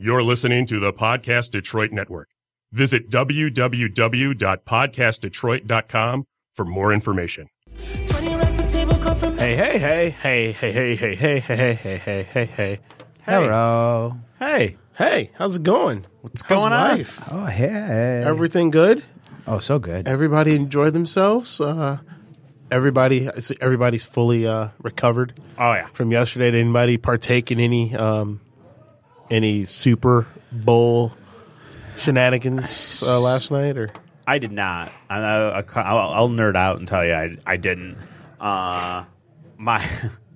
You're listening to the Podcast Detroit Network. Visit www.podcastdetroit.com for more information. Hey, hey, hey, hey, hey, hey, hey, hey, hey, hey, hey, hey, hey, hey. Hello. Hey, hey, how's it going? What's going on? life? Oh, hey. Everything good? oh, so good. Everybody enjoy themselves? Uh, everybody, everybody's fully uh, recovered Oh yeah. from yesterday. Did anybody partake in any um, any Super Bowl shenanigans uh, last night? Or I did not. I, I, I'll, I'll nerd out and tell you I, I didn't. Uh, my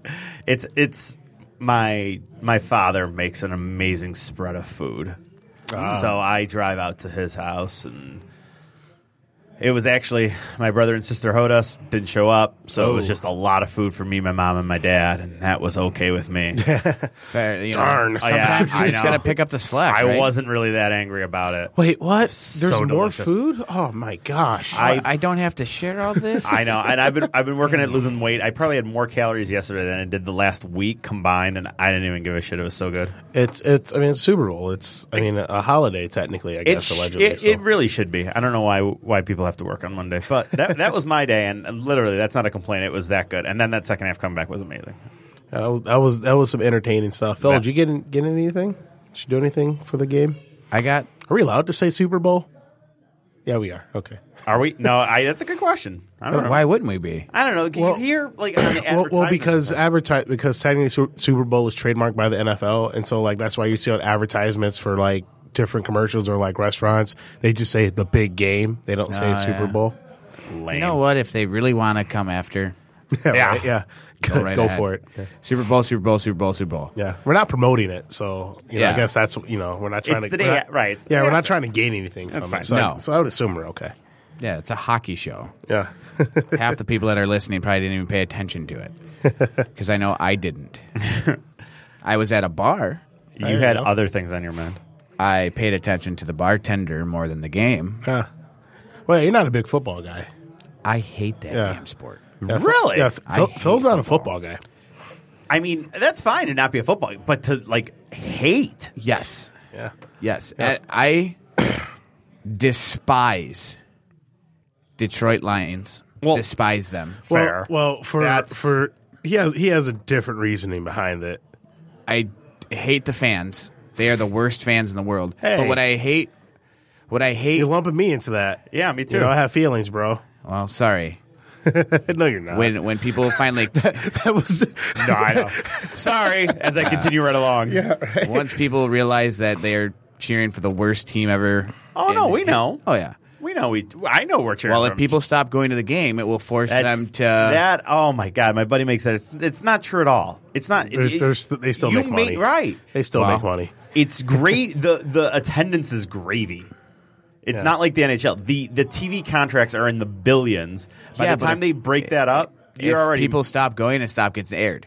it's it's my my father makes an amazing spread of food, so I drive out to his house and. It was actually my brother and sister Hodas didn't show up, so it was Oh. just a lot of food for me, my mom, and my dad, and that was okay with me. Fair, you know, Darn. Oh, yeah, Sometimes I you just know. got to pick up the slack. I right? wasn't really that angry about it. wait, what? There's So more delicious. food? Oh my gosh! I- I don't have to share all this. I know, and I've been I've been working at losing weight. I probably had more calories yesterday than I did the last week combined, and I didn't even give a shit. It was so good. It's it's. I mean, it's Super Bowl. It's I mean a holiday technically. I It, guess sh- allegedly. it, so. it really should be. I don't know why why people have to work on Monday, but that that was my day, and literally that's not a complaint. It was that good, and then that second half comeback was amazing. Yeah, that was that was that was some entertaining stuff. Phil, Yeah. did you get in, get anything? Did you do anything for the game? I got. Are we allowed to say Super Bowl? Yeah, we are. Okay. Are we? No, I. That's a good question. I don't know. Why wouldn't we be? I don't know. Can Well- you hear like on the Well, well, advertisements? because advertise because technically Su- Super Bowl is trademarked by the NFL, and so like that's why you see on advertisements for like different commercials or like restaurants, they just say the big game. They don't say Oh, Super yeah. Bowl. Lame. You know what? If they really want to come after Yeah, Yeah. right? yeah. Go Go, right go ahead. for it. Yeah. Super Bowl, Super Bowl, Super Bowl, Super Bowl. Yeah, we're not promoting it, so you know, I Yeah. guess that's you know we're not trying It's to the day we're not- a- right, it's the yeah, day we're not after. trying to gain anything That's from fine. it. So, I, No. so I would assume we're okay. Yeah, it's a hockey show. Yeah, Half the people that are listening probably didn't even pay attention to it because I know I didn't. I was at a bar. you you had go. other things on your mind. I paid attention to the bartender more than the game. Huh. well, you're not a big football guy. I hate that Yeah. damn sport. Yeah, Phil- Really? Yeah, I Phil, hate Phil's not a football. football guy. I mean, that's fine to not be a football, but to like hate. Yes. Yeah, Yes, Yeah. I I despise Detroit Lions. Well- despise them. Fair. Well, well, for That's- for he has he has a different reasoning behind it. I hate the fans. They are the worst fans in the world. Hey. But what I hate, what I hate. You're lumping me into that. Yeah, me too. You know, I have feelings, bro. well, sorry. no, you're not. When when people finally that was no, I know. Sorry, as I continue right along. yeah, right. once people realize that they are cheering for the worst team ever. Oh no, we know. Oh yeah. We know. We. I know we're cheering. Well, if people stop going to the game, it will force That's- them to. that. Oh my god, my buddy makes that. It's, it's not true at all. It's not. There's- it- there's- they still make money. right. They still Wow. make money. It's great. the The attendance is gravy. It's Yeah. not like the NHL. the The TV contracts are in the billions. By Yeah, the but time if- they break that up, you're if already people stop going and stop gets aired.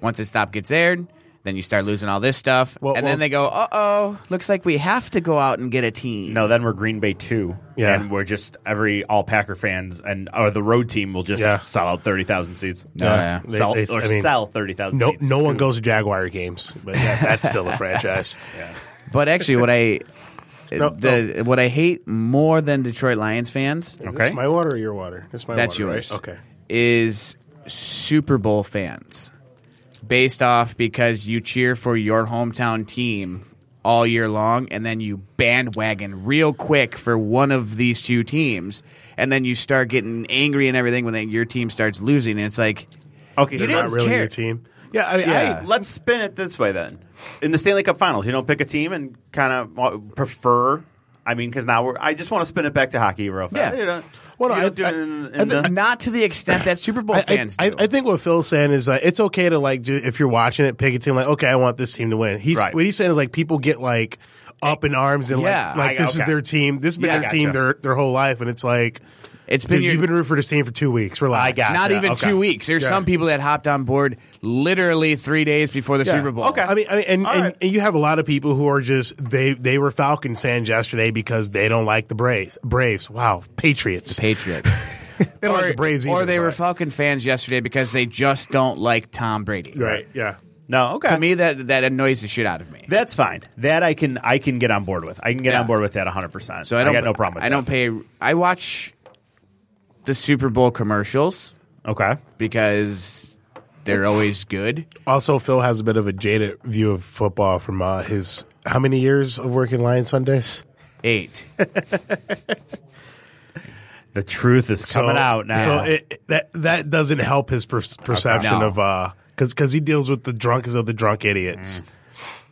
Once it stop gets aired, then you start losing all this stuff, Well- and well- then they go, "Uh oh, looks like we have to go out and get a team." No, then we're Green Bay two. Yeah. and we're just every all Packer fans and or the road team will just Yeah. sell out thirty thousand seats. No, yeah. They- sell, they- or I mean, sell thirty thousand. No, seats. no one goes to Jaguar games, but yeah, that's still a franchise. yeah. But actually, what I No, the what I hate more than Detroit Lions fans Is Okay. this my water or your water? It's my That's water, right? yours. Okay. is Super Bowl fans, based off because you cheer for your hometown team all year long, and then you bandwagon real quick for one of these two teams, and then you start getting angry and everything when they, your team starts losing, and it's like Okay, They're not really care. your team. Yeah, I mean, Yeah. I, Let's spin it this way then. In the Stanley Cup Finals, you don't pick a team and kind of prefer. I mean, because now we're. I just want to spin it back to hockey real fast. Yeah. You know, Well, no, you I- I- in, in the- not to the extent that Super Bowl I, fans I, do. I think what Phil's saying is uh, it's okay to like ju- if you're watching it, pick a team like okay, I want this team to win. He's Right. what he's saying is like people get like up in arms and Yeah. like like this is their team. This has been Yeah, their team their their whole life, and it's like it's been dude, your, you've been rooting for this team for two weeks. Relax. I got not Yeah, even okay. two weeks. There's Yeah. some people that hopped on board literally three days before the Yeah. Super Bowl. Okay. I mean, I mean, and, and, right. and you have a lot of people who are just they they were Falcons fans yesterday because they don't like the Braves. Braves, wow, Patriots. Patriots. they don't or, like the Braves or either, they were. Falcon fans yesterday because they just don't like Tom Brady. right. Yeah, No, okay. To me, that that annoys the shit out of me. That's fine. That I can I can get on board with. I can get Yeah. on board with that 100. percent So I don't. got no problem. with I don't pay. I watch the Super Bowl commercials Okay. because they're always good. Also, Phil has a bit of a jaded view of football from uh, his how many years of working Lion Sundays? Eight. The truth is coming out now. So it, it- that that doesn't help his per- perception No. of uh because because he deals with the drunkest of the drunk idiots.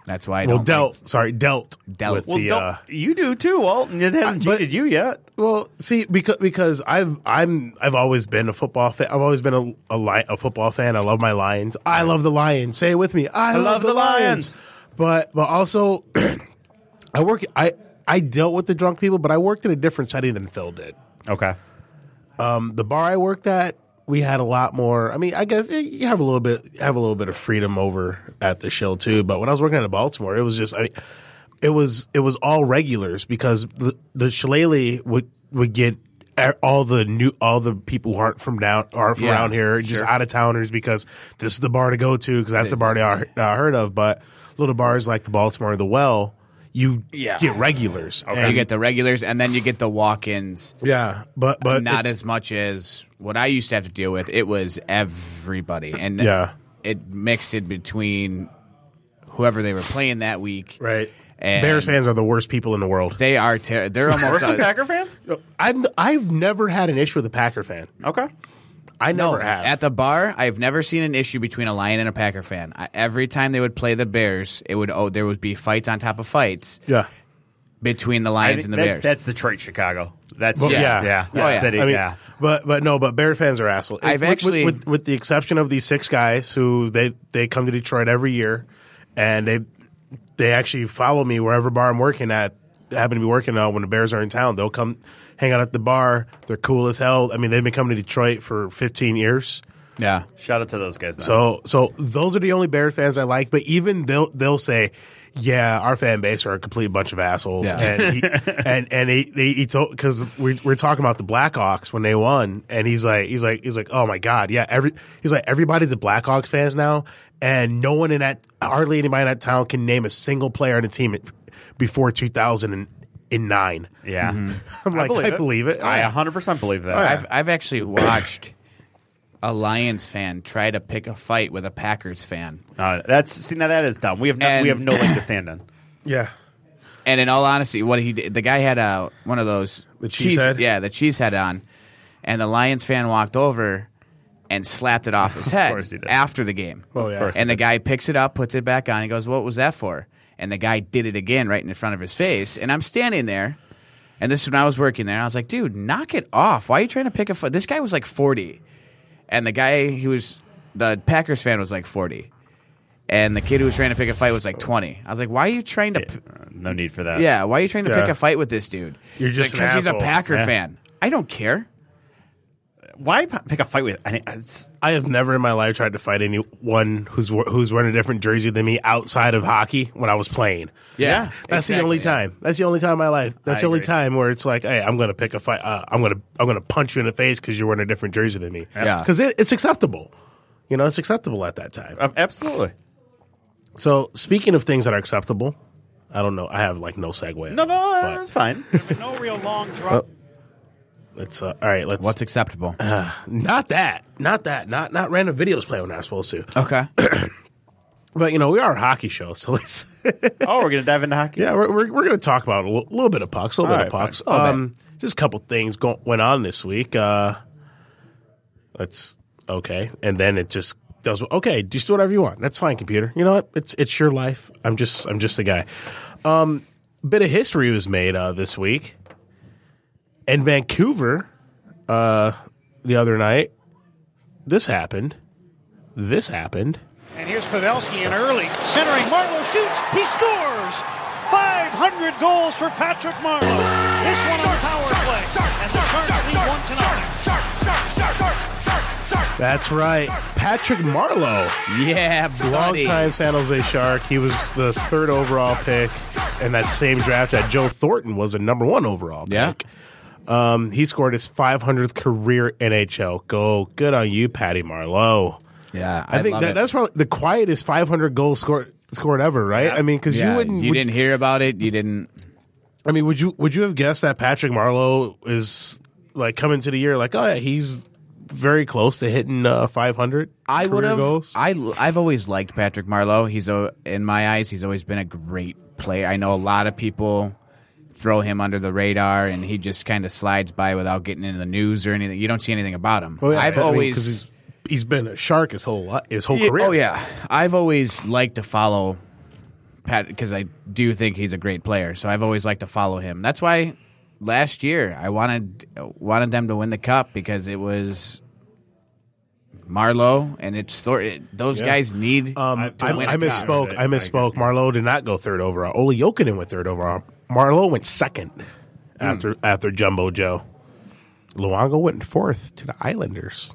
That's why I Well, don't. dealt like- sorry dealt Dealt. with Well, the uh, you do too, Walton. It hasn't but- cheated you yet. Well, see, because because I've I'm I've always been a football fan. I've always been a a, li- a football fan. I love my Lions. I love the Lions. Say it with me. I, love, the Lions. But but also, I work. I I dealt with the drunk people, but I worked in a different setting than Phil did. Okay. The bar I worked at, we had a lot more. I mean, I guess eh, you have a little bit have a little bit of freedom over at the show too. But when I was working at Baltimore, it was just I mean, it was it was all regulars because the the shillelagh would would get all the new all the people who aren't from down aren't from Yeah, around here just out of towners because this is the bar to go to because that's the bar they are uh, heard of. But little bars like the Baltimore, the Well, you Yeah. get regulars. you get the regulars, and then you get the walk-ins. yeah, but but not as much as what I used to have to deal with. It was everybody, and Yeah. it mixed in between whoever they were playing that week. right. And Bears fans are the worst people in the world. They are. Ter- they're almost. uh, Packer fans? I've I've never had an issue with a Packer fan. Okay. I no, never have. at the bar, I've never seen an issue between a Lion and a Packer fan. I, every time they would play the Bears, it would oh there would be fights on top of fights yeah, between the Lions think and the that- Bears. That's Detroit, Chicago. That's Well, just, yeah. yeah, Oh, yeah. city. I mean, yeah. but but no, but Bear fans are assholes. I've With- with- actually- with, with the exception of these six guys who they they come to Detroit every year, and they they actually follow me wherever bar I'm working at. Happen to be working out when the Bears are in town. They'll come hang out at the bar. They're cool as hell. I mean, they've been coming to Detroit for 15 years. yeah. Shout out to those guys. Then. So so those are the only Bear fans I like. But even they'll they'll say, yeah, our fan base are a complete bunch of assholes. Yeah. And he, and and he they, he told because we we're talking about the Blackhawks when they won, and he's like he's like he's like oh my god yeah every he's like everybody's a Blackhawks fans now, and no one in that hardly anybody in that town can name a single player on the team before two thousand and nine. yeah. I'm like I believe it. I 100% believe that. I've I've actually watched a Lions fan try to pick a fight with a Packers fan. Uh, that's see now that is dumb. We have no, And- we have no leg to stand on. yeah. And in all honesty, what he did, the guy had a one of those The cheese head? yeah, the cheese head on, and the Lions fan walked over and slapped it off his head course he did. after the game. Oh, yeah. Of course and the guy picks it up, puts it back on. He goes, "What was that for?" And the guy did it again right in front of his face. And I'm standing there, and this is when I was working there. I was like, "Dude, knock it off! Why are you trying to pick a fight?" This guy was like 40, and the guy he was the Packers fan was like 40. And the kid who was trying to pick a fight was like 20. I was like, why are you trying to p- no need for that. yeah, why are you trying to pick a fight with this dude? You're just an because he's a asshole. Packer Yeah. fan. I don't care. Why p- pick a fight with? I, it's, I have never in my life tried to fight anyone who's who's wearing a different jersey than me outside of hockey when I was playing. Yeah, That's the only time. That's the only time in my life. That's I the only agree. time where it's like, hey, I'm going to pick a fight. Uh, I'm going to I'm going to punch you in the face because you're wearing a different jersey than me. Yeah. because it, it's acceptable. You know, it's acceptable at that time. uh, absolutely. So speaking of things that are acceptable, I don't know. I have like no segue. No, no, But- that's fine. No real long drop. Let's uh, all right. Let's What's acceptable? not that, not that, not not random videos playing when they're not supposed to. okay. But you know, we are a hockey show, so let's. oh, we're gonna dive into hockey. Yeah, we're, we're, we're going to talk about a little, little bit of pucks, a little All bit right, of pucks. fine. A little Um, just a couple things go, went on this week. Uh, let's okay, and then it just does. Okay, just do whatever you want. That's fine, computer. You know what? It's it's your life. I'm just I'm just a guy. Um, bit of history was made uh, this week in Vancouver. Uh, the other night, this happened. This happened. And here's Pavelski in early. Centering. Marleau shoots. He scores. 500 goals for Patrick Marleau. This one on the power play. And the Sharks lead one to nothing. That's right, Patrick Marleau. Yeah, buddy. Longtime San Jose Shark. He was the third overall pick in that same draft that Joe Thornton was a number one overall pick. Yeah. Um, he scored his 500th career NHL goal. Good on you, Patty Marleau. Yeah, I, think love that, that's probably the quietest 500 goal scored scored ever, right? I mean, because yeah, you wouldn't. you would- didn't hear about it. You didn't. I mean, would you would you have guessed that Patrick Marleau is like coming to the year like, oh yeah, he's very close to hitting uh, 500. I would have. goals? I I've always liked Patrick Marleau. He's a, in my eyes, he's always been a great player. I know a lot of people throw him under the radar, and he just kind of slides by without getting into the news or anything. You don't see anything about him. Oh, yeah, I've I mean, always 'cause he's, he's been a shark his whole his whole Yeah, career. Oh yeah, I've always liked to follow Pat because I do think he's a great player. So I've always liked to follow him. That's why last year I wanted wanted them to win the cup because it was Marleau and it's Thor. Those Yeah. guys need Um, to I, win. I a cup. misspoke. I I misspoke. Marleau did not go third overall. Olli Jokinen went third overall. Marleau went second Hmm. after after Jumbo Joe. Luongo went fourth to the Islanders.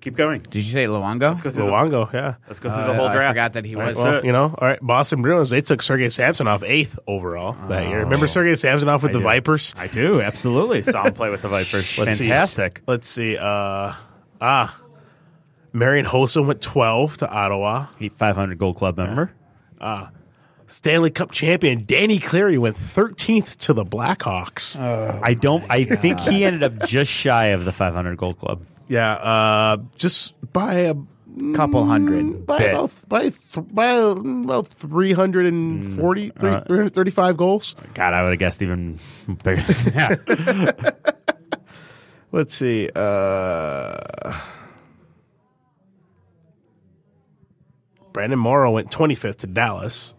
Keep going. Did you say Luongo? Let's go through, the, Luongo, yeah. let's go through Uh, the whole draft. I draft. forgot that he was. Well, you know, all right. Boston Bruins. They took Sergei Samsonov eighth overall that year. Remember Sergei Samsonov with the do. Vipers? I do absolutely saw him play with the Vipers. Let's see. Fantastic. Let's see. Uh, ah, Marian Hossa went twelve to Ottawa. He 500 Gold Club member. Stanley Cup champion Danny Cleary went thirteenth to the Blackhawks. I don't. I think he ended up just shy of the 500 goal Club. Yeah, uh, just by a couple hundred. by Bit. about by th- by about 340 three- uh, 335 goals. God, I would have guessed even bigger than that. Let's see. Uh, Brenden Morrow went 25th to Dallas.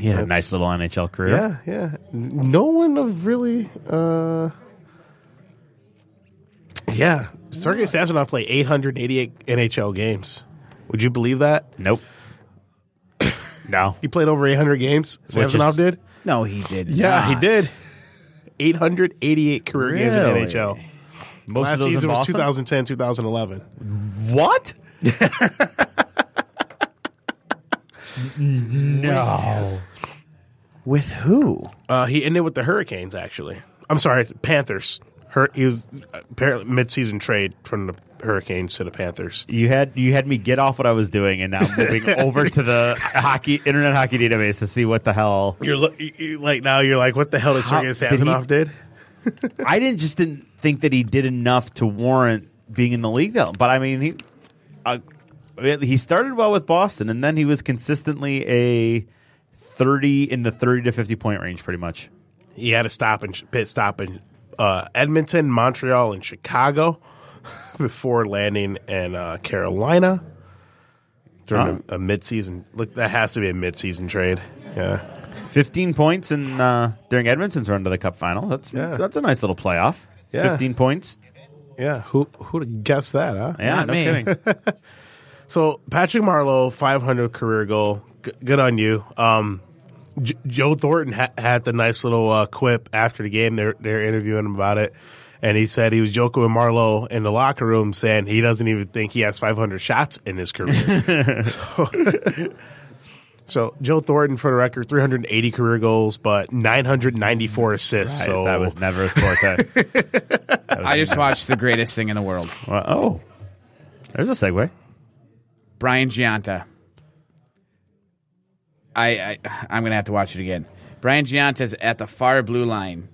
He had a nice little NHL career. Yeah, yeah. No one of really. Uh, yeah, Sergei Samsonov played 888 NHL games. Would you believe that? Nope. no. He played over 800 games. Samsonov is- did. No, he did. Yeah, he did. 888 career games in Really? NHL. Most Last of those in season was Boston? 2010, 2011. What? no. With who? Uh, he ended with the Hurricanes, actually. I'm sorry, Panthers. Hur- he was apparently mid-season trade from the Hurricanes to the Panthers. You had you had me get off what I was doing, and now I'm moving over to the hockey internet hockey database to see what the hell. You're lo- you- you- like now you're like, what the hell did How- Sergei did he- Samsonov did? I didn't just didn't think that he did enough to warrant being in the league. Though, but I mean, he uh, he started well with Boston, and then he was consistently a thirty in the thirty to fifty point range, pretty much. He had a stop and pit stop in uh, Edmonton, Montreal, and Chicago before landing in uh, Carolina during a, a midseason. Look, that has to be a midseason trade. Yeah. 15 points in uh, during Edmonton's run to the Cup final. That's Yeah. that's a nice little playoff. Yeah. 15 points. Yeah, who who'd have guessed that, huh? Yeah, Not no me. kidding. So Patrick Marleau, 500 career goal. G- good on you. Um, J- Joe Thornton ha- had the nice little uh, quip after the game. They're they're interviewing him about it, and he said he was joking with Marleau in the locker room, saying he doesn't even think he has 500 shots in his career. so, so Joe Thornton, for the record, 380 career goals, but 994 assists. so that was never his forte. That I just never- watched the greatest thing in the world. Well, oh, there's a segue. Brian Gionta. I, I I'm gonna have to watch it again. Brian Gionta's at the far blue line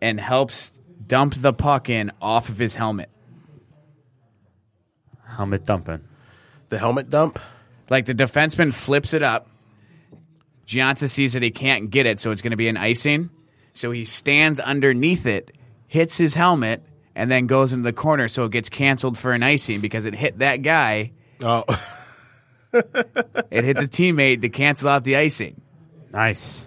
and helps dump the puck in off of his helmet. Helmet dumping. the helmet dump. Like the defenseman flips it up. Gionta sees that he can't get it, so it's going to be an icing. So he stands underneath it, hits his helmet, and then goes into the corner, so it gets canceled for an icing because it hit that guy. Oh, It hit the teammate to cancel out the icing. Nice.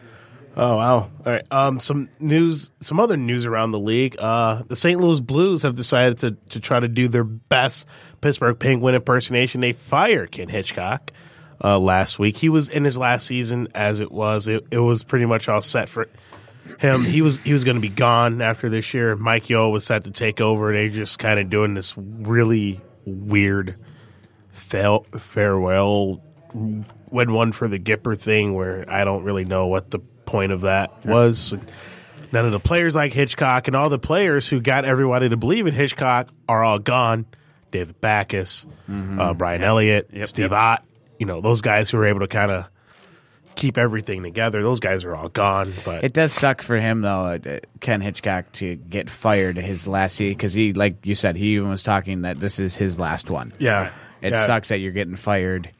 Oh wow! All right. Um, some news, some other news around the league. Uh, the St. Louis Blues have decided to to try to do their best Pittsburgh Penguin impersonation. They fired Ken Hitchcock uh, last week. He was in his last season as it was. It, it was pretty much all set for him. He was he was going to be gone after this year. Mike Yeo was set to take over. They just kind of doing this really weird fail, farewell win one for the Gipper thing where I don't really know what the point of that was. None of the players like Hitchcock and all the players who got everybody to believe in Hitchcock are all gone. David Backes, uh, Brian Elliott, Yep, Steve yep. Ott. You know those guys who were able to kind of keep everything together. Those guys are all gone. But It does suck for him though, uh, Ken Hitchcock, to get fired his last season because he, like you said, he even was talking that this is his last one. yeah, It yeah. sucks that you're getting fired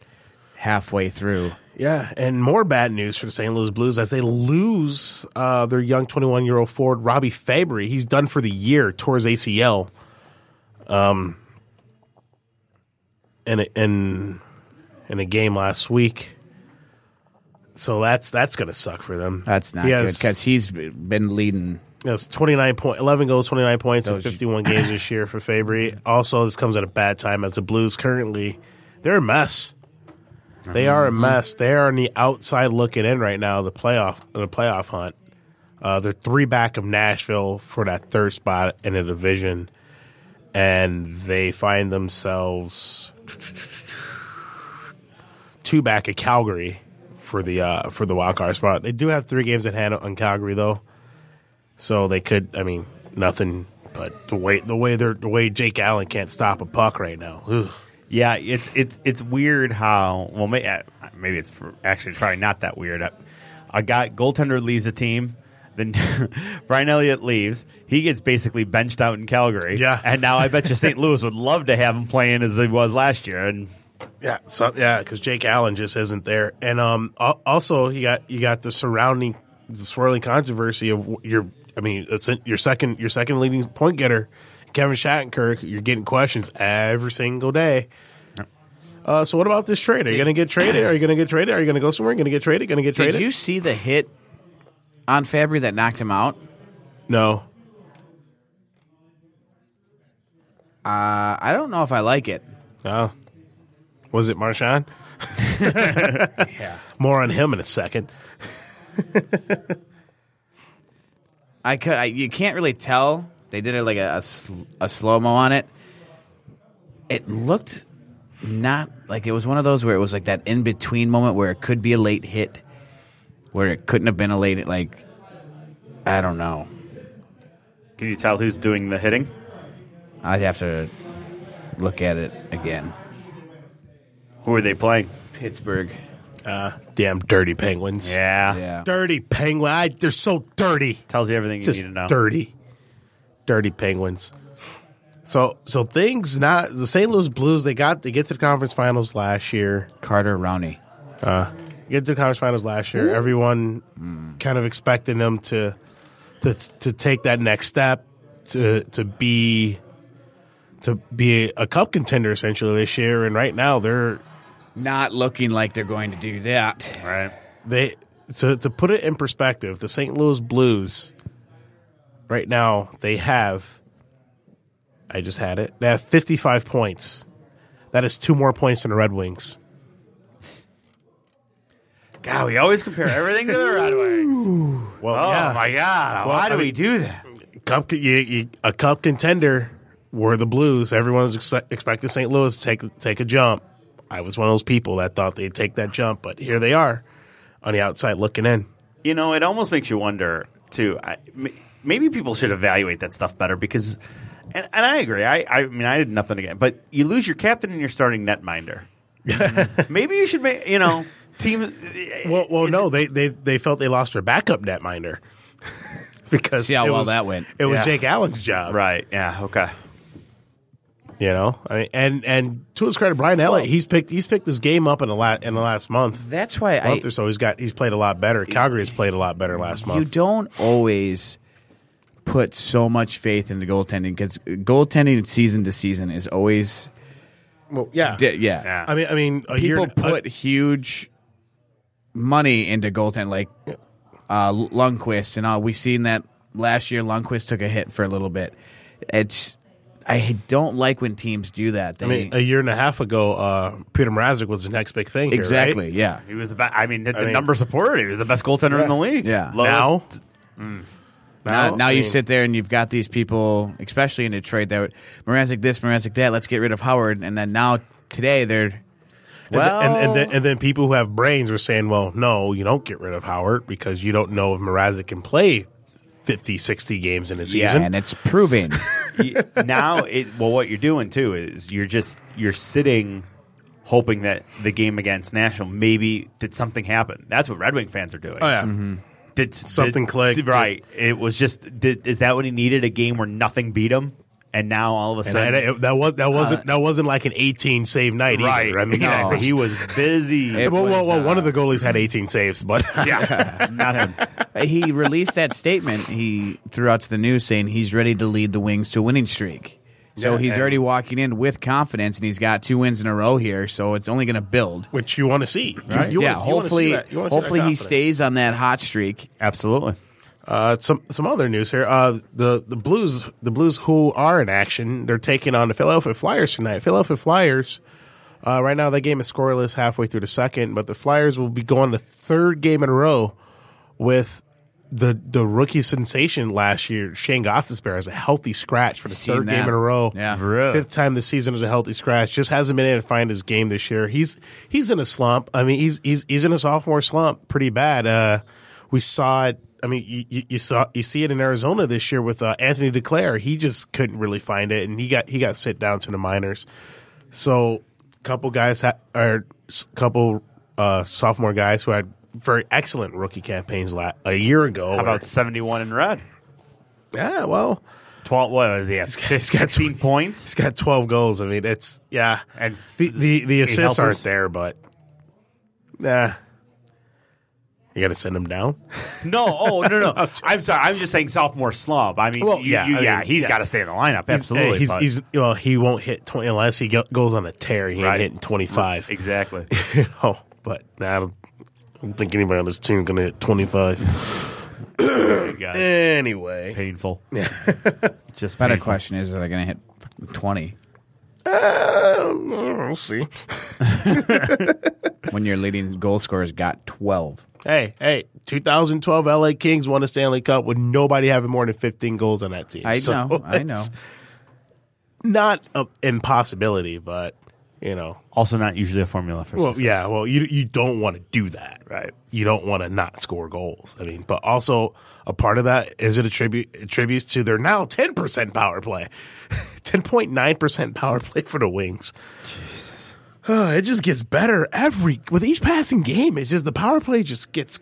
halfway through. Yeah, and more bad news for the St. Louis Blues as they lose uh, their young 21 year old forward Robbie Fabbri. He's done for the year, tore his ACL. Um, in a, in in a game last week. So that's that's going to suck for them. That's not He good because he's been leading. That's 29 point, 11 goals, 29 points in 51 games this year for Fabbri. Also, this comes at a bad time as the Blues currently, they're a mess. They are a mess. They are on the outside looking in right now, the playoff, the playoff hunt. Uh, they're three back of Nashville for that third spot in the division, and they find themselves two back of Calgary for the uh, for the wild card spot. They do have three games at hand on Calgary though. So they could. I mean, nothing. But the way the way they're the way Jake Allen can't stop a puck right now. Ugh. Yeah, it's it's it's weird how well may, uh, maybe it's actually probably not that weird. A, a guy goaltender leaves a team, then Brian Elliott leaves. He gets basically benched out in Calgary. Yeah. and now I bet you St. Louis would love to have him playing as he was last year. And Yeah, so, yeah, because Jake Allen just isn't there, and um, also you got you got the surrounding the swirling controversy of your. I mean, your second your second leading point getter, Kevin Shattenkirk. You're getting questions every single day. Uh, so what about this trade? Are you going to get traded? Are you going to get traded? Are you going to go somewhere? Going to get traded? Going to get traded? Did you see the hit on Fabbri that knocked him out? No. Uh, I don't know if I like it. Oh. Was it Marshawn? yeah. More on him in a second. I could. I, you can't really tell. They did it like a, a, sl- a slow mo on it. It looked not like it was one of those where it was like that in between moment where it could be a late hit, where it couldn't have been a late. Like I don't know. can you tell who's doing the hitting? I'd have to look at it again. Who are they playing? Pittsburgh. Uh, damn dirty penguins. Yeah, Yeah. Dirty penguin. I, they're so dirty. tells you everything you Just need to know. dirty. Dirty penguins. So so things not the St. Louis Blues, they got they get to the conference finals last year. Carter Rowney. Get to the conference finals last year. Everyone kind of expecting them to to to take that next step to to be to be a cup contender essentially this year. And right now they're Not looking like they're going to do that. Right. they so to put it in perspective, the St. Louis Blues right now they have I just had it. They have 55 points. That is two more points than the Red Wings. God, we always compare everything to the Red Wings. Well, Oh yeah. my God! Well, Why I do we do that? cup you, you, a cup contender were the Blues. Everyone's ex- expecting St. Louis to take take a jump. I was one of those people that thought they'd take that jump, but here they are on the outside looking in. You know, it almost makes you wonder too. I, m- maybe people should evaluate that stuff better because, and, and I agree. I, I mean, I did nothing again, but you lose your captain and your starting netminder. maybe you should make you know team. Well, well, no, they, they they felt they lost their backup netminder because See how it well was- that went. It was Yeah. Jake Allen's job, Right? Yeah. Okay. You know, I mean, and and to his credit, Brian Elliott, he's picked he's picked this game up in the last in the last month. That's why I month or so, he's got he's played a lot better. Calgary has played a lot better last month. you don't always put so much faith into goaltending because goaltending season to season is always well, yeah, di- yeah. Yeah. I mean, I mean, a year People put huge money into goaltending, like uh, Lundqvist, and all. We seen that last year. Lundqvist took a hit for a little bit. It's I don't like when teams do that. They, I mean, a year and a half ago, uh, Peter Mrazek was the next big thing. Here, exactly, right? yeah. He was the best. I mean, the, the mean- numbers support it. He was the best goaltender in the league. Yeah. Lowest- Now, Now, now I you sit there and you've got these people, especially in Detroit, that Mrazek this, Mrazek that. Let's get rid of Howard, and then now today they're and, well, and, and, then, and then people who have brains were saying, "Well, no, you don't get rid of Howard because you don't know if Mrazek can play 50, 60 games in a Yeah, and it's proving. Now it well what you're doing too is you're just you're sitting hoping that the game against National maybe did something happen. That's what Red Wing fans are doing. oh yeah, mm-hmm. Did Something did- clicked. Right. It was just did, is that what he needed a game where nothing beat him and now all of a and sudden it- that was that wasn't that wasn't like an eighteen save night right. either. I mean, no, it he was busy. Well, well, was, well, one uh, of the goalies had eighteen saves, but yeah, not him. he released that statement he threw out to the news saying he's ready to lead the Wings to a winning streak. So Yeah, he's and- already walking in with confidence, and he's got two wins in a row here. So it's only going to build. which you want to see. Right? You, you yeah. wanna see- you wanna see hopefully, that- you wanna hopefully he stays on that hot streak. Absolutely. Uh, some some other news here. Uh, the the Blues the Blues who are in action, they're taking on the Philadelphia Flyers tonight. Philadelphia Flyers. Uh, right now, that game is scoreless halfway through the second, but the Flyers will be going the third game in a row with the the rookie sensation last year, Shane Gostisbehere, as a healthy scratch for the Seen third that. game in a row. Yeah. Really? Fifth time this season as a healthy scratch. Just hasn't been able to find his game this year. He's he's in a slump. I mean, he's he's he's in a sophomore slump, pretty bad. Uh, we saw it. I mean, you, you- you saw you see it in Arizona this year with uh, Anthony Duclair. He just couldn't really find it, and he got he got sent down to the minors. So, a couple guys ha- or couple uh, sophomore guys who had very excellent rookie campaigns la- a year ago. How about 71 in red? yeah? Well, 12 what was he? At? got- he's got 16 tw- points? he's got twelve goals. I mean, it's yeah. And the the, the assists helpers? aren't there, but yeah, you got to send him down. No, oh no, no. I'm sorry. I'm just saying sophomore slump. I mean, Well, you- yeah, you- I yeah. mean, He's yeah. got to stay in the lineup. Absolutely. he's, but- he's well, he won't hit twenty unless he go, goes on a tear. He ain't hitting twenty five. exactly. oh, but nah, I don't, I don't think anybody on this team is going to hit twenty five. Anyway, painful. Yeah. just Better painful. question is, are they going to hit twenty um, we'll see. When your leading goal scorer's got twelve? Hey, hey, 2012 LA Kings won a Stanley Cup with nobody having more than 15 goals on that team. I So know, I know. Not an impossibility, but you know, Also, not usually a formula for well, success. yeah, well, you you don't want to do that, Right. You don't want to not score goals. I mean, but also a part of that is it attribute attributes to their now 10% power play, 10.9% power play for the Wings. Jesus, it just gets better every with each passing game. It's just the power play just gets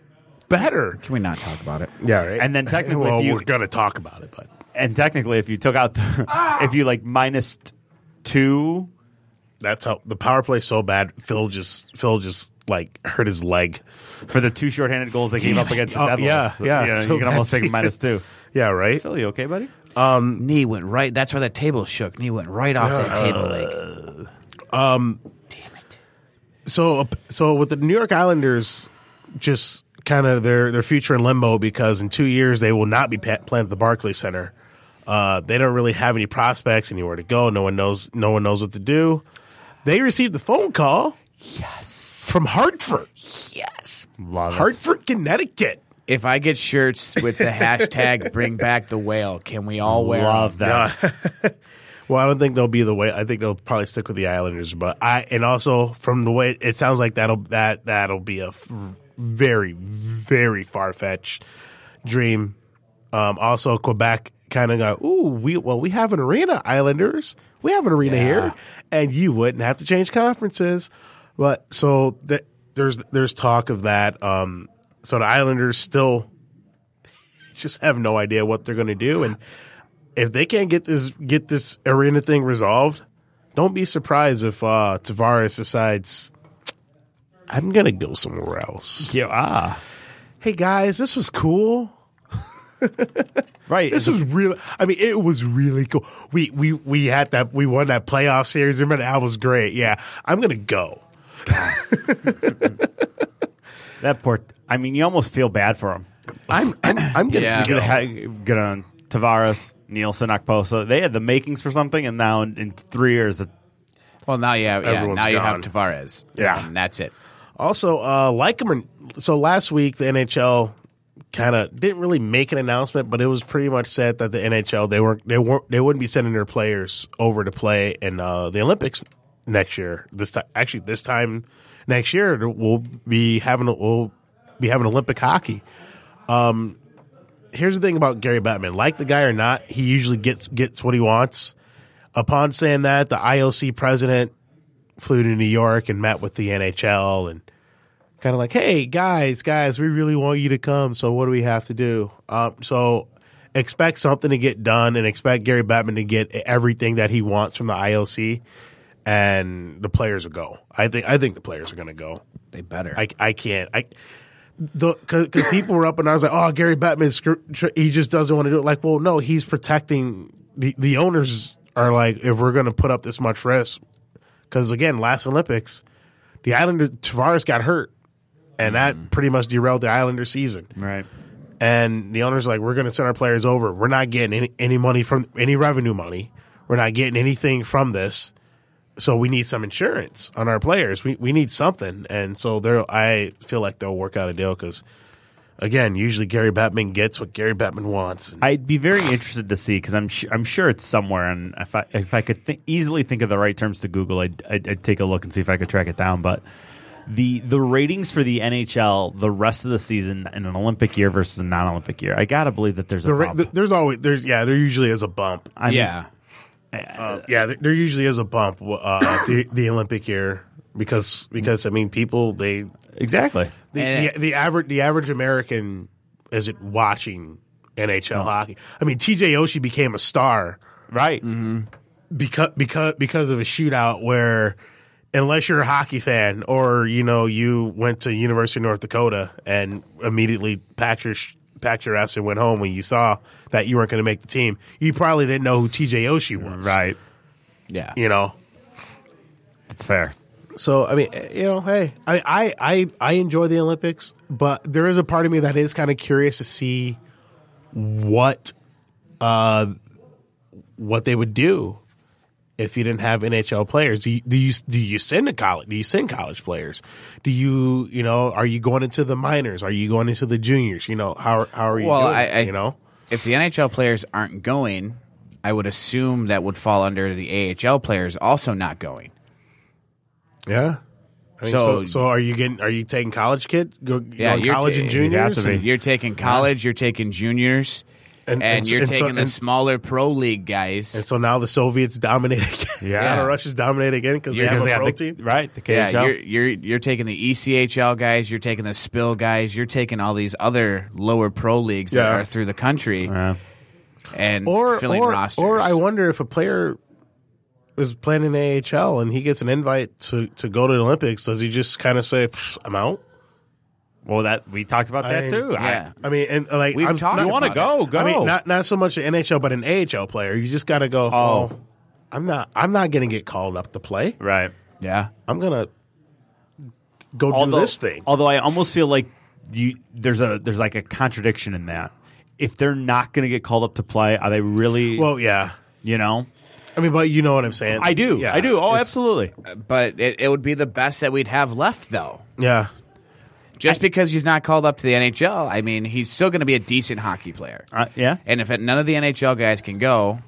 better. Can we not talk about it? Yeah, right. And then technically, well, if you- we're gonna talk about it, but And technically, if you took out, the, ah! if you like minus two, that's how the power play so bad. Phil just Phil just like hurt his leg. for the two shorthanded goals they gave up it. against the Oh, Devils, yeah, yeah. you, know, So you can almost take minus two. Yeah, right. Phil, you okay, buddy? Um, knee went right. That's why the table shook. Knee went right off that table leg. Uh, um, So so with the New York Islanders, just kind of their their future in limbo because in two years they will not be pa- playing at the Barclays Center. Uh, they don't really have any prospects anywhere to go. No one knows. No one knows what to do. They received the phone call. Yes, from Hartford, Yes. Love it. Hartford, Connecticut. If I get shirts with the hashtag "Bring Back the Whale," can we all wear Love that. Well, I don't think they'll be the way. I think they'll probably stick with the Islanders. But I and also from the way it sounds like that'll that that'll be a f- very very far fetched dream. Um, also, Quebec kind of got ooh we well we have an arena Islanders we have an arena Yeah. here and you wouldn't have to change conferences. But so th- there's there's talk of that. Um, so the Islanders still just have no idea what they're going to do and if they can't get this get this arena thing resolved, don't be surprised if uh, Tavares decides I'm gonna go somewhere else. Yeah, ah, Hey guys, this was cool. right. This was really. I mean, it was really cool. We we we had that. We won that playoff series. Remember that was great. Yeah, I'm gonna go. that poor. I mean, you almost feel bad for him. I'm I'm, I'm gonna Yeah. go. Get, ha- get on Tavares, Nielsen, Okposo. They had the makings for something, and now in, in three years, it- Well, now you have, yeah, Everyone's now you have gone. Tavares. Yeah. and that's it. Also, uh, like them. or- So last week the NHL kind of didn't really make an announcement, but it was pretty much said that the NHL they weren't they weren't they wouldn't be sending their players over to play in uh, the Olympics next year. This time, actually, this time next year we'll be having we'll be having Olympic hockey. Um, here's the thing about Gary Bettman. Like the guy or not, he usually gets gets what he wants. Upon saying that, the IOC president flew to New York and met with the NHL and kind of like, hey guys, guys, we really want you to come. So what do we have to do? Um, so expect something to get done and expect Gary Bettman to get everything that he wants from the IOC, and the players will go. I think I think the players are going to go. They better. I I can't I. Because people were up and I was like, oh, Gary Bettman, he just doesn't want to do it. Like, well, no, he's protecting the, the owners are like, if we're going to put up this much risk, because again, last Olympics, the Islander Tavares got hurt, and that mm-hmm. pretty much derailed the Islander season. Right. And the owners are like, we're going to send our players over. We're not getting any, any money from any revenue money. We're not getting anything from this. So we need some insurance on our players. We we need something, and so they I feel like they'll work out a deal because, again, usually Gary Bettman gets what Gary Bettman wants. I'd be very interested to see because I'm su- I'm sure it's somewhere, and if I if I could th- easily think of the right terms to Google, I'd, I'd, I'd take a look and see if I could track it down. But the the ratings for the NHL the rest of the season in an Olympic year versus a non-Olympic year, I gotta believe that there's a The ra- bump. th- there's always there's yeah there usually is a bump. I mean, yeah. Uh, yeah, there, there usually is a bump uh, the the Olympic year because because I mean people they exactly. the, And- the, the average the average American isn't watching NHL hockey. I mean TJ Oshie became a star Right. because because because of a shootout where unless you're a hockey fan or you know you went to University of North Dakota and immediately packed your sh- packed your ass and went home when you saw that you weren't going to make the team, you probably didn't know who TJ Oshie was. Right. Yeah. You know. It's fair. So I mean, you know, hey, I I I, I enjoy the Olympics, but there is a part of me that is kind of curious to see what uh what they would do if you didn't have NHL players. Do you, do you do you send a college? Do you send college players? Do you you know are you going into the minors? Are you going into the juniors? You know how how are you Well, doing? I- I- you know. If the NHL players aren't going, I would assume that would fall under the AHL players also not going. Yeah. I mean, so, So- so, are you getting? Are you taking college kids? Go, Yeah, college ta- and juniors. to You're taking college, you're taking juniors, And- and, and- you're and so- taking the smaller pro league guys. And so now the Soviets dominate again. Yeah. the Russians dominate again because they You're have a gonna pro the, team. Right. The yeah, KHL. you're you're you're taking the ECHL guys, you're taking the Spill guys, you're taking all these other lower pro leagues that are through the country Yeah. and Or filling or, rosters. or I wonder if a player is playing in AHL and he gets an invite to, to go to the Olympics, does he just kind of say, "I'm out"? Well, that we talked about that I- too. I- yeah. I mean, and uh, like We've I'm talked not- you want to about go? Go. I mean, not not so much an NHL, but an AHL player. You just got to go. Oh. Oh, I'm not. I'm not going to get called up to play. right. yeah. I'm gonna go although, do this thing. Although I almost feel like you there's a there's like a contradiction in that. If they're not going to get called up to play, are they really? Well, yeah. you know, I mean, but you know what I'm saying. I do, Yeah, I do. Oh, it's- absolutely. But it, it would be the best that we'd have left though. Yeah. Just because he's not called up to the NHL, I mean, he's still going to be a decent hockey player. Uh, yeah, And if none of the NHL guys can go,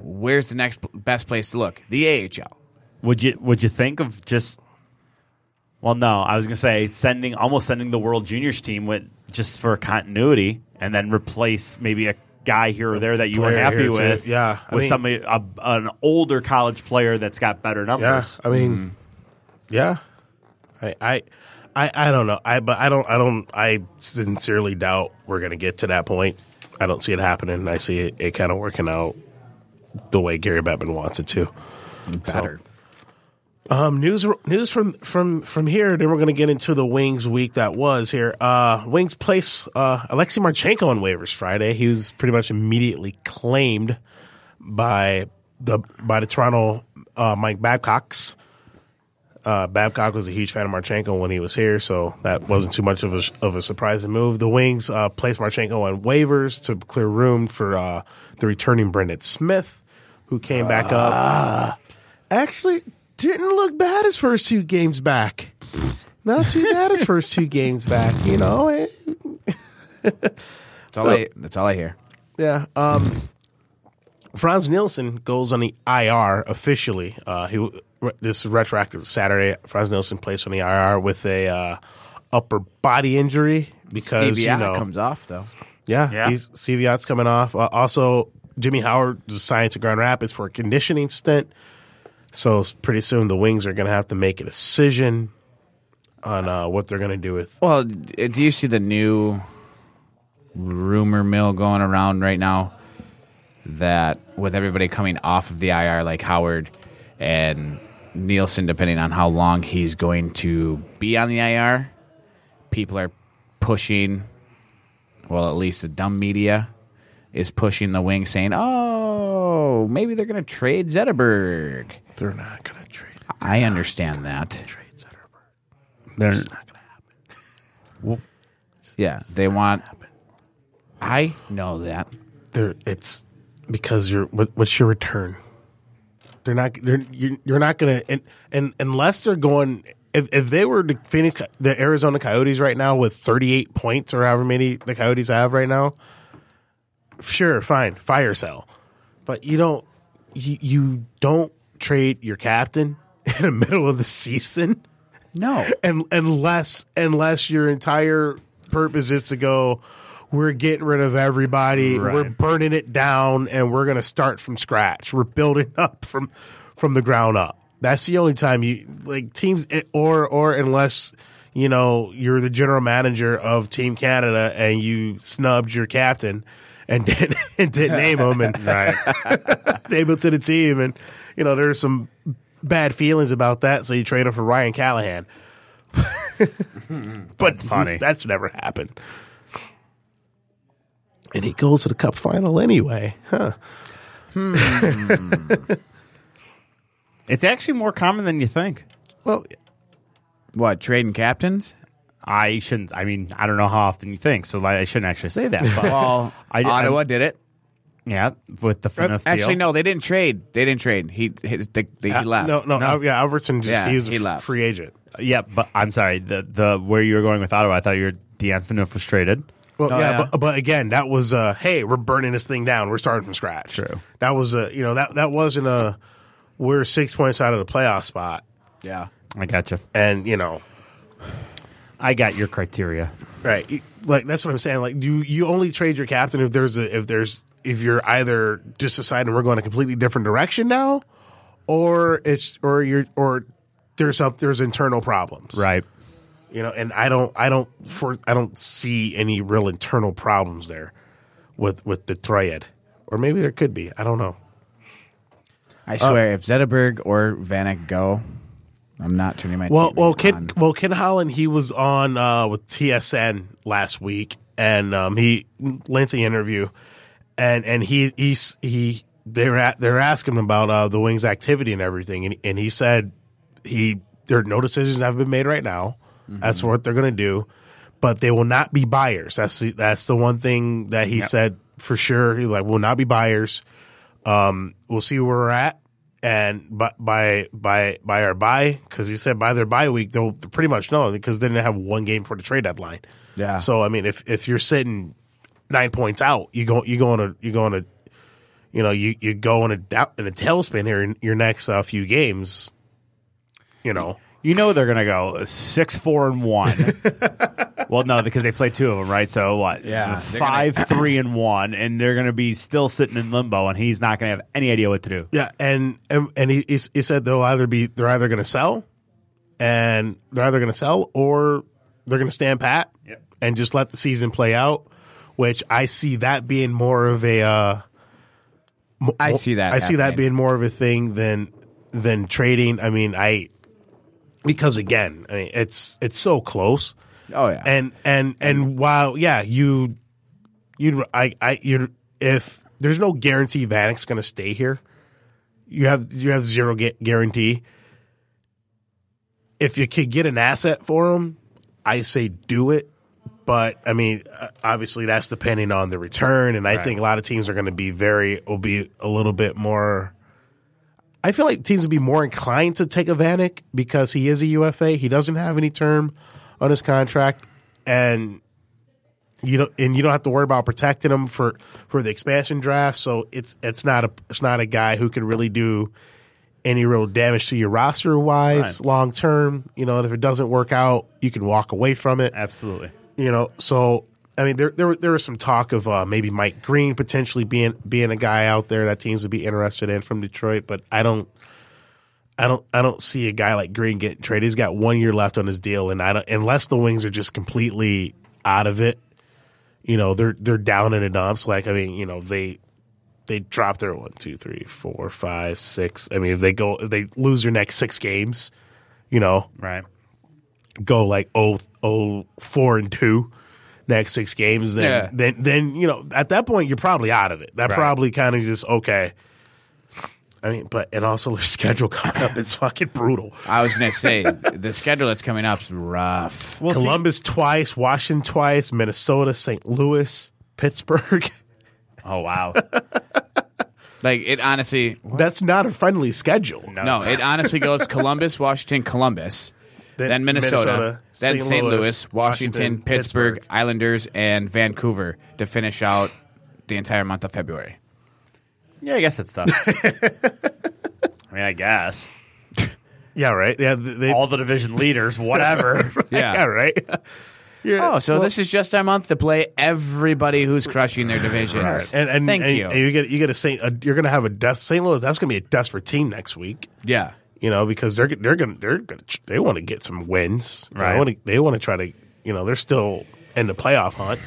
where's the next best place to look? The AHL. Would you would you think of just? Well, no. I was gonna say sending almost sending the World Juniors team with just for continuity, and then replace maybe a guy here or there that you were happy here, too. with. Yeah, I with mean- somebody a, an older college player that's got better Yeah, numbers. I mean, yeah, I, I, I, I don't know. I, but I don't, I don't, I sincerely doubt we're gonna get to that point. I don't see it happening. I see it, it kind of working out the way Gary Bettman wants it to. Better. Um, news, news from from from here. Then we're gonna get into the Wings week that was here. Uh, Wings place uh, Alexei Marchenko on waivers Friday. He was pretty much immediately claimed by the by the Toronto uh, Mike Babcocks. Uh, Babcock was a huge fan of Marchenko when he was here, so that wasn't too much of a of a surprising move. The Wings uh, placed Marchenko on waivers to clear room for uh, the returning Brendan Smith, who came back up. Actually, didn't look bad his first two games back. Not too bad his first two games back. You know, That's all, I, that's all I hear. Yeah. Um, Frans Nielsen goes on the IR officially. Uh, he this retroactive Saturday. Frans Nielsen placed on the IR with a uh, upper body injury because Stevie you know comes off though. Yeah, Yeah. he's Cviat's coming off. Uh, also, Jimmy Howard was assigned to Grand Rapids for a conditioning stint. So pretty soon the Wings are going to have to make a decision on uh, what they're going to do with. Well, do you see the new rumor mill going around right now that with everybody coming off of the IR like Howard and Nielsen, depending on how long he's going to be on the IR, people are pushing, well, at least the dumb media is pushing the wing saying, oh, maybe they're going to trade Zetterberg. They're not going to trade. I understand that. Trade Zetterberg. They're, It's not going to happen. Yeah, they want. I know that. They're, it's because you're. What, what's your return? They're not. They're, you're, not going to. And, and unless they're going. If, if they were the Phoenix, the Arizona Coyotes right now with 38 points or however many the Coyotes have right now, sure, fine, fire sale. But you don't. You, you don't trade your captain in the middle of the season No. and unless unless your entire purpose is to go we're getting rid of everybody Right. we're burning it down and we're going to start from scratch we're building up from from the ground up that's the only time you like teams eh, or or unless you know you're the general manager of team canada and you snubbed your captain and didn't, and didn't name him and right. name him to the team and you know there's some bad feelings about that so you trade him for ryan callahan but funny. That's never happened. And he goes to the cup final anyway. Huh. Hmm. It's actually more common than you think. Well, What trading captains? I shouldn't. I mean, I don't know how often you think, so like, I shouldn't actually say that. But Well, I- Ottawa I'm- did it. yeah, with the Phaneuf uh, Actually, deal. no, they didn't trade. They didn't trade. He he, they, they, he left. no, no, Al- uh, yeah, Alfredsson just Yeah, he was a he f- left. free agent. Yeah, but I'm sorry. The the where you were going with Ottawa, I thought you were Dion Phaneuf was traded. Well, Oh, yeah, yeah. But, but again, that was uh, hey, we're burning this thing down. We're starting from scratch. True. That was a you know that that wasn't a we're six points out of the playoff spot, Yeah. I got you. and you know I got your criteria. Right. Like that's what I'm saying. Like you you only trade your captain if there's a if there's if you're either just deciding we're going a completely different direction now, or it's or you're or there's some there's internal problems. Right. You know, and I don't I don't for I don't see any real internal problems there with with the triad. Or maybe there could be. I don't know. I swear, if Zetterberg or Vanek go, I'm not turning my Well, well, Ken, on. well, Ken Holland, he was on uh, with TSN last week, and um, he lengthy interview, and and he he's he they're at, they were asking him about uh, the Wings activity and everything, and and he said he there no decisions have been made right now. That's what they're going to do, but they will not be buyers. That's the, that's the one thing that he said for sure. He like will not be buyers. Um, we'll see where we're at, and by by by by our buy because he said by their bye week they'll pretty much know because they didn't have one game for the trade deadline. Yeah. So I mean, if if you're sitting nine points out, you go you go on a you go on a you know you you go in a in a tailspin here in your next uh, few games. You know, You know they're gonna go six, four, and one. well, no, because they played two of them, right? So what? Yeah, they're five, three, and one, and they're gonna be still sitting in limbo, and he's not gonna have any idea what to do. yeah, and and, and he he he said they'll either be they're either going to sell, and they're either going to sell or they're going to stand pat Yep. and just let the season play out. Which I see that being more of a. Uh, mo- I see that I see that being more of a thing than than trading. I mean, I because again, I mean, it's it's so close. Oh yeah. and and and while yeah you you I I you if there's no guarantee Vanek's going to stay here, you have you have zero guarantee. If you could get an asset for him, I say do it. But I mean, obviously that's depending on the return, and I think a lot of teams are going to be very will be a little bit more. I feel like teams would be more inclined to take a Vanek because he is a UFA. He doesn't have any term on his contract, and you don't and you don't have to worry about protecting him for for the expansion draft. So it's it's not a it's not a guy who can really do any real damage to your roster wise long term. You know, and if it doesn't work out, you can walk away from it Absolutely. you know so I mean, there there there was some talk of uh, maybe Mike Green potentially being being a guy out there that teams would be interested in from Detroit, but I don't. I don't. I don't see a guy like Green getting traded. He's got one year left on his deal, and I don't, unless the Wings are just completely out of it, you know, they're they're down in the dumps. Like I mean, you know, they they drop their one, two, three, four, five, six. I mean, if they go, if they lose their next six games, you know, Right. go like oh oh four and two next six games, then Yeah. then then you know at that point you're probably out of it. That Right. probably kind of just okay. I mean, but and also their schedule coming up it's fucking brutal. I was gonna say the schedule that's coming up is rough. Well, see- Columbus twice, Washington twice, Minnesota, St. Louis, Pittsburgh. oh wow. Like it honestly, That's not a friendly schedule. No. no, it honestly goes Columbus, Washington, Columbus, then Minnesota, then St. Louis, Washington, Pittsburgh, Islanders, and Vancouver to finish out the entire month of February. yeah, I guess it's tough. I mean, I guess Yeah, right. Yeah, they, all the division leaders, whatever. yeah, Yeah. right. Yeah, Oh, so well, this is just our month to play everybody who's crushing their divisions. and, and Thank and, you. And you get you get a Saint. A, you're going to have a death. St. Louis. That's going to be a desperate team next week. yeah. You know because they're they're going to they're going to they want to get some wins. Right. They want to they want to try to you know they're still in the playoff hunt.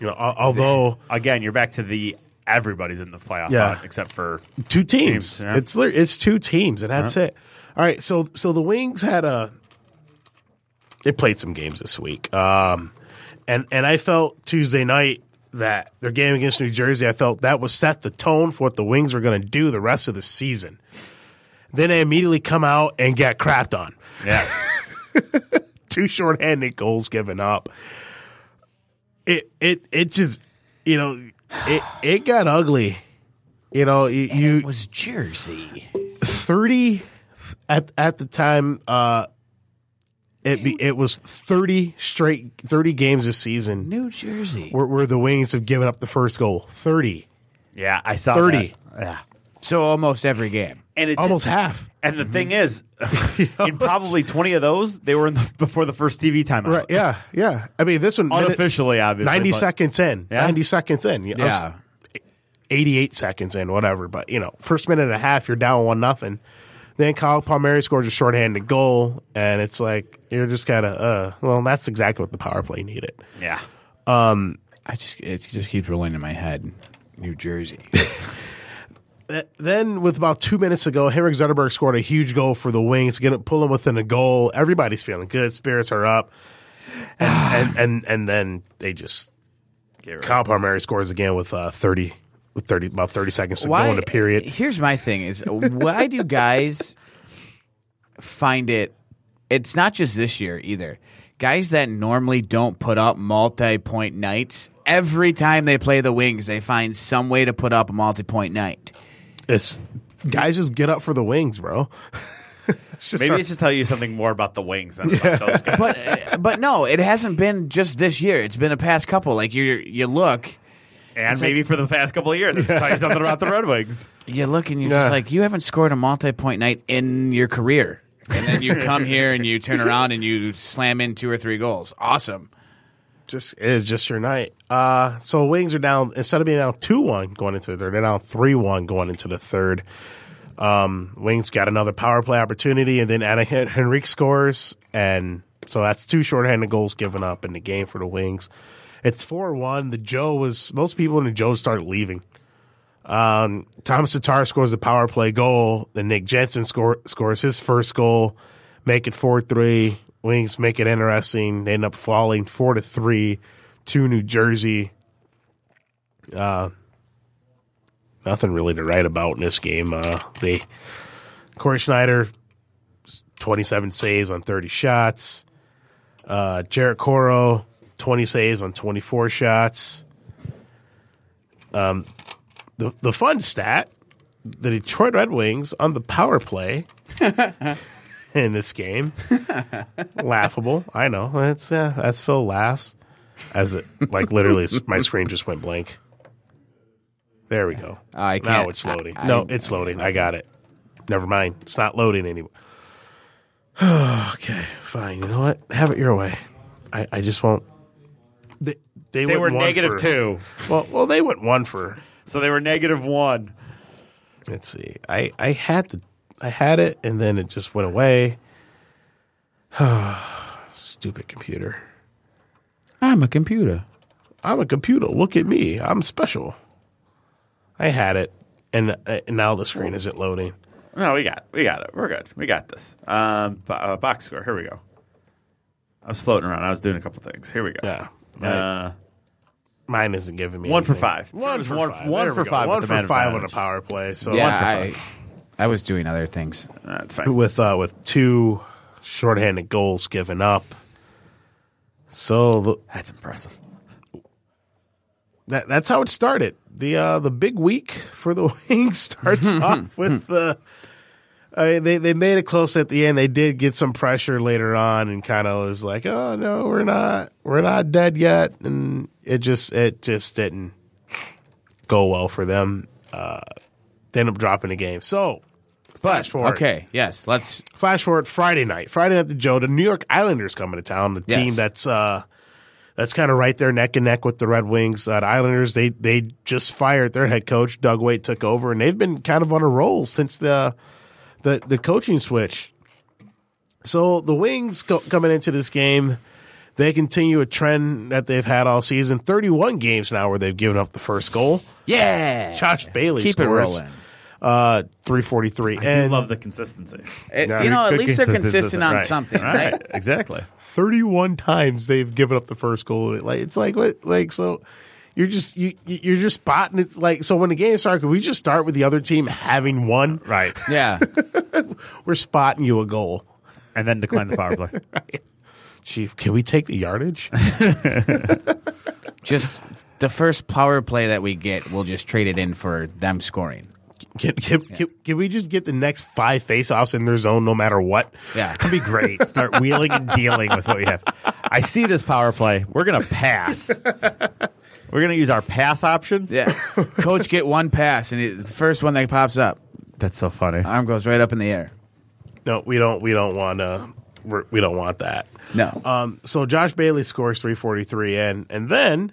You know, although Again, you're back to the everybody's in the playoff Yeah. hunt except for two teams. Teams, yeah. It's it's two teams, and that's it. All right, so so the Wings had a they played some games this week, um, and and I felt Tuesday night that their game against New Jersey, I felt that was set the tone for what the Wings were going to do the rest of the season. Then they immediately come out and get crapped on. yeah. Two shorthanded goals given up. It it it just you know it it got ugly. You know you, you it was Jersey. 30 at at the time uh it be, it was 30 straight 30 games this season New Jersey. where, where the Wings have given up the first goal 30 Yeah, I saw 30. that. Yeah. So almost every game. And it almost just- half and the thing is, in probably 20 of those, they were in the, before the first TV timeout. right yeah yeah I mean this one minute- Unofficially, obviously. 90 but- seconds in Yeah. 90 seconds in I was Yeah. 88 seconds in whatever but you know first minute and a half you're down one nothing then Kyle Palmieri scores a shorthanded goal and it's like you're just kind of uh well that's exactly what the power play needed Yeah. Um, I just it just keeps rolling in my head. New Jersey. then with about two minutes ago, Henrik Zetterberg scored a huge goal for the Wings, get pull them within a goal. Everybody's feeling good, spirits are up, and and and, and then they just Get rid Kyle Palmieri scores again with uh, thirty with thirty about thirty seconds to go in the period. Here's my thing: is why do guys find it? It's not just this year either. Guys that normally don't put up multi-point nights, every time they play the Wings, they find some way to put up a multi-point night. It's guys just get up for the Wings, bro. it's just Maybe our- it's just tell you something more about the Wings than about those guys. But but no, it hasn't been just this year. It's been a past couple. Like you you look, and maybe for the past couple of years, it's tell you something about the Red Wings. you look, and you're Yeah. just like you haven't scored a multi-point night in your career. And then you come here and you turn around and you slam in two or three goals. Awesome. Just it is just your night. Uh, so Wings are down instead of being down two one going into the third, they're down three one going into the third. Um, Wings got another power play opportunity, and then Adam Henrique scores, and so that's two shorthanded goals given up in the game for the Wings. It's four one. The Joe was most people in the Joe started leaving. Um, Tomas Tatar scores the power play goal. Then Nick Jensen score, scores his first goal, make it four three. Wings make it interesting. They end up falling four to three to New Jersey. Uh, nothing really to write about in this game. Uh, they Cory Schneider, twenty seven saves on thirty shots. Uh, Jared Coreau, twenty saves on twenty four shots. Um, the the fun stat: the Detroit Red Wings on the power play in this game. Laughable, I know. That's uh, that's Phil laughs as it like literally my screen just went blank. There we go. I now can't- it's loading. I- no, it's loading. I got it. Never mind. It's not loading anymore. okay, fine. You know what? Have it your way. I, I just won't. The, They went were one negative for- two, Well, well, they went one for. so they were negative one. Let's see. I I had the I had it, and then it just went away. Stupid computer. I'm a computer. I'm a computer. Look at me. I'm special. I had it, and, uh, and now the screen isn't loading. No, we got, we got it. We're good. We got this. Um, bo- uh, box score. Here we go. I was floating around. I was doing a couple things. Here we go. Yeah. Uh, Mine isn't giving me one for five. One for one, five. One There for five. One for five on a power play. So Yeah, for I, five. I was doing other things. That's fine. with uh, with two shorthanded goals given up. So the, That's impressive. that that's how it started. The uh, the big week for the Wings starts off with the. I mean, they they made it close at the end. They did get some pressure later on, and kind of was like, "Oh no, we're not we're not dead yet," and it just it just didn't go well for them. Uh, they end up dropping the game. So flash forward. Okay, yes, let's. Flash forward Friday night. Friday night at the Joe, the New York Islanders coming to town. The Yes. team that's uh that's kind of right there neck and neck with the Red Wings. Uh, the Islanders they they just fired their head coach. Doug Weight took over, and they've been kind of on a roll since the the the coaching switch. So the Wings go, coming into this game, they continue a trend that they've had all season. Thirty one games now where they've given up the first goal. Yeah, Josh Bailey keep it scores rolling. Uh three forty three I and do love the consistency. It- Yeah. you know, at least they're consistent on right. something, right? Exactly. 31 times they've given up the first goal. Like it's like what like so you're just you you- you're just spotting it like so when the game starts could we just start with the other team having one Right. Yeah, we're spotting you a goal. And then decline the power play. Chief, can we take the yardage? just the first power play that we get, we'll just trade it in for them scoring. Can, can, can, can we just get the next five face-offs in their zone no matter what? Yeah, That'd be great. Start wheeling and dealing with what we have. I see this power play. We're gonna pass. We're gonna use our pass option. yeah. Coach get one pass, and it, the first one that pops up, That's so funny. arm goes right up in the air. No, we don't we don't want to we're, we don't want that. No, Um, so Josh Bailey scores 343 and and then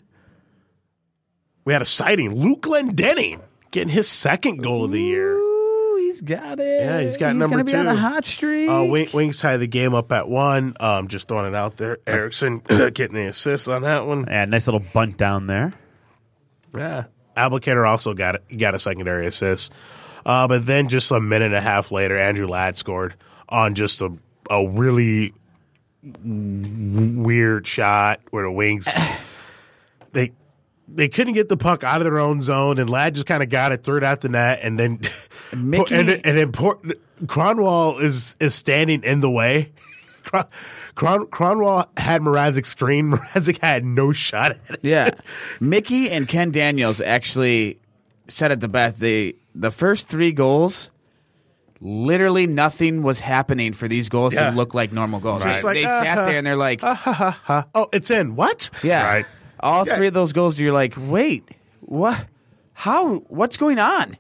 we had a sighting. Luke Glendening getting his second goal of the year. Ooh, he's got it. Yeah, he's got he's number gonna be on a hot streak. Uh, Wing, Wings tie the game up at one. Um, just throwing it out there. Ericsson getting the assist on that one. Yeah, nice little bunt down there. Yeah. Abdelkader also got it, got a secondary assist. Uh, but then just a minute and a half later, Andrew Ladd scored on just a, a really weird shot where the Wings they they couldn't get the puck out of their own zone, and Ladd just kind of got it, threw it out the net, and then Mickey- and and then Kronwall is is standing in the way. Kron, Kron, Kronwall had Mrazek's screen. Mrazek had no shot at it. Yeah. Mickey and Ken Daniels actually said it the best. The the first three goals, literally nothing was happening for these goals Yeah. to look like normal goals. Just They- like, they uh, sat uh, there and they're like, Oh, it's in. What? yeah. Right. All three of those goals, you're like, wait, what? How? What's going on?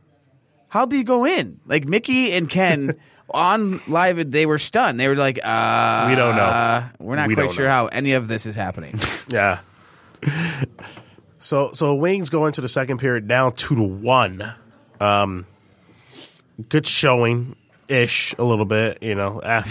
How'd these go in? Like Mickey and Ken on live, they were stunned. They were like, uh, We don't know. uh, we're not We quite sure know. how any of this is happening. Yeah. so so Wings go into the second period down two to one. Um, good showing ish a little bit, you know. Ah.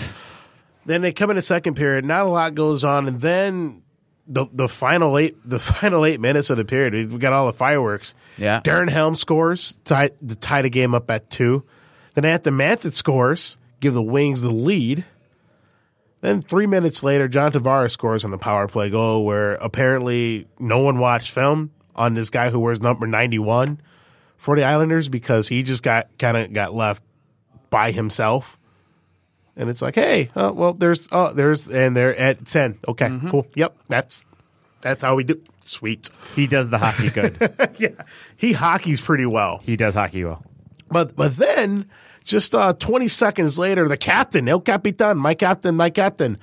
Then they come in the second period. Not a lot goes on, and then the the final eight the final eight minutes of the period, we got all the fireworks. Yeah. Darren Helm scores tie, to tie the game up at two. Then Anthony Mantha scores, give the Wings the lead. Then three minutes later, John Tavares scores on the power play goal where apparently no one watched film on this guy who wears number 91 for the Islanders because he just got kind of got left by himself. And it's like, hey, oh, well, there's, oh, there's, and they're at 10. Okay, cool. Yep, that's, that's how we do. Sweet. He does the hockey good. yeah, he hockeys pretty well. he does hockey well. But but then just uh, 20 seconds later, the captain, El Capitan, my captain, my captain,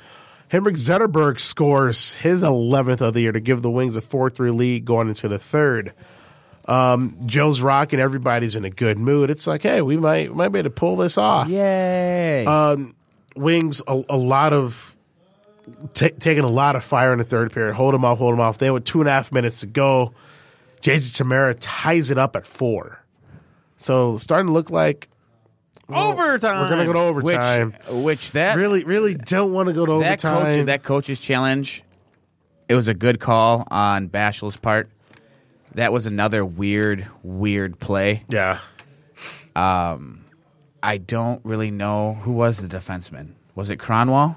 Henrik Zetterberg scores his 11th of the year to give the Wings a 4 3 lead going into the third. Um, Joe's rocking, everybody's in a good mood. It's like, hey, we might, might be able to pull this off. Yay. Wings, a, a lot of ta taking a lot of fire in the third period. Hold them off, hold them off. They with two and a half minutes to go, JJ Tamara ties it up at four. So starting to look like Overtime. we're going to go to which overtime. which that really, really don't want to go to overtime. that overtime. coach that coach's challenge. It was a good call on Blashill's part. That was another weird, weird play. yeah. Um, I don't really know who was the defenseman. Was it Kronwall?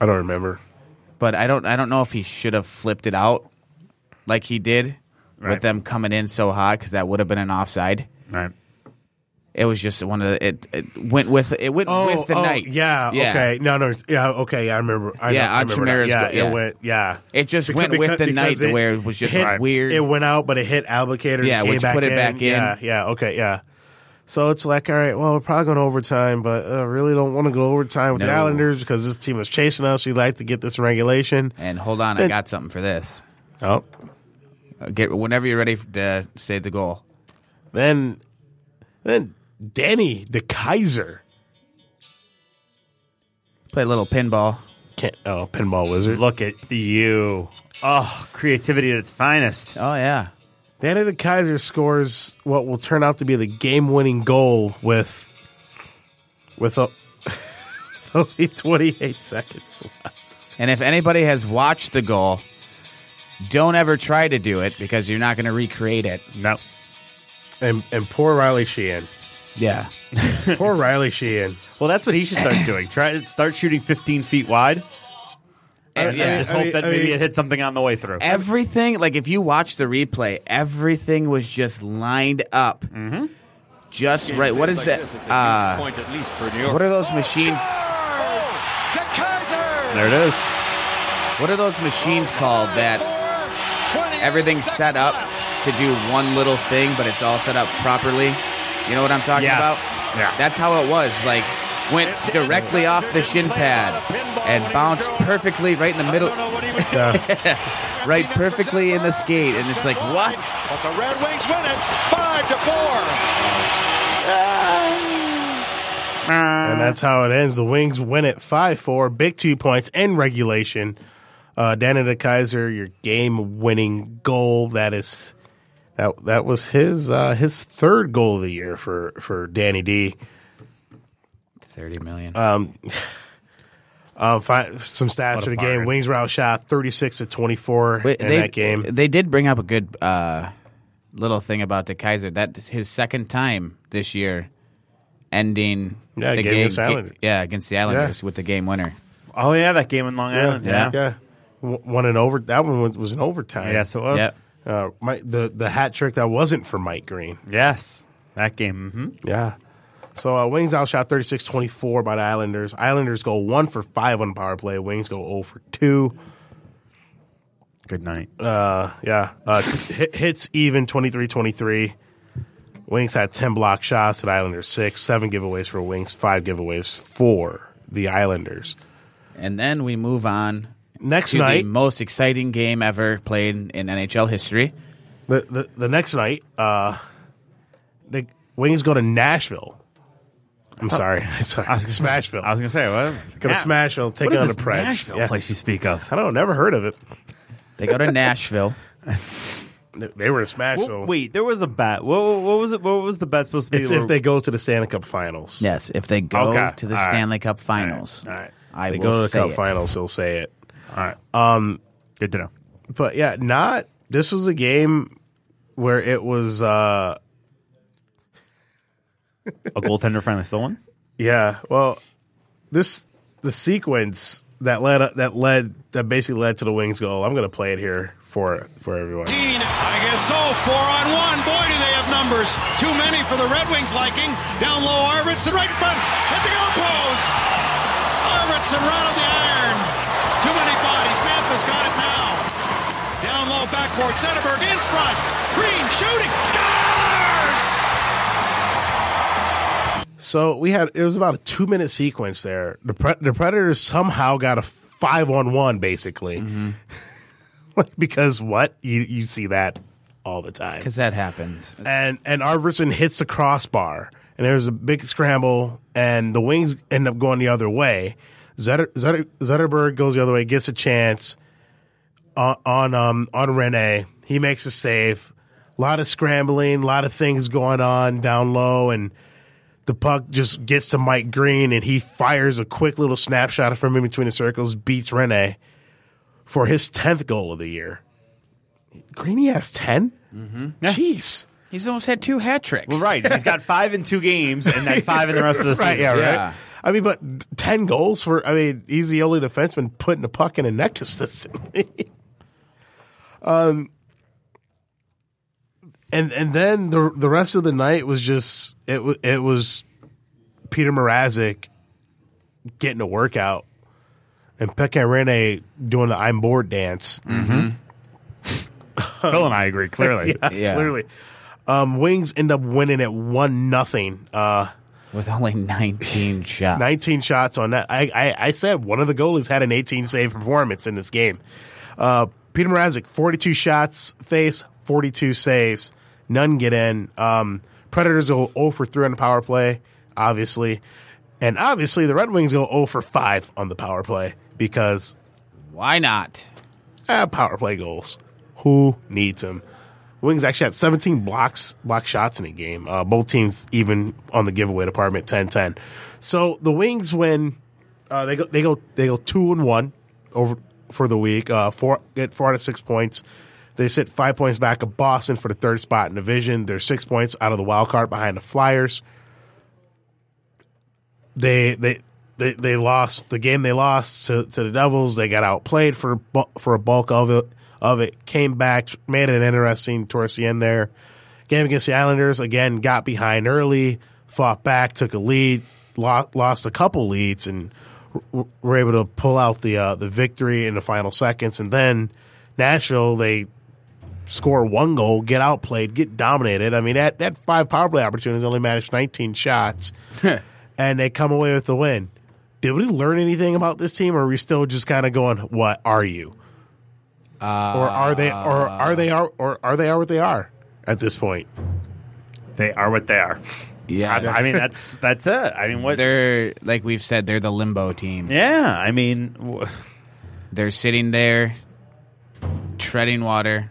I don't remember. But I don't. I don't know if he should have flipped it out like he did Right. with them coming in so hot because that would have been an offside. Right. It was just one of the, it. It went with it went oh, with the oh, night. Oh, Yeah, Okay. No, no. Yeah. Okay. Yeah, I remember. I Yeah, know, I remember Yeah, yeah. It went. Yeah. It just Becau- went with because- the night because to where it was just hit- weird. It went out, but it hit Abdelkader. Yeah, which put it in. back in. Yeah. Yeah. Okay. Yeah. So it's like, all right, well, we're probably going to overtime, but I really don't want to go overtime with the Islanders because this team is chasing us. We'd like to get this regulation. and hold on, I got something for this. Oh, Uh, Get whenever you're ready to say the goal. then, then Danny DeKeyser Play a little pinball. can't. Oh, pinball wizard. Look at you. Oh, creativity at its finest. Oh yeah, Danny DeKeyser scores what will turn out to be the game-winning goal with with a, with only 28 seconds left. and if anybody has watched the goal, don't ever try to do it because you're not going to recreate it. No. And and poor Riley Sheahan. Yeah, Poor Riley Sheahan. Well, that's what he should start doing. Try start shooting 15 feet wide. And, yeah. Just I hope mean- that I maybe mean- it hit something on the way through. everything like if you watch the replay, everything was just lined up, mm-hmm. just right. What is that? Uh, point at least for New York. what are those machines? There it is. What are those machines called that everything's set up to do one little thing, but it's all set up properly? You know what I'm talking Yes. about? Yeah. That's how it was. Like went directly off the shin pad and bounced perfectly right in the middle, right perfectly in the skate, and it's like what? But the Red Wings win it five to four. And that's how it ends. The Wings win it 5 4, big two points in regulation. Uh, Danny DeKeyser, your game winning goal. That is. That, that was his uh, his third goal of the year for, for Danny D. Thirty million. Um, fi- some stats What for the bargain. game. Wings were outshot 36 to 24 Wait, in they, that game. They did bring up a good uh, little thing about DeKeyser. That's his second time this year ending Yeah, the game against the Islanders. yeah, against the Islanders with the game winner. Oh, yeah, that game in Long Island. Yeah. yeah. W- One in over. That one was, was in overtime. Yes, it was. Yep. Uh, Mike, the the hat trick that wasn't for Mike Green. Yes. That game. hmm Yeah. So uh, Wings outshot 36-24 by the Islanders. Islanders go one for five on power play. Wings go 0 for two. Good night. Uh, yeah. Uh, hit, hits even 23-23. Wings had 10 block shots. at Islanders six. Seven giveaways for Wings. Five giveaways for the Islanders. And then we move on Next to night, the most exciting game ever played in NHL history. the, the, the next night, uh, the Wings go to Nashville. I'm sorry. I'm sorry. Smashville. I was going to say, what? Go to Smashville. Take What on is the this Preds. Nashville Yeah. place you speak of? I don't know. Never heard of it. They go to Nashville. They were in Smashville. Well, wait, there was a bet. What, what was it? What was the bet supposed to be? It's if they go to the Stanley Cup Finals. Yes, if they go Okay. to the All right. Stanley Cup Finals, All right. I They will go to the say Cup it. Finals, he'll say it. All right. Um, Good to know. But yeah, not. This was a game where it was. uh A goaltender finally stole one? Yeah. Well, this the sequence that led that led that basically led to the Wings goal. I'm going to play it here for for everyone. I guess so. Four on one. Boy, do they have numbers. Too many for the Red Wings liking. Down low, Arvidsson right in front. At the goal post. Arvidsson right on the iron. Too many bodies. Mantha's got it now. Down low, backboard. Zetterberg in front. Green shooting. Scores! So we had it was about a two minute sequence there. The pre- the Predators somehow got a five on one basically. because what you you see that all the time. because that happens. and and Arvidsson hits the crossbar, and there's a big scramble, and the Wings end up going the other way. Zetter, Zetter, Zetterberg goes the other way, gets a chance on on um on Rinne. He makes a save. A lot of scrambling, a lot of things going on down low, and the puck just gets to Mike Green, and he fires a quick little snapshot from in between the circles, beats Rinne for his tenth goal of the year. Greeny has 10 Mm-hmm. Jeez. He's almost had two hat tricks. Well, right. He's got five in two games and then five in the rest of the season. Right, yeah, Yeah. right. I mean, but ten goals for. I mean, he's the only defenseman putting a puck in a net consistently. um, and and then the the rest of the night was just it. wa- It was Peter Mrazek getting a workout and Pekka Rinne doing the I'm bored dance. Phil and I agree, clearly. yeah, Yeah. literally. Um, Wings end up winning at one nothing. Uh, With only 19 shots. 19 shots on that. I, I, I said one of the goalies had an 18 save performance in this game. Uh, Peter Mrazek, 42 shots, face, 42 saves. None get in. Um, Predators go 0 for 3 on the power play, obviously. And obviously, the Red Wings go 0 for 5 on the power play because Why not? ah, power play goals. Who needs them? Wings actually had 17 blocks, block shots in a game. Uh, both teams even on the giveaway department 10-10. So the Wings win. Uh, they go they go they go two and one over for the week. Uh, four get four out of six points. They sit five points back of Boston for the third spot in the division. They're six points out of the wild card behind the Flyers. They they they, they lost the game. They lost to, to the Devils. They got outplayed for for a bulk of it. Of it came back, made it interesting towards the end there. Game against the Islanders again got behind early, fought back, took a lead, lost, lost a couple leads, and were able to pull out the uh, the victory in the final seconds. And then Nashville, they score one goal, get outplayed, get dominated. I mean, that that five power play opportunities only managed 19 shots, and they come away with the win. Did we learn anything about this team, or are we still just kind of going, "What are you?" Uh, or are they, or are they, are, or are they are what they are at this point? They are what they are. Yeah. I, I mean, that's that's it. I mean, what? They're, like we've said, they're the limbo team. Yeah, I mean, w- They're sitting there, treading water.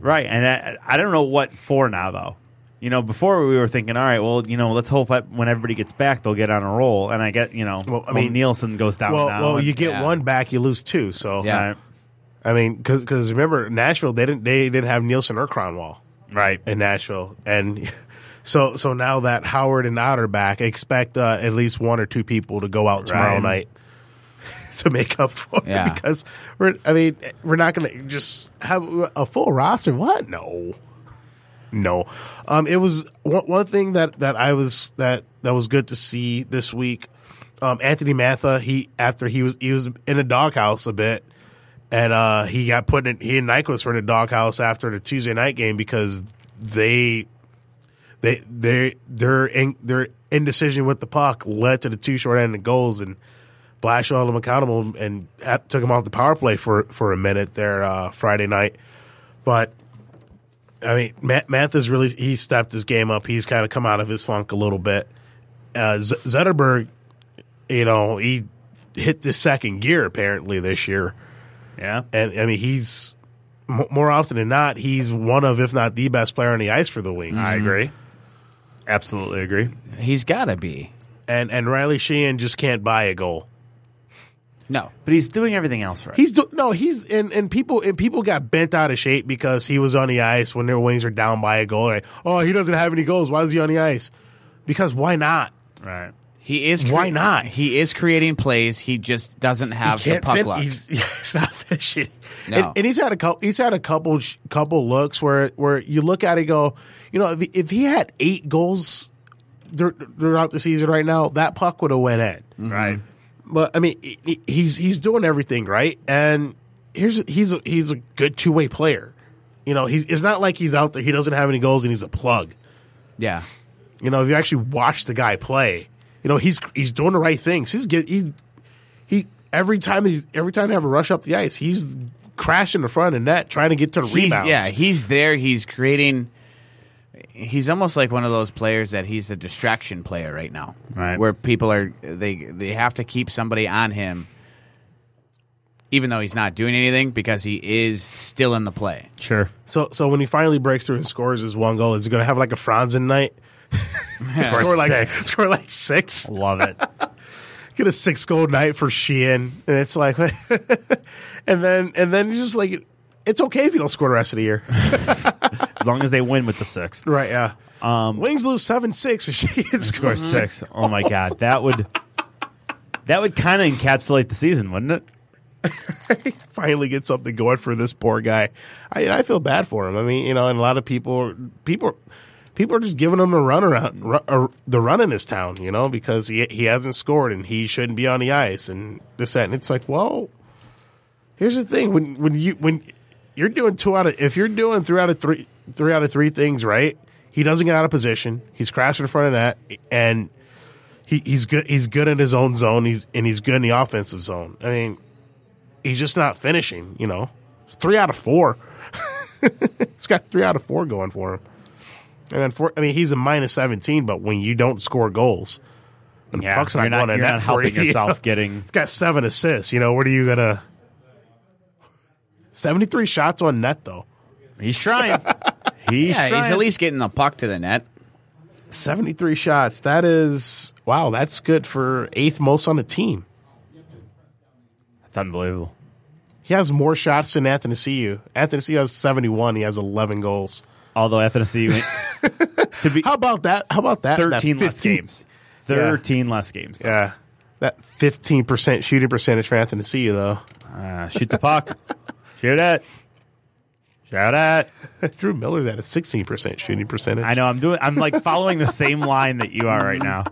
Right. And I, I don't know what for now though. You know, before we were thinking, all right, well, you know, let's hope that when everybody gets back, they'll get on a roll. And I get, you know, Well, I mean- Nielsen goes down. Well, now well, and- you get yeah. one back, you lose two. So Yeah. Right, I mean, because remember Nashville, they didn't they didn't have Nielsen or Cronwall right. in Nashville, and so so now that Howard and Otter back, expect uh, at least one or two people to go out tomorrow Right. night to make up for Yeah. it because we're I mean we're not going to just have a full roster. What? No. No, um, it was one, one thing that, that I was that that was good to see this week. Um, Anthony Mantha, he after he was he was in the doghouse a bit, and uh, he got put in. He and Nyquist were in the doghouse after the Tuesday night game because they they they their in, their indecision with the puck led to the two short-handed goals, and Blash held him accountable and at, took him off the power play for for a minute there uh, Friday night. But I mean, Matt, Mantha's really he stepped his game up. He's kind of come out of his funk a little bit. Uh, Z- Zetterberg, you know, he hit the second gear apparently this year, Yeah. and I mean he's m- more often than not he's one of if not the best player on the ice for the Wings. I agree. Absolutely agree. He's got to be. And and Riley Sheahan just can't buy a goal. No. But he's doing everything else right. He's do, no, he's and, and people and people got bent out of shape because he was on the ice when their wings are down by a goal. Like, oh, he doesn't have any goals. Why is he on the ice? Because why not? right. He is. Why not? He is creating plays. He just doesn't have the puck fin- luck. He's, he's not finishing. No. And, and he's had a couple. He's had a couple sh- couple looks where where you look at it, go, you know, if he, if he had eight goals dur- throughout the season right now, that puck would have went in. Right. But I mean, he- he- he's he's doing everything right, and here's he's a, he's a good two way player. You know, he's it's not like he's out there. He doesn't have any goals, and he's a plug. yeah. You know, if you actually watch the guy play, you know he's he's doing the right things. He's get he's he every time he every time they have a rush up the ice, he's crashing the front of the net trying to get to the He's, rebounds. yeah. He's there. He's creating. He's almost like one of those players that he's a distraction player right now, Right. Where people are they they have to keep somebody on him, even though he's not doing anything because he is still in the play. Sure. So so when he finally breaks through and scores his one goal, is he going to have like a Franzen night? score like six. score like six. Love it. Get a six goal night for Sheahan, and it's like, and then and then just like it's okay if you don't score the rest of the year, as long as they win with the six. right? Yeah. Um, Wings lose seven six, and Sheahan Score scores six. Oh my god, that would that would kind of encapsulate the season, wouldn't it? finally get something going for this poor guy. I I feel bad for him. I mean, you know, and a lot of people people people are just giving him a run around ru- uh, the run in this town, you know, because he he hasn't scored and he shouldn't be on the ice and this that and it's like, well, here's the thing when when you when you're doing two out of if you're doing three out of three three out of three things right, he doesn't get out of position. He's crashing in front of that and. He, he's good. He's good in his own zone. He's and he's good in the offensive zone. I mean, he's just not finishing. You know, It's three out of four. it's got three out of four going for him. And then for I mean, he's a minus seventeen. But when you don't score goals, when the puck's not you're not, going in you're net helping you, yourself getting. He's got seven assists. You know, what are you gonna? Seventy three shots on net though. He's trying. He's Yeah, trying. he's at least getting the puck to the net. Seventy three shots. That is wow. That's good for eighth most on the team. That's unbelievable. He has more shots than Athanasiou. Anthony Cu has seventy one. He has eleven goals. Although FNC to be How about that? How about that? thirteen that less games. Thirteen less games. Yeah. That 15% shooting percentage for Athanasiou, though. Uh, shoot the puck. shoot it. Shout it. Drew Miller's at a 16% shooting percentage. I know. I'm doing. I'm like following the same line that you are right now.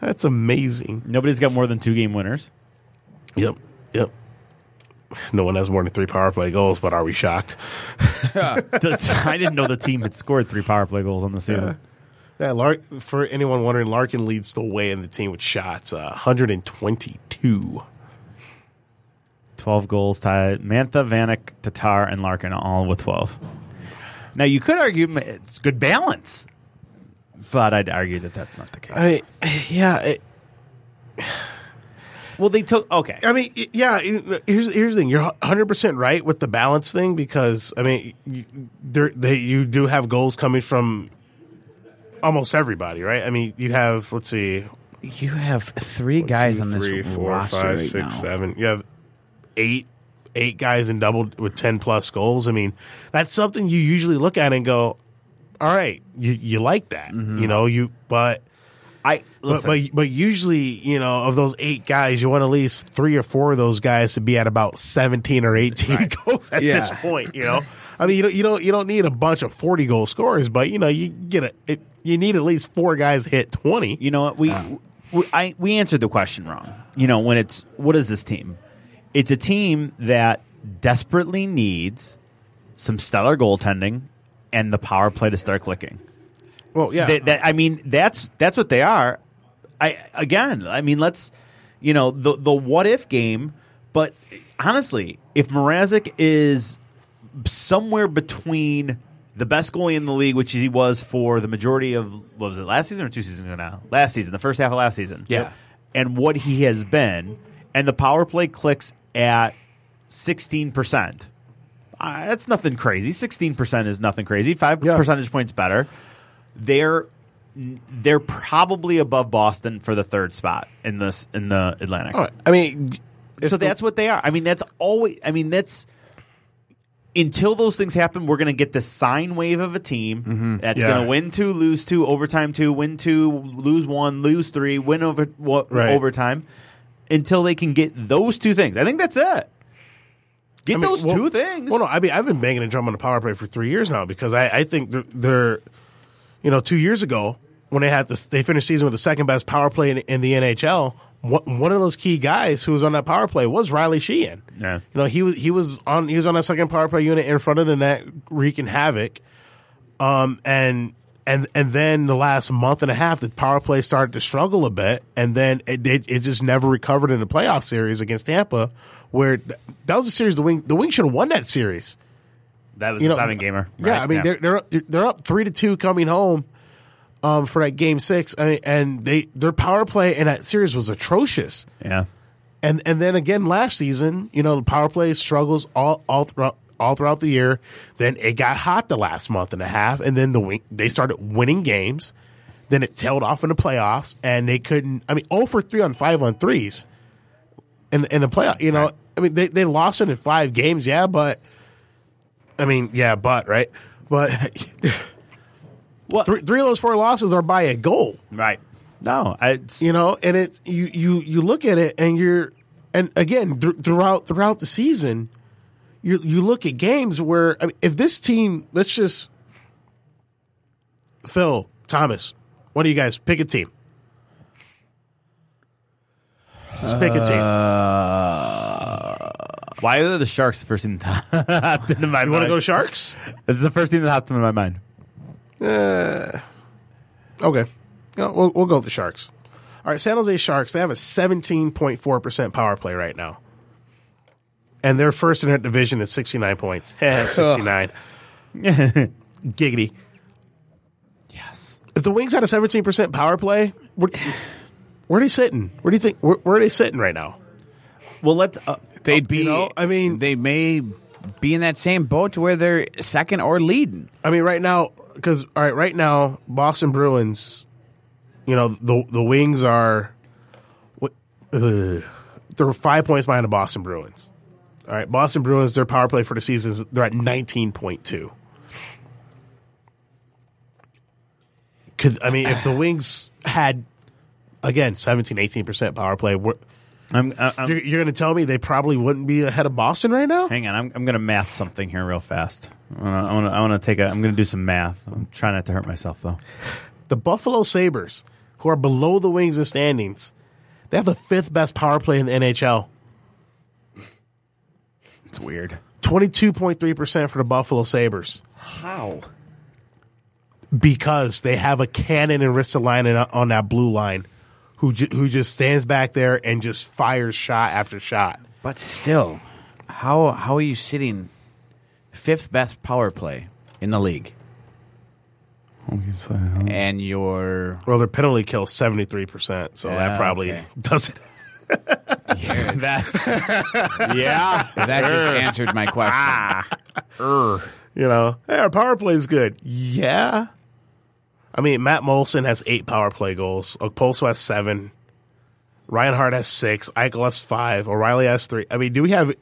That's amazing. Nobody's got more than two game winners. Yep. Yep. No one has more than three power play goals, but are we shocked? The- I didn't know the team had scored three power play goals on the season. Yeah, Lark, for anyone wondering, Larkin leads the way in the team with shots, uh, 122. Twelve goals tied. Mantha, Vanek, Tatar, and Larkin all with twelve. Now you could argue it's good balance, but I'd argue that that's not the case. I, yeah, it, well, they took okay. I mean, yeah. Here's here's the thing. You're 100 percent right with the balance thing because I mean, you, there they you do have goals coming from almost everybody, right? I mean, you have let's see, You have three guys two, on this three, four, roster five, right six, now. seven. You have eight eight guys in double with 10 plus goals. I mean, that's something you usually look at and go, all right, you you like that, Mm-hmm. you know, you but. I But, but but usually, you know, of those eight guys, you want at least three or four of those guys to be at about seventeen or eighteen goals at this point. You know, I mean, you don't you don't you don't need a bunch of forty goal scorers, but you know, you get a it, you need at least four guys to hit twenty. You know what? We, we I we answered the question wrong. You know, when it's what is this team? It's a team that desperately needs some stellar goaltending and the power play to start clicking. Well, yeah, That, that- I mean, that's that's what they are. I again, I mean, let's you know the the what if game. But honestly, if Mrazek is somewhere between the best goalie in the league, which he was for the majority of what was it last season or two seasons ago now? Last season, the first half of last season. Yeah. and what he has been, and the power play clicks at sixteen percent. Uh, that's nothing crazy. Sixteen percent is nothing crazy. Five Yeah. percentage points better. They're they're probably above Boston for the third spot in this in the Atlantic. Right. I mean, so that's what they are. I mean, that's always. I mean, that's until those things happen. We're going to get the sine wave of a team that's Yeah. going to win two, lose two, overtime two, win two, lose one, lose three, win over what Right. overtime. Until they can get those two things, I think that's it. Get I mean, those well- two things. Well, no, I mean, I've been banging a drum on the power play for three years now because I, I think they're, they're, you know, two years ago when they had this, they finished season with the second best power play in, in the NHL. One one of those key guys who was on that power play was Riley Sheahan. Yeah. you know, he was he was on he was on that second power play unit in front of the net, wreaking havoc. Um, and and and then the last month and a half, the power play started to struggle a bit, and then it it, it just never recovered in the playoff series against Tampa, where th- that was a series the wing the wing should have won that series. That was You a know, seven gamer. Yeah, I mean they're they're up, they're up three to two coming home um, for that game six, I mean, and they their power play in that series was atrocious. yeah. And and then again last season, you know, the power play struggles all all throughout all throughout the year. Then it got hot the last month and a half, and then the they started winning games. Then it tailed off in the playoffs, and they couldn't. I mean, zero for three on five on threes, in in the playoff. You know, I mean, they they lost it in five games, yeah, but I mean, yeah, but right, but What? three three of those four losses are by a goal. Right. No, I, it's, you know and it you you you look at it and you're and again th- throughout throughout the season you you look at games where I mean, if this team let's just Phil Thomas one of you guys pick a team. Just pick a team. Uh, why are the Sharks the first team that hopped into my mind? you want to go Sharks? It's the first team that hopped into my mind. Uh, okay. No, we'll, we'll go with the Sharks. All right San Jose Sharks they have a 17.4% power play right now and they're first in that division at 69 points 69 giggity Yes. if the Wings had a 17% power play, where, where are they sitting? Where do you think? Where, where are they sitting right now? Well, let's. Uh, They'd be. you know, I mean- they may be in that same boat to where they're second or leading. I mean, right now, because all right, right now, Boston Bruins, you know, the the Wings are, what, uh, they're five points behind the Boston Bruins. All right, Boston Bruins, their power play for the season is they're at nineteen point two. Because I mean, if the Wings had again 17, 18 percent power play, I'm, I'm, You're, you're going to tell me they probably wouldn't be ahead of Boston right now? hang on. I'm, I'm going to math something here real fast. I want to. I want to take a. I'm going to do some math. I'm trying not to hurt myself though. The Buffalo Sabres, who are below the Wings in standings, they have the fifth best power play in the NHL. It's weird. 22.3% for the Buffalo Sabres How? because they have a cannon and Ristolainen on that blue line who, ju- who just stands back there and just fires shot after shot. But still, how how are you sitting fifth best power play in the league? Uh, and you're Well, their penalty kill 73%, so that probably okay. does it. That's yeah. that just answered my question. Ah. You know, hey, our power play is good. Yeah. I mean, Matt Moulson has eight power play goals. Okposo has seven. Ryan Hart has six. Eichel has five. O'Reilly has three. I mean, do we have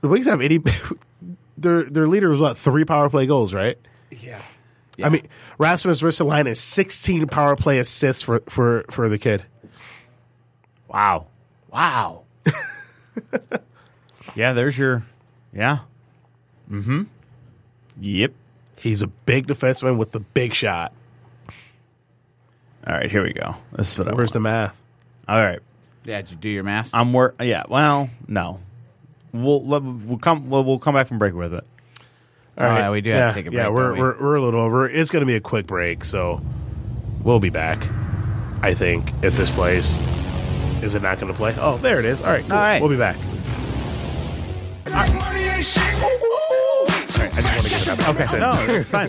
the Wings have any? their their leader was what three power play goals, right? Yeah. I mean, Rasmus Ristolainen has sixteen power play assists for for for the kid. Wow. Wow. Yeah. There's your. Yeah. Mm-hmm. Yep. He's a big defenseman with the big shot. All right. Here we go. This is what I Where's want. the math? All right. Yeah, did you do your math? I'm work. Yeah. Well, no. We'll we'll come. We'll, we'll come back from break with it. All right. Oh, yeah, we do have to take a Yeah, break, we're, don't we? we're we're a little over. It's going to be a quick break, so we'll be back. I think if this plays, is it not going to play? Oh, there it is. All right, cool. All right. we'll be back. I just want to get it up. Okay, No, it's fine.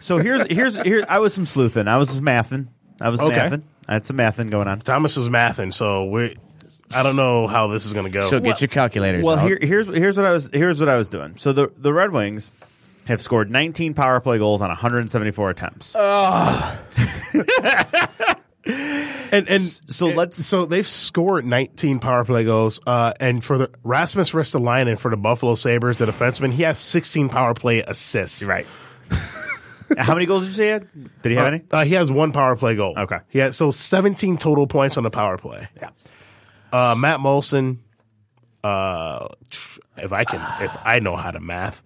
So here's here's here. I was some sleuthing. I was just mathing. I was Okay. mathing. I had some mathing going on. Thomas is mathing, so we. I don't know how this is going to go. So get your calculators Well, out. here, here's here's what I was here's what I was doing. So the the Red Wings have scored 19 power play goals on 174 attempts. and and so let's- so they've scored 19 power play goals. Uh, and for the Rasmus Ristolainen for the Buffalo Sabres, the defenseman, he has 16 power play assists. right. How many goals did you say he had? Did he have Uh, any? uh, he has one power play goal. Okay. He had so 17 total points on the power play. Yeah. Uh, Matt Moulson, uh, if I can, if I know how to math,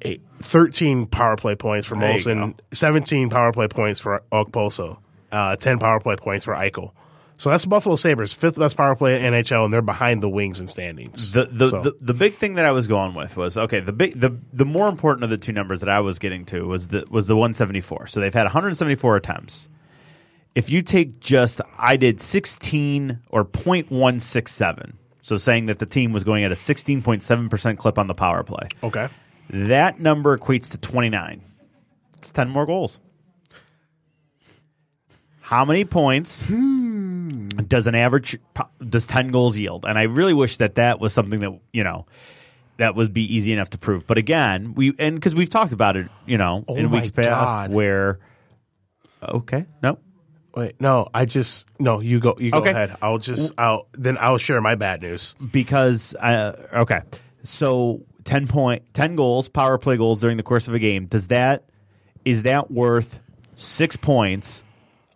eight, 13 power play points for There Moulson, 17 power play points for Okposo, uh, 10 power play points for Eichel. So that's the Buffalo Sabres, fifth best power play in NHL, and they're behind the Wings and standings. The the, So- the the big thing that I was going with was okay. The big the the more important of the two numbers that I was getting to was the was the 174. So they've had 174 attempts. If you take just I did 16 or 0.167. So saying that the team was going at a 16.7% clip on the power play. okay. That number equates to 29. It's 10 more goals. How many points does an average does 10 goals yield? And I really wish that that was something that, you know, that would be easy enough to prove. But again, we and because we've talked about it, you know, Oh in weeks past God. where okay, no. Wait, no, I just no. You go. You go Okay. ahead. I'll just. I'll then I'll share my bad news. because uh, okay, so ten point ten goals, power play goals during the course of a game. Does that is that worth six points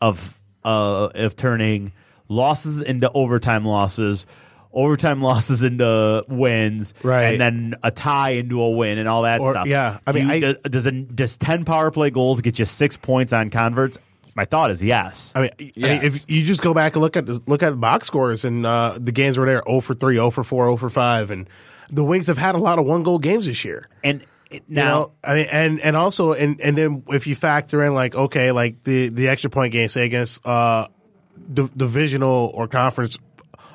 of uh, of turning losses into overtime losses? Overtime losses into wins, Right. and then a tie into a win, and all that Or- stuff. yeah, I Do mean, you- I- does, does a, does ten power play goals get you six points on converts? My thought is yes. I mean, I mean, if you just go back and look at the, look at the box scores and uh, the games were there 0 for 3, 0 for 4, 0 for 5 and the Wings have had a lot of one goal games this year. and it- You now, know, I mean, and and also, and and then if you factor in like okay, like the the extra point game, say against uh, div- divisional or conference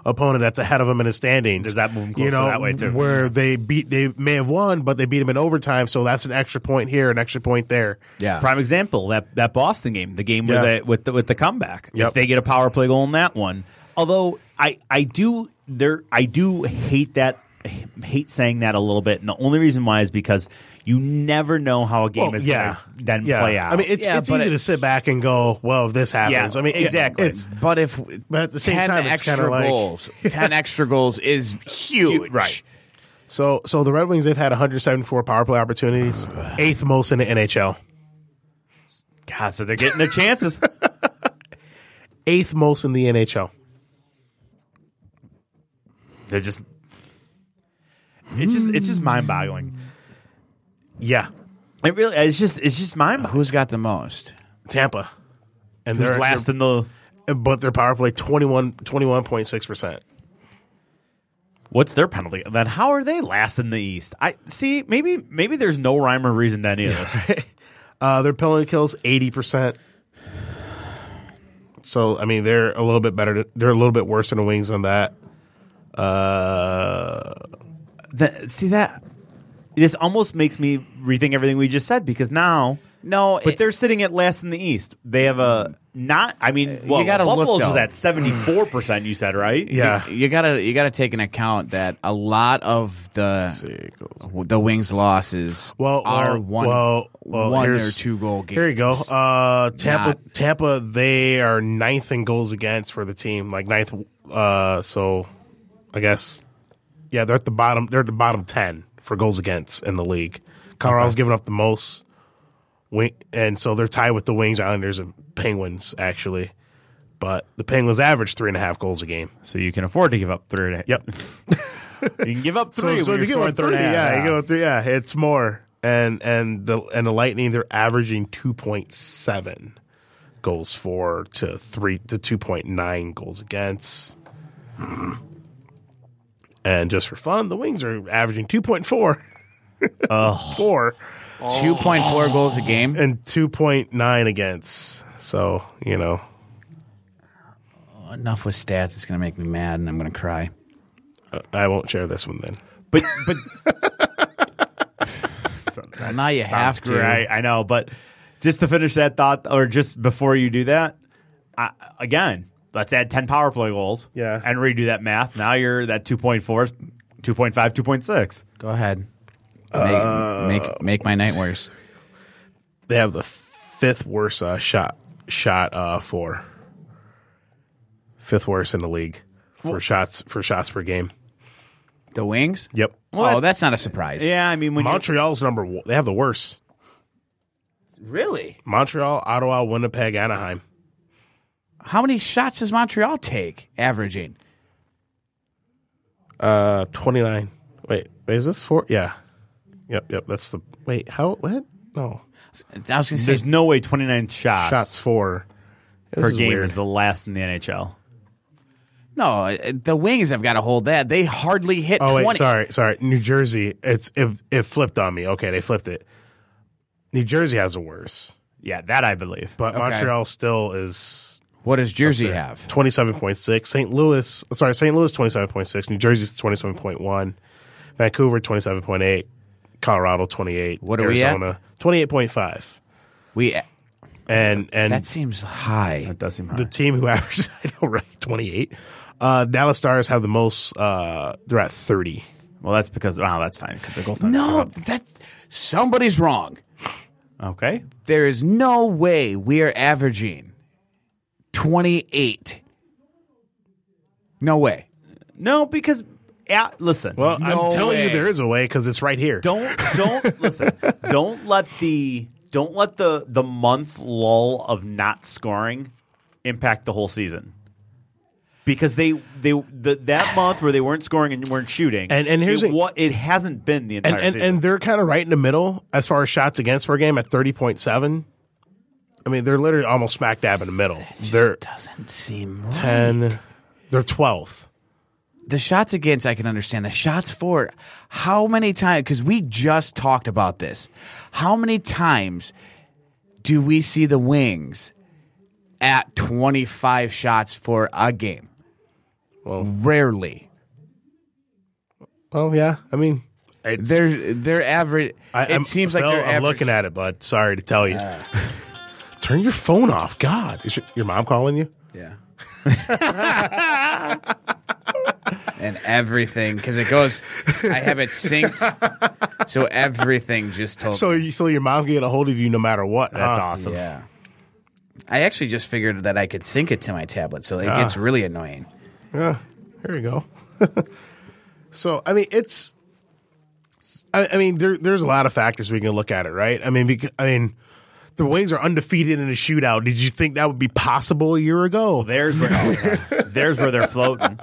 opponent that's ahead of them in the standings, Does that move 'em you closer know, that way, too? Where they beat, they may have won, but they beat them in overtime, so that's an extra point here, an extra point there. Yeah. Prime example that that Boston game, the game Yeah. with the, with the, with the comeback. Yep. If they get a power play goal in that one, although I I do there I do hate that hate saying that a little bit, and the only reason why is because you never know how a game Well, is yeah, going to then yeah. play out. I mean, it's Yeah, it's easy it- to sit back and go, well, if this happens. Yeah, I mean, exactly. it's But if But at the same 10 time, it's extra kinda like- goals, ten extra goals is huge. Right. so so the Red Wings they've had 174 power play opportunities, eighth most in the NHL, God, so they're getting their chances. eighth most in the NHL. they're just it's just it's just mind boggling. Yeah, It really it's just it's just mind boggling. Who's got the most? Tampa, and Who's they're last in the they're- but their power play 21 21.6 percent. What's their penalty? Then how are they last in the East? I see. Maybe maybe there's no rhyme or reason to any of this. Uh, their penalty kills 80 percent. So I mean, they're a little bit better. They're a little bit worse than the Wings on that. Uh, That- see that this almost makes me rethink everything we just said because now, No, but it- they're sitting at last in the East. They have a not. I mean, well, gotta look, Buffalo's was though. at seventy four percent. You said right? yeah. you gotta you gotta take in account that a lot of the the Wings losses Well, are well, one well, well, one or here's- two goal games. Here you go. Uh, Tampa, Not- Tampa, they are ninth in goals against for the team, like ninth. Uh, so I guess, yeah, they're at the bottom. They're at the bottom ten for goals against in the league. Colorado's giving up the most. Wing, and so they're tied with the Wings, Islanders, and Penguins actually. But the Penguins average three and a half goals a game. So you can afford to give up three. and a- Yep. You can give up three. so if you give up three, three and a half. yeah, you give up three, yeah, it's more. And and the and the Lightning they're averaging two point seven goals for to three to two point nine goals against. And just for fun, the Wings are averaging two point four. Four Two point four goals a game. and two point nine against. So you know, Enough with stats. It's gonna make me mad, and I'm gonna cry. Uh, I won't share this one then. but but now you have to. great. I know, but just to finish that thought, or just before you do that, I, again, let's add ten power play goals. Yeah. and redo that math. Now you're that 2.4, 2.5, 2.6. Go ahead. Make, make make my night worse. They have the fifth worst uh, shot shot uh, for fifth worst in the league for shots for shots per game. The Wings. Yep. Oh, that's not a surprise. Yeah, I mean when Montreal's number one. They have the worst. Really? Montreal, Ottawa, Winnipeg, Anaheim. How many shots does Montreal take averaging? Uh, twenty nine. Wait, wait, is this four? Yeah. Yep, yep. That's the wait. How? What? No. I was gonna say there's no way 29 shots, Shots for This per is game weird. is the last in the NHL. no. uh, The Wings have got to hold that. They hardly hit Oh twenty. wait, sorry, sorry. New Jersey. It's it, it flipped on me. Okay, they flipped it. New Jersey has the worse, Yeah, that I believe. but Okay. Montreal still is What does Jersey have? twenty seven point six. St. Louis, sorry, St. Louis twenty seven point six. New Jersey's twenty seven point one. Vancouver twenty seven point eight. Colorado 28. What are we at? Arizona 28.5. We And and that seems high. That does seem high. the team who averages I know right 28. Uh, Dallas Stars have the most. Uh, they're at 30. well, that's because wow, that's fine because they're goaltenders. No, that somebody's wrong. Okay. There is no way we are averaging 28. No way. No, because yeah, listen. Well, No I'm telling way. you, there is a way because it's right here. don't don't listen. Don't let the don't let the the month lull of not scoring impact the whole season. Because they they the, that month where they weren't scoring and weren't shooting, And- and here's it, the- what it hasn't been the entire and, and, season. and they're kind of right in the middle as far as shots against per game at 30.7. I mean, they're literally almost smack dab in the middle. They're Doesn't seem right. 10. They're 12th. The shots against, I can understand. The shots for, how many times? Because we just talked about this. How many times do we see the Wings at 25 shots for a game? Well, Rarely. oh yeah. I mean, it's, They're, they're average. I, it I'm- seems like they're I'm average. looking at it, bud. Sorry to tell you. Uh, Turn your phone off. God, is your, your mom calling you? Yeah. and everything, because it goes, I have it synced. So everything just told So, you, so your mom can get a hold of you no matter what. that's huh? awesome. Yeah. I actually just figured that I could sync it to my tablet, so it gets ah. really annoying. Yeah, there you go. so I mean, it's. I, I mean, there, there's a lot of factors we can look at it, right? I mean, because I mean, the Wings are undefeated in a shootout. Did you think that would be possible a year ago? There's where oh, there's where they're floating.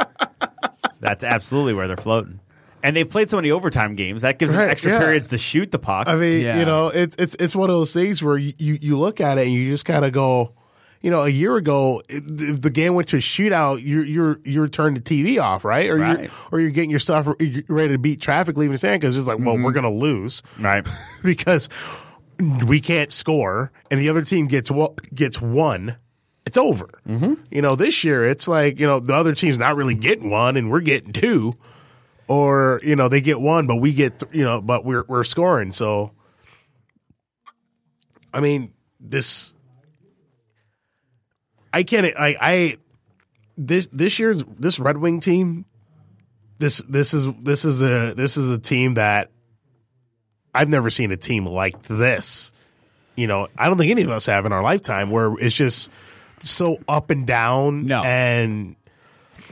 That's absolutely where they're floating. And they've played so many overtime games that gives them extra yeah. periods to shoot the puck. I mean, Yeah. you know, it, it's it's one of those things where you, you, you look at it and you just kind of go, you know, a year ago, if the game went to a shootout, you're you're you're turning the TV off, right? Or Right. you're or you're getting your stuff ready to beat traffic, leaving the stand because it's like, well, mm-hmm. we're gonna lose. right. because we can't score and the other team gets gets one, it's over. Mm-hmm. You know, this year it's like you know the other team's not really getting one and we're getting two, or you know they get one but we get th- you know but we're we're scoring. So, I mean this. I can't. I I this this year's this Red Wing team. This this is this is a this is a team that I've never seen a team like this. You know, I don't think any of us have in our lifetime where it's just so up and down. No. and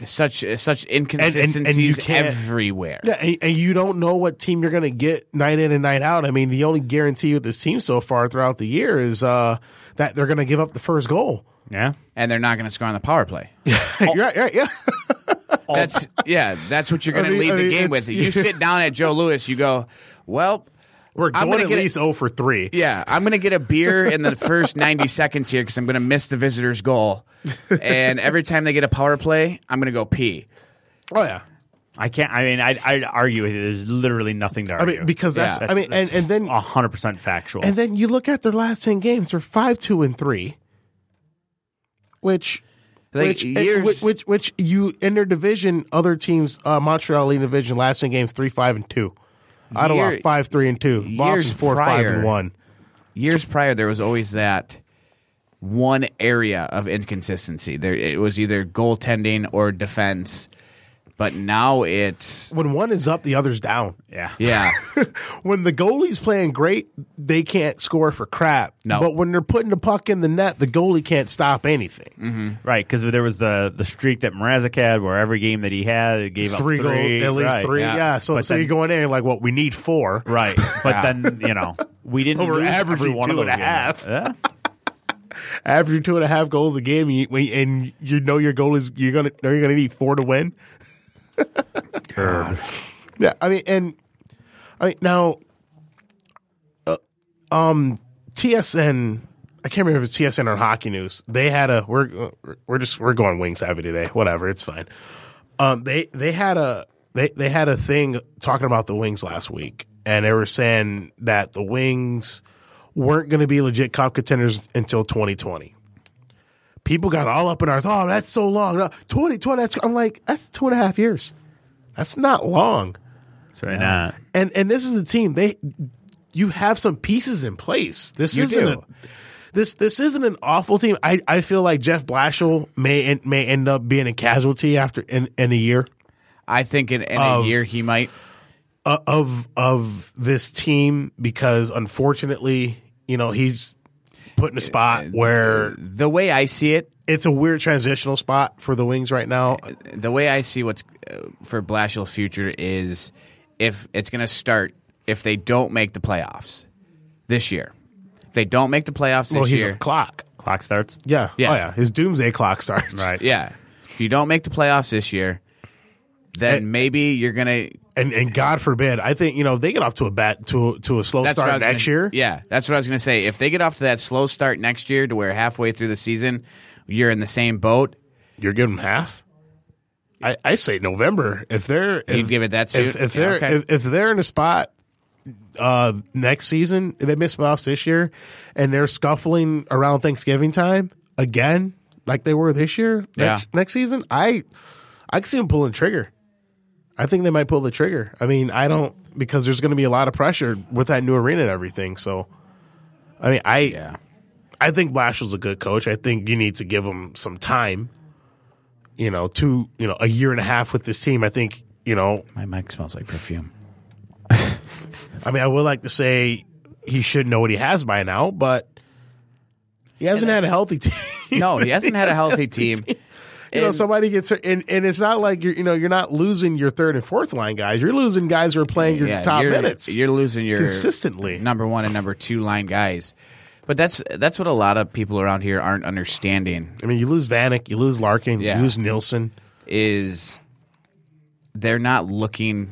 Such such and you inconsistencies can't- everywhere. yeah, and, and you don't know what team you're going to get night in and night out. I mean, the only guarantee with this team so far throughout the year is uh, that they're going to give up the first goal. Yeah. And they're not going to score on the power play. You're right, right, yeah. That's yeah. That's what you're going I to mean- lead I the game with. You sit down at Joe Louis. You go, well, We're I'm going gonna at get it- least 0 for 3. yeah, I'm going to get a beer in the first 90 seconds here because I'm going to miss the visitor's goal. And every time they get a power play, I'm going to go pee. Oh, yeah. I can't. I mean, I'd, I'd argue it. There's literally nothing to I argue. mean, because that's, Yeah. I mean, and, and then hundred percent factual. And then you look at their last ten games; they're five, two, and three, which, Like, which, years- which, which, which you in their division, other teams, uh, Montreal leading division, last ten games, three, five, and two. Ottawa Year- five, three, and two. Boston years four, five, prior- and one. Years prior, there was always that one area of inconsistency. There, it was either goaltending or defense. But now it's When one is up, the other's down. yeah. yeah, When the goalie's playing great, they can't score for crap. No. But when they're putting the puck in the net, the goalie can't stop anything. Mm-hmm. Right, because there was the the streak that Mrazek had, where every game that he had, it gave Three up goals, three, at least right. three. yeah. Yeah. So, But so then- you're going in like, what? We need four. Right, but then you know we didn't. But we're lose every averaging one of two and those a half. Yeah. averaging two and a half goals a game, you, and you know your goal is you're gonna you're gonna need four to win. Yeah, I mean, and I mean now, uh, um, TSN. I can't remember if it's TSN or Hockey News. They had a we're we're just we're going wings heavy today. Whatever, it's fine. Um, they they had a they they had a thing talking about the wings last week, and they were saying that the wings weren't going to be legit cup contenders until 2020. People got all up in ours. Oh, that's so long. No, 2020. That's, I'm like, that's two and a half years. That's not long. Certainly not. And and this is the team they you have some pieces in place. This You isn't do. a, this this isn't an awful team. I, I feel like Jeff Blashill may may end up being a casualty after in, in a year I think in, in a year he might. uh, of of this team because unfortunately, you know, he's put in a spot where The way I see it, it's a weird transitional spot for the Wings right now. the way I see what's uh, for Blashill's future is if it's going to start if they don't make the playoffs this year. If they don't make the playoffs this Well, he's year, a clock. Clock starts. Yeah. Yeah. Oh yeah. His doomsday clock starts. Right. yeah. If you don't make the playoffs this year, then And- maybe you're going to And and God forbid, I think you know they get off to a bat to to a slow That's what I start next gonna, year. Yeah, that's what I was going to say. If they get off to that slow start next year, to where halfway through the season you're in the same boat, You're giving them half. I, I say November. If they're if, You'd give it that soon? If, if Yeah, they're okay. if, if they're in a spot uh next season, they miss playoffs this year, and they're scuffling around Thanksgiving time again, like they were this year. Next, Yeah. next season, I I can see them pulling trigger. I think they might pull the trigger. I mean, I don't because there's going to be a lot of pressure with that new arena and everything. So, I mean, I yeah, I think Blashill's a good coach. I think you need to give him some time. You know, two, you know, a year and a half with this team. I think, you know, my mic smells like perfume. I mean, I would like to say he should know what he has by now, but he hasn't had a healthy team. No, he hasn't had a healthy team. You know, somebody gets and and it's not like you're, you know, you're not losing your third and fourth line guys. You're losing guys who are playing your yeah, top you're, minutes You're losing your consistently. number one and number two line guys. But that's that's what a lot of people around here aren't understanding I mean, you lose Vanek, you lose Larkin, Yeah. you lose Nielsen. is they're not looking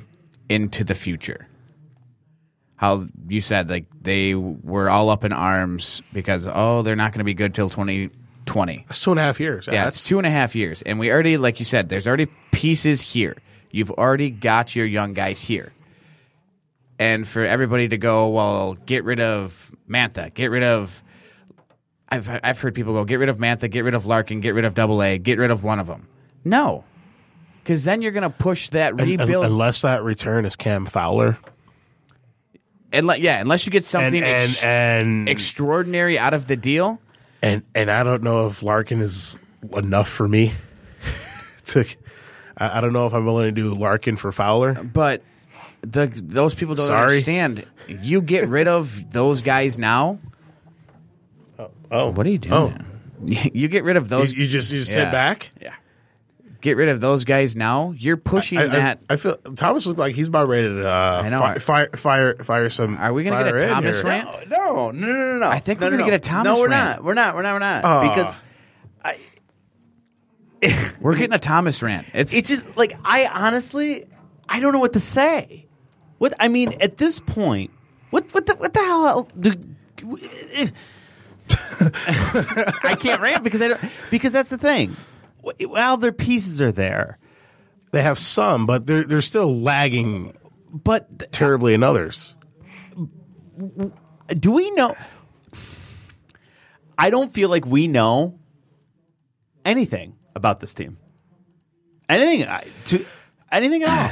into the future. How you said like they were all up in arms because oh they're not going to be good till twenty twenty. That's two and a half years. Yeah, that's it's two and a half years, and we already, like you said, there's already pieces here. You've already got your young guys here, and for everybody to go, well, get rid of Mantha, get rid of. I've I've heard people go, get rid of Mantha, get rid of Larkin, get rid of Double A, get rid of one of them. No, because then you're going to push that un- un- rebuild. unless that return is Cam Fowler. Unle- yeah, unless you get And something and ex- and extraordinary out of the deal. And and I don't know if Larkin is enough for me. to, I, I don't know if I'm willing to do Larkin for Fowler. But the those people don't Sorry. understand. You get rid of those guys now. Oh, oh. What are you Oh, doing? You get rid of those. you just you just Yeah. sit back. Get rid of those guys now. You're pushing I, I, that. I feel Thomas looks like he's about ready to uh, I know. fi- fire fire fire some. Are we gonna get a Thomas rant? No, no, no, no, no. I think no, we're no, gonna no. get a Thomas No, we're rant. not. We're not. We're not. We're not. Ah. because We're getting a Thomas rant. It's it's just like I honestly, I don't know what to say. What I mean at this point, what what the what the hell? Do, I can't rant because I don't because that's the thing. Well, their pieces are there, They have some, but they're they're still lagging but terribly in others. do we know? I don't feel like we know anything about this team. Anything I- to anything at all.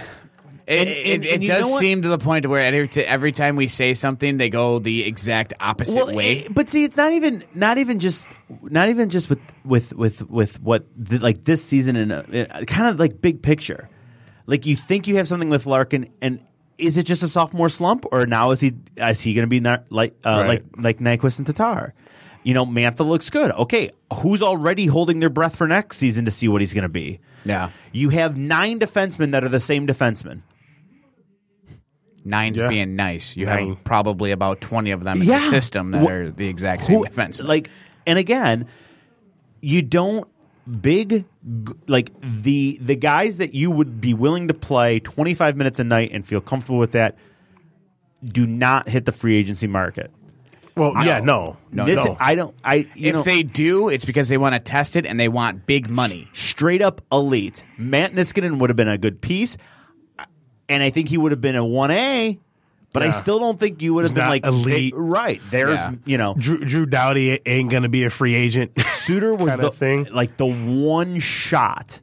It, and- it, and- it does seem to the point where every, to every time we say something, they go the exact opposite well, way. eh, But see, it's not even not even just not even just with with with with what the, like this season and uh, kind of like big picture. Like you think you have something with Larkin, and is it just a sophomore slump, or now is he is he going to be not like uh, Right. like like Nyquist and Tatar? You know, Mantha looks good. Okay, who's already holding their breath for next season to see what he's going to be? yeah, You have nine defensemen that are the same defenseman. Nine's Yeah. being nice. You Nine. have probably about twenty of them in Yeah. the system that Wh- are the exact same Who- defense. Like, and again, you don't big like the the guys that you would be willing to play 25 minutes a night and feel comfortable with that do not hit the free agency market. Well, yeah, no, No, This- no. I don't. I you if know they do, it's because they want to test it and they want big money. straight up elite. Matt Niskanen would have been a good piece, and I think he would have been a one A. But I still don't think you would have He's been like elite. eh, right. There's Yeah. you know Drew, Drew Doughty ain't going to be a free agent. Suter was the thing. like the one shot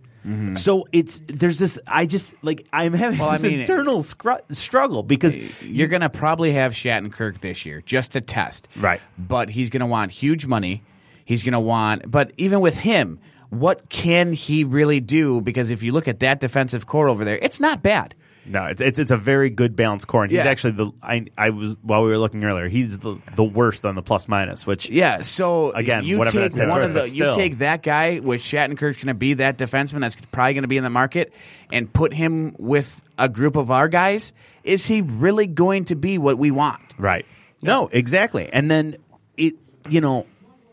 So it's there's this. I just like I'm having Well, I this mean- internal scru- struggle because You're going to probably have Shattenkirk this year just to test. Right. But he's going to want huge money. He's going to want, but even with him, what can he really do? Because if you look at that defensive core over there, it's not bad. No, it's, it's it's a very good balanced core, and he's Yeah. actually the I I was while we were looking earlier, he's the the worst on the plus minus, which Yeah, so Again, you whatever take one of the but you still. take that guy, with Shattenkirk's going to be that defenseman that's probably going to be in the market, and put him with a group of our guys. Is he really going to be what we want? right. No, exactly, and then it you know,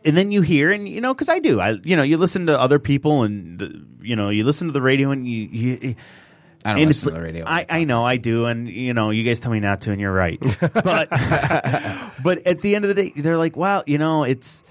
and then you hear and you know because I do I you know you listen to other people and the, you know you listen to the radio and you. you I don't and listen to the radio. I, I know I do, and you know you guys tell me not to, and you're right. But but at the end of the day, they're like, well, you know, it's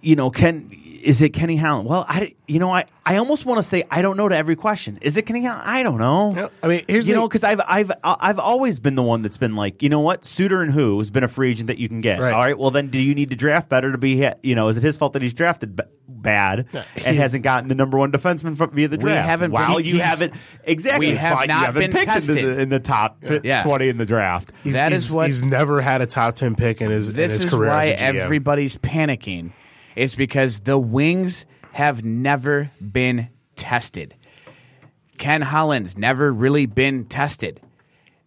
you know, Ken, is it Kenny Holland? Well, I, you know, I, I almost want to say I don't know to every question. Is it Kenny Holland? I don't know. I mean, here's you the- know, because I've, I've, I've always been the one that's been like, you know what, Suter and who has been a free agent that you can get. Right. All right, well then, do you need to draft better to be, hit? you know, is it his fault that he's drafted b- bad and hasn't gotten the number one defenseman from, via the We draft? haven't While been- you haven't exactly, we have but you not haven't been picked in tested. the, in the top Yeah. twenty in the draft. He's- That he's- is what- he's never had a top ten pick in his in this his is career. why as a GM. everybody's panicking. It's because the wings have never been tested. Ken Holland's never really been tested.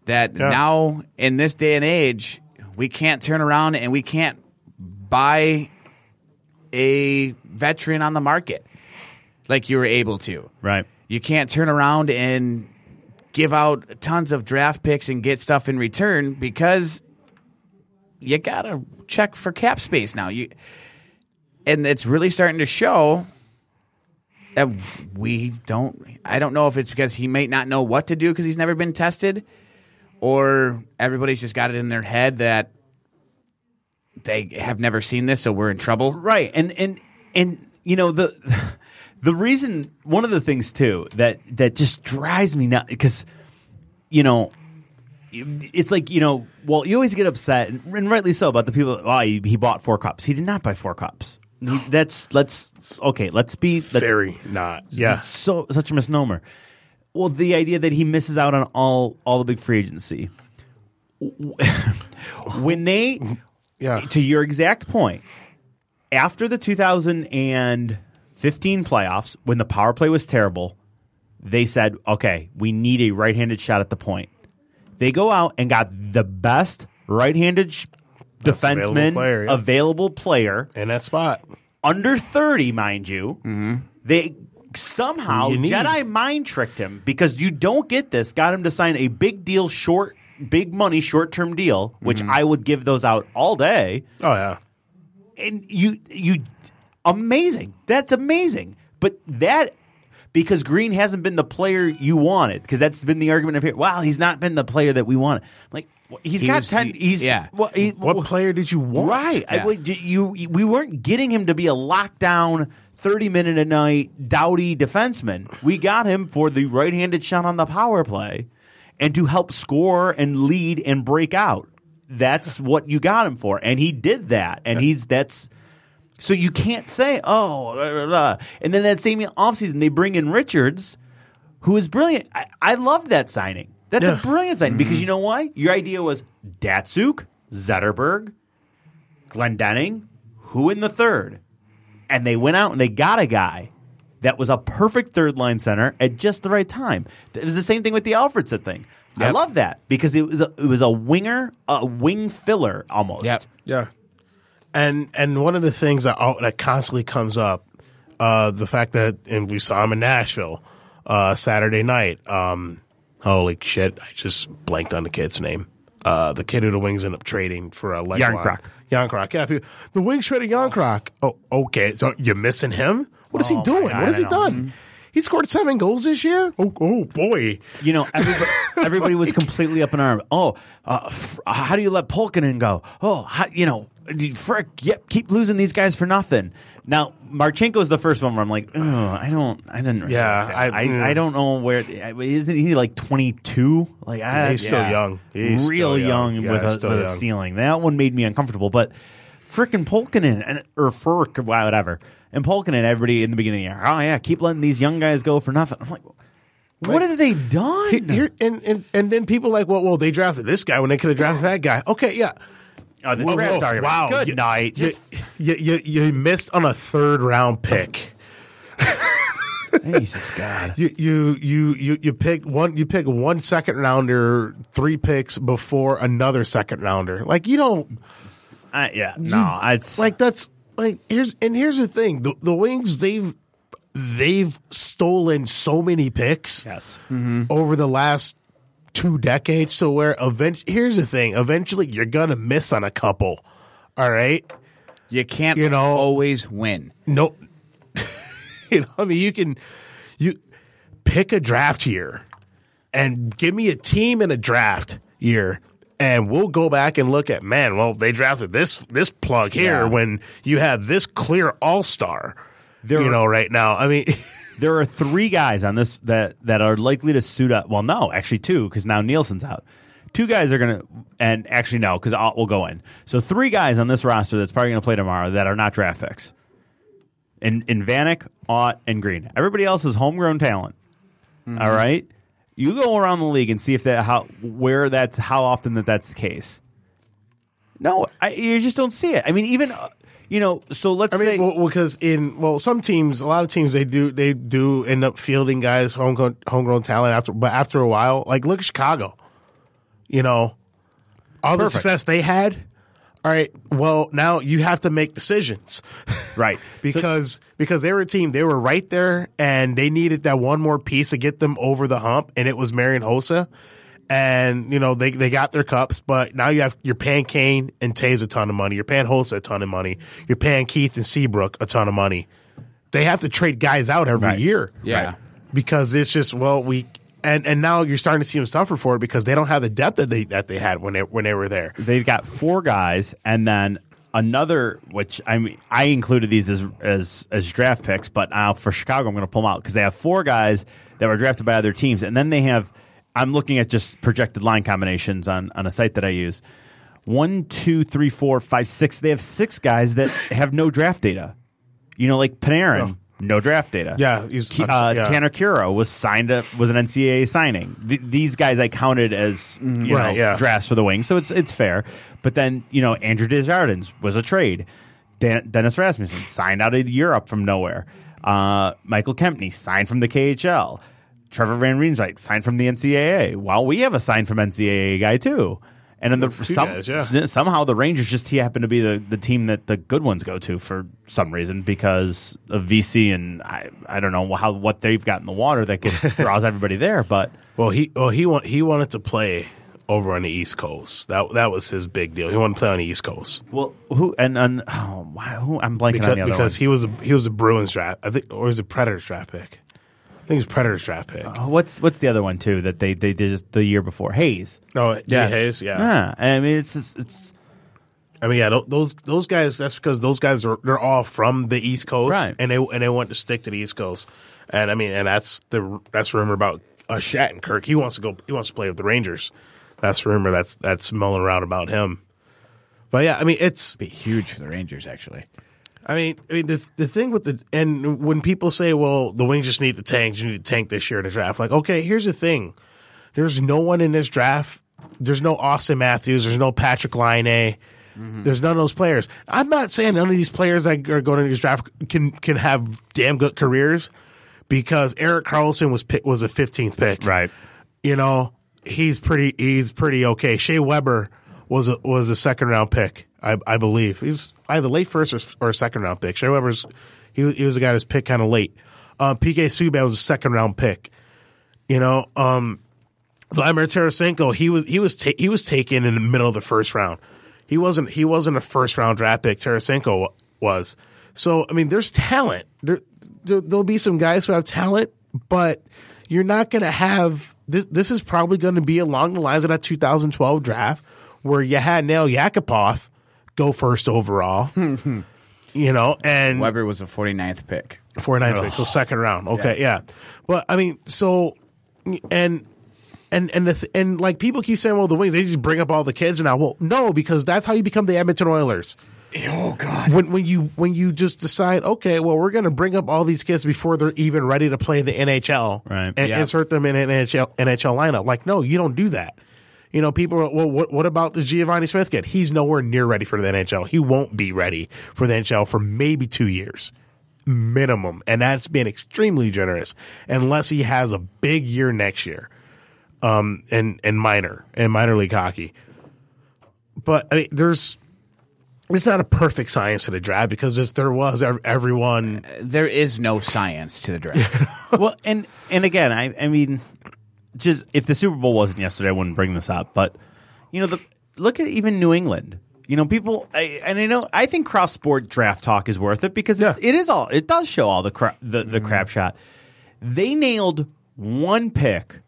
That Yeah. now in this day and age, we can't turn around and we can't buy a veteran on the market like you were able to. Right. You can't turn around and give out tons of draft picks and get stuff in return because you gotta check for cap space now. You and it's really starting to show that we don't. I don't know if it's because he may not know what to do because he's never been tested, or everybody's just got it in their head that they have never seen this, so we're in trouble. right and and and you know the the reason one of the things too that that just drives me nuts because you know it's like you know well you always get upset and, and rightly so about the people oh he, he bought four cups he did not buy four cups that's let's okay let's be let's, very not. Yeah, it's so such a misnomer well the idea that he misses out on all all the big free agency when they yeah. to your exact point, after the 2015 playoffs, when the power play was terrible, they said, okay, we need a right handed shot at the point. They go out and got the best right handed Best available defenseman player, yeah. available player, in that spot. under 30, mind you. Mm-hmm. They somehow You need- Jedi mind tricked him because you don't get this, got him to sign a big deal, short, big money, short term deal, which mm-hmm. I would give those out all day Oh yeah, and you you amazing. That's amazing. But that because Green hasn't been the player you wanted because that's been the argument of here. Wow, he's not been the player that we wanted. Like he's He got was- ten. He's yeah. Well, he, what player did you want? right? I, Yeah. would- you, you we weren't getting him to be a lockdown. 30 minute a night Doughty defenseman. We got him for the right handed shot on the power play and to help score and lead and break out. That's what you got him for. And he did that. And he's that's so you can't say, oh, blah, blah, blah. and then that same offseason they bring in Richards, who is brilliant. I, I love that signing. That's a brilliant signing because mm-hmm. you know why? Your idea was Datsyuk, Zetterberg, Glendening, who in the third? And they went out and they got a guy that was a perfect third line center at just the right time. It was the same thing with the Alfredsson thing. I love that because it was a, it was a winger, a wing filler almost. Yep. Yeah, and and one of the things that that constantly comes up, uh, the fact that and we saw him in Nashville uh, Saturday night. Um, holy shit! I just blanked on the kid's name. Uh, the kid who the Wings ended up trading for a uh, Jarnkrok. Jarnkrok. Yeah, people- the Wings traded Jarnkrok. Oh, okay. So you're missing him? What is Oh, he doing? God, what has I he know. done? He scored seven goals this year. Oh, oh boy. You know, everybody, everybody was completely up in arms. Oh, uh, f- how do you let Pulkkinen go? Oh, how, you know, frick, yep, keep losing these guys for nothing. Now, Marchenko's the first one where I'm like, oh, I don't, I didn't. really Yeah, like. I- I, mm. I, don't know where. Isn't he like 22? Like, I, he's still young. He's real still young. young, Yeah, with, a, with a ceiling. That one made me uncomfortable, but freaking Pulkkinen and or Furk whatever. And Pulkkinen, everybody in the beginning of the year, oh yeah, keep letting these young guys go for nothing. I'm like, what have they done? Here, and, and and then people like, well, well, they drafted this guy when they could have drafted that guy. Okay, yeah. Oh, the Whoa, draft whoa, argument. wow. Good You- night. You, you, you, you missed on a third round pick. Jesus God. You you you you you pick one you pick one second rounder, three picks before another second rounder. Like you don't I, yeah, no, it's like that's like here's and here's the thing. The the Wings they've they've stolen so many picks yes. Mm-hmm. over the last two decades to where eventually here's the thing, eventually you're gonna miss on a couple. All right? You can't You know- always win. No, you know, I mean, you can you pick a draft year and give me a team in a draft year, and we'll go back and look at man. Well, they drafted this this plug here Yeah. when you have this clear all star. There You know, right now. I mean, There are three guys on this that that are likely to suit up. Well, no, actually two, because now Nielsen's out. Two guys are gonna, and actually no, because we'll go in. So three guys on this roster that's probably gonna play tomorrow that are not draft picks. In in Vanek, Ott, and Green. Everybody else is homegrown talent. All right, you go around the league and see if that how where that's how often that that's the case. No, I, you just don't see it. I mean, even uh, you know. So let's I say mean, well, because in well, some teams, a lot of teams, they do they do end up fielding guys homegrown homegrown talent after, but after a while, like look at Chicago. You know, all the success they had. All right, well, now you have to make decisions. right because because they were a team, they were right there, and they needed that one more piece to get them over the hump, and it was Marian Hossa. And you know they they got their cups, but now you have you're paying Kane and Toews a ton of money. You're paying Hossa a ton of money. You're paying Keith and Seabrook a ton of money. They have to trade guys out every Right. year, Yeah. Right. Because it's just well we and and now you're starting to see them suffer for it because they don't have the depth that they that they had when they when they were there. they've got four guys and then another which I mean I included these as as as draft picks, but now for Chicago I'm going to pull them out because they have four guys that were drafted by other teams, and then they have I'm looking at just projected line combinations on on a site that I use. One, two, three, four, five, six. They have six guys that have no draft data. You know, like Panarin, no draft data. Yeah, he's- uh, yeah. Tanner Kero was signed up was an NCAA signing. Th- these guys I counted as you Right, know yeah. drafts for the Wings, so it's it's fair. But then you know Andrew Desjardins was a trade. Dan- Dennis Rasmussen signed out of Europe from nowhere. Uh, Michael Kempny signed from the KHL. Trevor Van Riemsdyk signed from the NCAA. Well, we have a sign from NCAA guy too. And then the some, guys, yeah. somehow the Rangers just he happened to be the, the team that the good ones go to for some reason because of Vesey and I I don't know how what they've got in the water that gets, draws everybody there, but Well, he well he want he wanted to play over on the East Coast. That that was his big deal. He wanted to play on the East Coast well who and, and oh, why, who I'm blanking because on the other because one. he was a he was a Bruins draft. I think or was a Predators draft pick. I think it's Predators draft pick. Oh, what's what's the other one too that they they did just the year before Hayes. Yes. Yes. Hayes. Yeah. Yeah, I mean it's just- it's I mean, yeah. Those those guys. That's because those guys are they're all from the East Coast, Right. And they and they want to stick to the East Coast. And I mean, and that's the that's rumor about uh, Shattenkirk. He wants to go. He wants to play with the Rangers. That's rumor. That's that's mulling around about him. But yeah, I mean, it's Be huge for the Rangers, actually. I mean, I mean the the thing with the and when people say, "Well, the Wings just need the tank, you need to tank this year in the draft," like, okay, here's the thing: there's no one in this draft. There's no Auston Matthews. There's no Patrik Laine. Mm-hmm. There's none of those players. I'm not saying none of these players that are going to this draft can can have damn good careers because Erik Karlsson was pick, was a 15th pick, right. you know, he's pretty he's pretty okay. Shea Weber was a, was a second round pick, I, I believe. He's either late first or, or second round pick. Shea Weber's he, was- he was a guy that's picked kind of late. Uh, PK Subban was a second round pick. You know, um, Vladimir Tarasenko he was he was ta- he was taken in the middle of the first round. He wasn't he wasn't a first round draft pick. Tarasenko was. So I mean, there's talent. There, there there'll be some guys who have talent, but you're not going to have this. This is probably going to be along the lines of that 2012 draft where you had Nail Yakupov go first overall. you know, and Weber was a 49th pick. 49th pick, so second round. Okay, yeah. But I mean, so and and and the th- and like people keep saying, well, the Wings they just bring up all the kids now. Well, no, because that's how you become the Edmonton Oilers. Oh God. when when you when you just decide, okay, well, we're going to bring up all these kids before they're even ready to play the NHL, Right. And Yeah. insert them in an NHL NHL lineup. Like, no, you don't do that. You know, people. Are, well, what what about this Givani Smith kid? He's nowhere near ready for the NHL. He won't be ready for the NHL for maybe two years minimum, and that's being extremely generous. Unless he has a big year next year, um, in in minor in minor league hockey. But I mean, there's it's not a perfect science to the draft because if there was, everyone There is no science to the draft. well, and and again, I I mean, just if the Super Bowl wasn't yesterday, I wouldn't bring this up. But you know, the look at even New England. You know, people, I, and I know I think cross sport draft talk is worth it because it's, Yeah. it is all it does show all the crap the, the mm-hmm. crap shot. They nailed one pick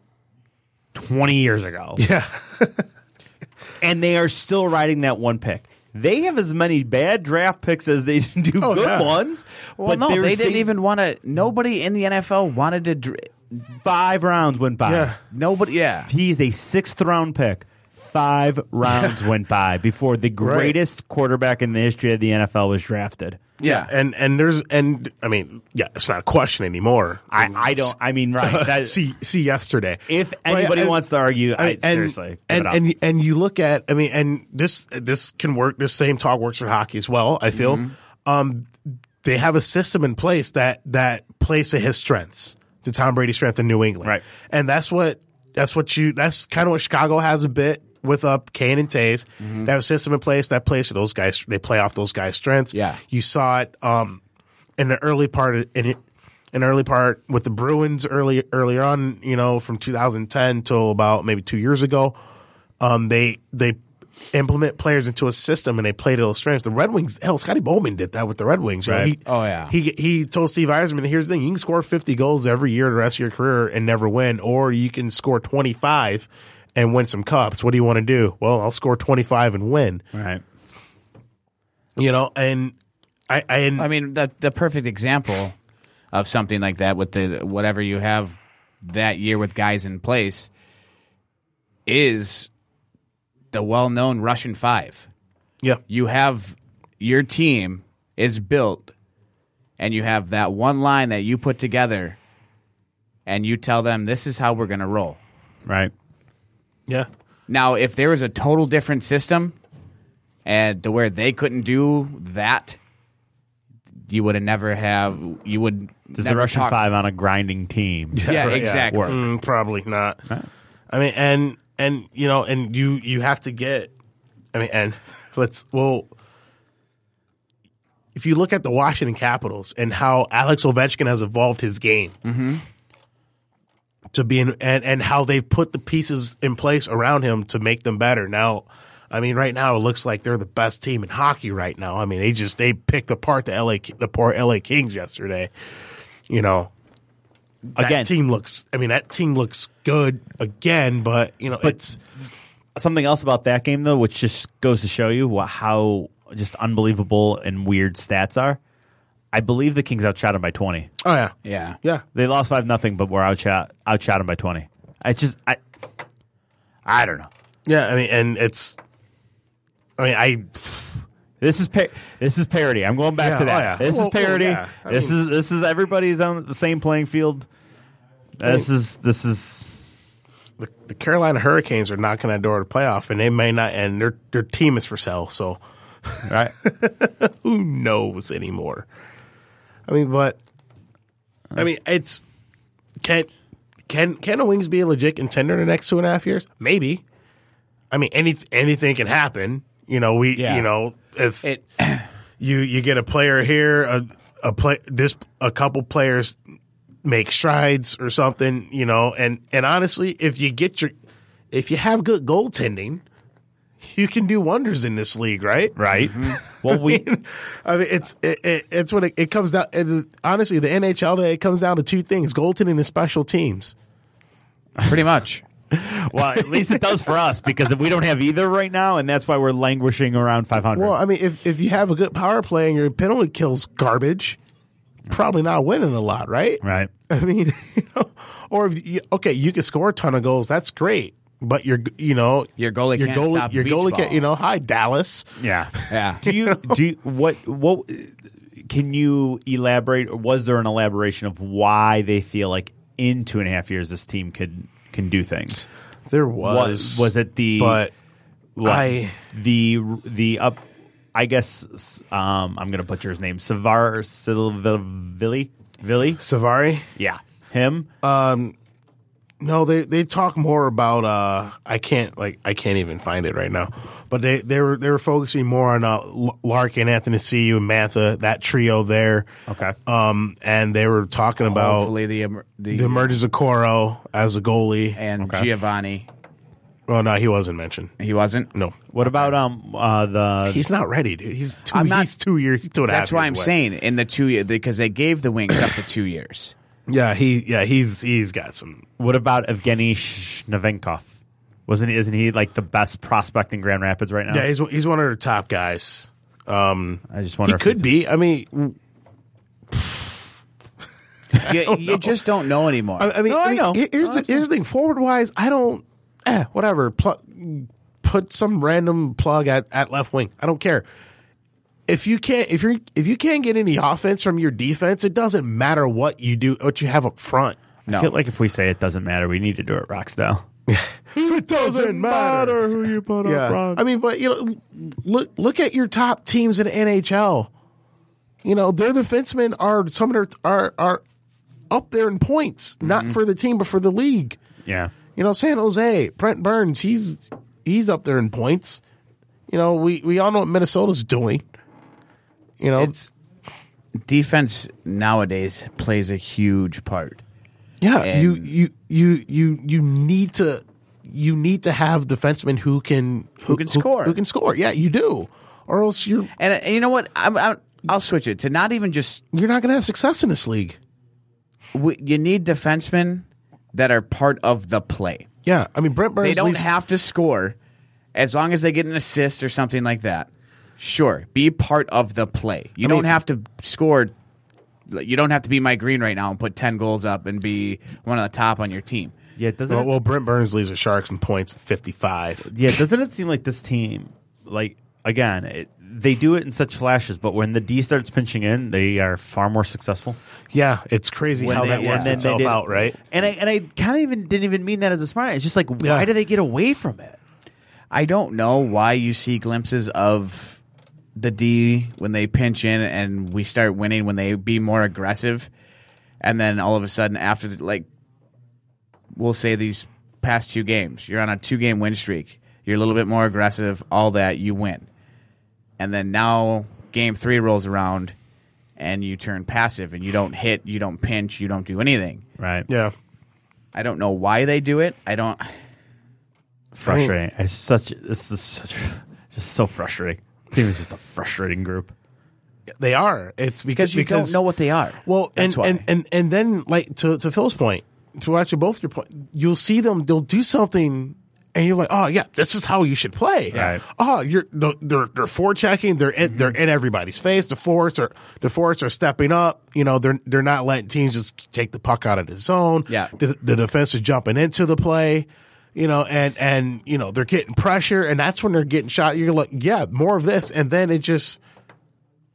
twenty years ago. yeah and they are still riding that one pick. They have as many bad draft picks as they do Oh, good yeah. ones. well, no, they didn't even want to. Nobody in the NFL wanted to. Dr- five rounds went by. Yeah. nobody. Yeah. He's a sixth round pick. Five rounds went by before the greatest quarterback in the history of the NFL was drafted. Yeah. and and there's and I mean yeah, it's not a question anymore. I, I don't. I mean, right? That, see see yesterday. if Well, anybody and- wants to argue, I, mean, and, seriously, give and it up. and and you look at, I mean, and this this can work. This same talk works for hockey as well. I feel, Mm-hmm. um, they have a system in place that that plays to his strengths, to Tom Brady's strength in New England, Right. And that's what that's what you that's kind of what Chicago has a bit with up Kane and Toews. Mm-hmm. They have a system in place that plays to those guys. They play off those guys' strengths. Yeah. you saw it um, in the early part of, in an early part with the Bruins early earlier on, you know, from 2010 till about maybe two years ago. Um, they they implement players into a system and they play to those strengths. The Red Wings, hell, Scotty Bowman did that with the Red Wings. you know. Right. He, Oh, yeah. He he told Steve Yzerman, here's the thing: you can score 50 goals every year the rest of your career and never win, or you can score 25 and win some cups. What do you want to do? Well, I'll score 25 and win. right. You know, and I, I and I mean, the the perfect example of something like that with the whatever you have that year with guys in place is the well known Russian Five. yeah, You have your team is built, and you have that one line that you put together, and you tell them this is how we're going to roll. Right. yeah. Now, if there was a total different system, and to where they couldn't do that, you would have never have. You would Does the never Russian talk- five on a grinding team? Yeah, exactly. work? Mm, probably not. I mean, and and you know, and you you have to get. I mean, and let's well. If you look at the Washington Capitals and how Alex Ovechkin has evolved his game to be in, and and how they've put the pieces in place around him to make them better. Now, I mean, right now it looks like they're the best team in hockey right now. I mean, they just they picked apart the LA the poor LA Kings yesterday. You know, that Again. team looks. I mean, that team looks good again, but you know, it's Something else about that game though, which just goes to show you wha- how just unbelievable and weird stats are. I believe the Kings outshot them by twenty. oh yeah, Yeah. yeah. They lost five nothing, but were outshot outshot them by twenty. I just I I don't know. Yeah, I mean, and it's. I mean, I This is pa- this is parody. I'm going back Yeah, to that. oh, yeah. This Well, is parody. well, yeah. I this mean- is this is everybody's on the same playing field. This is this is the, the Carolina Hurricanes are knocking that door to playoff, and they may not, and their their team is for sale. So right. who knows anymore? I mean, but I mean, it's can can can the Wings be a legit contender in the next two and a half years? Maybe. I mean, any anything can happen. You know, we you know if It. you you get a player here, a a play this a couple players make strides or something, you know, and and honestly, if you get your if you have good goaltending, you can do wonders in this league, right? Right. Mm-hmm. Well, we I mean, it's it, it, it's what it, it comes down. And honestly, the NHL today it comes down to two things: goaltending and special teams. Pretty much. well at least it does for us because if we don't have either right now, and that's why we're languishing around 500. Well, I mean, if if you have a good power play and your penalty kills garbage, probably not winning a lot, right? right. I mean, you know, or if you, okay, you can score a ton of goals. That's great. but your you know Your goalie your can't goalie stop a your beach goalie ball. can't you know hi Dallas. Yeah. Yeah. do you do you, what what can you elaborate or was there an elaboration of why they feel like in two and a half years this team could can do things? There was Was was it the but what, I- the the up I guess um I'm gonna butcher his name Savar Silvilli Villi Savari. yeah him No, they they talk more about uh I can't like I can't even find it right now. But they they were they were focusing more on uh, L- Larkin, Athanasiou, and Mantha, that trio there. okay Um and they were talking about Hopefully the emer- the, the emergence of Coreau as a goalie. and Givani. Well, no, he wasn't mentioned. He wasn't. No. what about um uh the He's not ready, dude. He's 2 I'm not- he's 2 years two and a half That's why I'm away. saying in the two years because they gave the wings up to two years. Yeah, he yeah, he's he's got some what about Evgeny Svechnikov wasn't he, isn't he like the best prospect in Grand Rapids right now Yeah, he's he's one of the top guys. I just wonder He if could be. I mean, You, you just don't know anymore. I, I mean, No, I I mean, know. here- here's the, here's the thing. Forward wise, I don't. Eh, whatever. Pl- put some random plug at, at left wing. I don't care. If you can't, if you if you can't get any offense from your defense, it doesn't matter what you do, what you have up front. no, I feel like if we say it doesn't matter, we need to do it Roxdale. It doesn't matter. who you put Yeah, up front. I mean, but you know, look look at your top teams in NHL. You know, their defensemen are some of their are are up there in points, not mm-hmm. for the team but for the league. Yeah. You know, San Jose, Brent Burns, he's he's up there in points. You know, we, we all know what Minnesota's doing. You know, it's defense nowadays plays a huge part. Yeah, and- you you you you you need to you need to have defensemen who can who, can score. who, can score. Yeah, you do, or else you're And, and you know what? I'm, I'm, I'll switch it to not even just you're not going to have success in this league. we, you need defensemen that are part of the play. Yeah, I mean Brent Burns. They don't leads- have to score as long as they get an assist or something like that. Sure, be part of the play. You I don't mean- have to score. You don't have to be Mike Green right now and put ten goals up and be one of the top on your team. Yeah, doesn't Well, it, well, Brent Burns leads the Sharks in points, fifty-five. yeah, doesn't it seem like this team like again, it, they do it in such flashes, but when the D starts pinching in, they are far more successful. Yeah, it's crazy When how they- that yeah. works And then itself out, right? And I and I kind of even didn't even mean that as a smart. It's just like why Yeah. do they get away from it? I don't know why you see glimpses of the D when they pinch in and we start winning when they be more aggressive, and then all of a sudden after the, like we'll say these past two games, you're on a two game win streak, you're a little bit more aggressive, all that you win, and then now game three rolls around and you turn passive and you don't hit, you don't pinch, you don't do anything. Right. Yeah, I don't know why they do it. I don't. Frustrating. It's such this is such just so frustrating. The team is just a frustrating group. they are. It's because Because you don't know what they are. Well, That's and, why. and and and then like to to Phil's point, to actually both your point, you'll see them. They'll do something, and you're like, oh yeah, this is how you should play. Right. Oh, you're they're they're, they're forechecking. They're in, they're in everybody's face. The forwards are the forwards are stepping up. You know, they're they're not letting teams just take the puck out of the zone. Yeah. the, the defense is jumping into the play. You know, and and you know they're getting pressure, and that's when they're getting shot. You're like, yeah, more of this, and then it just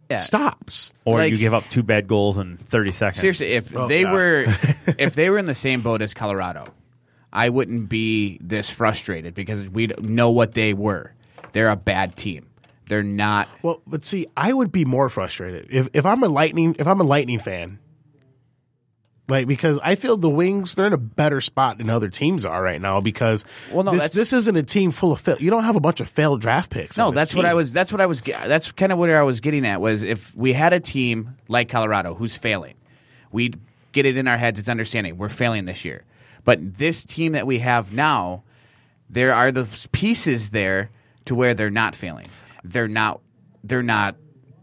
Yeah. stops. Or Like- you give up two bad goals in thirty seconds. Seriously, if Oh, they God. were if they were in the same boat as Colorado, I wouldn't be this frustrated because we know what they were. They're a bad team. They're not. Well, but see, I would be more frustrated if if I'm a lightning if I'm a lightning fan. Like because I feel the Wings they're in a better spot than other teams are right now because Well, no, this this isn't a team full of fail. You don't have a bunch of failed draft picks. No, that's what I was. That's what I was. That's kind of what I was getting at. Was if we had a team like Colorado who's failing, we'd get it in our heads. It's understanding we're failing this year. But this team that we have now, there are the pieces there to where they're not failing. They're not. They're not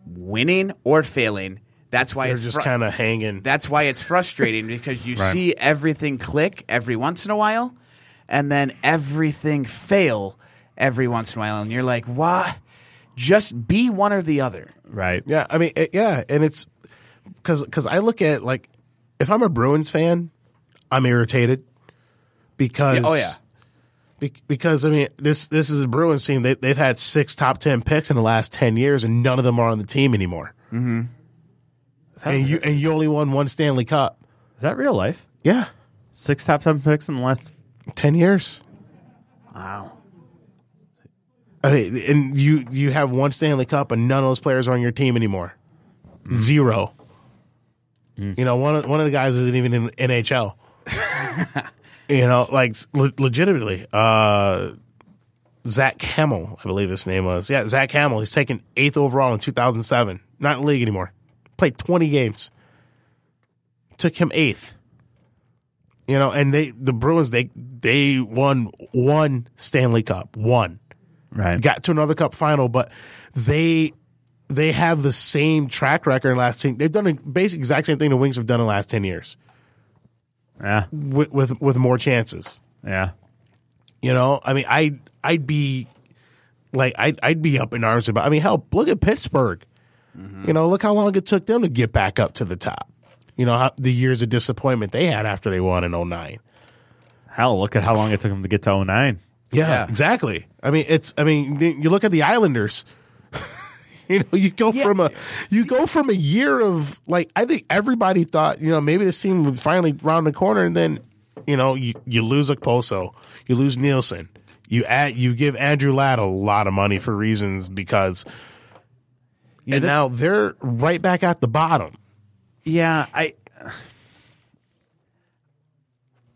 winning or failing. That's why They're it's just fru- kind of hanging. that's why it's frustrating because you Right. see everything click every once in a while, and then everything fail every once in a while, and you're like, "Why? Just be one or the other." right? Yeah, I mean, it, yeah, and it's because because I look at like if I'm a Bruins fan, I'm irritated because Yeah, oh, yeah. Be- because I mean, this this is a Bruins team. They, they've had six top ten picks in the last ten years, and none of them are on the team anymore. Mm-hmm. And you and you only won one Stanley Cup. Is that real life? Yeah, Six top seven picks in the last. ten years. Wow. Okay, and you you have one Stanley Cup, and none of those players are on your team anymore. Zero. You know, one of, one of the guys isn't even in NHL. you know, like le- legitimately, uh, Zach Hamill, I believe his name was. Yeah, Zach Hamill. He's taken eighth overall in 2007. Not in league anymore. Played 20 games. Took him eighth. You know, and they the Bruins they they won one Stanley Cup, one Right. got to another cup final, but they they have the same track record in the last ten. They've done the basic exact same thing the Wings have done in the last ten years yeah. with with, with more chances. Yeah. You know, I mean, I I'd be like I'd I'd be up in arms about. I mean, hell, look at Pittsburgh. Mm-hmm. You know, look how long it took them to get back up to the top. You know, how, the years of disappointment they had after they won in 09. Hell, look at how long it took them to get to 09. Yeah, Yeah. exactly. I mean, it's. I mean, you look at the Islanders. you know, you go from a you go from a year of like I think everybody thought you know maybe this team would finally round the corner, and then you know you you lose Okposo, you lose Nielsen, you add you give Andrew Ladd a lot of money for reasons because, and now they're right back at the bottom. Yeah, I.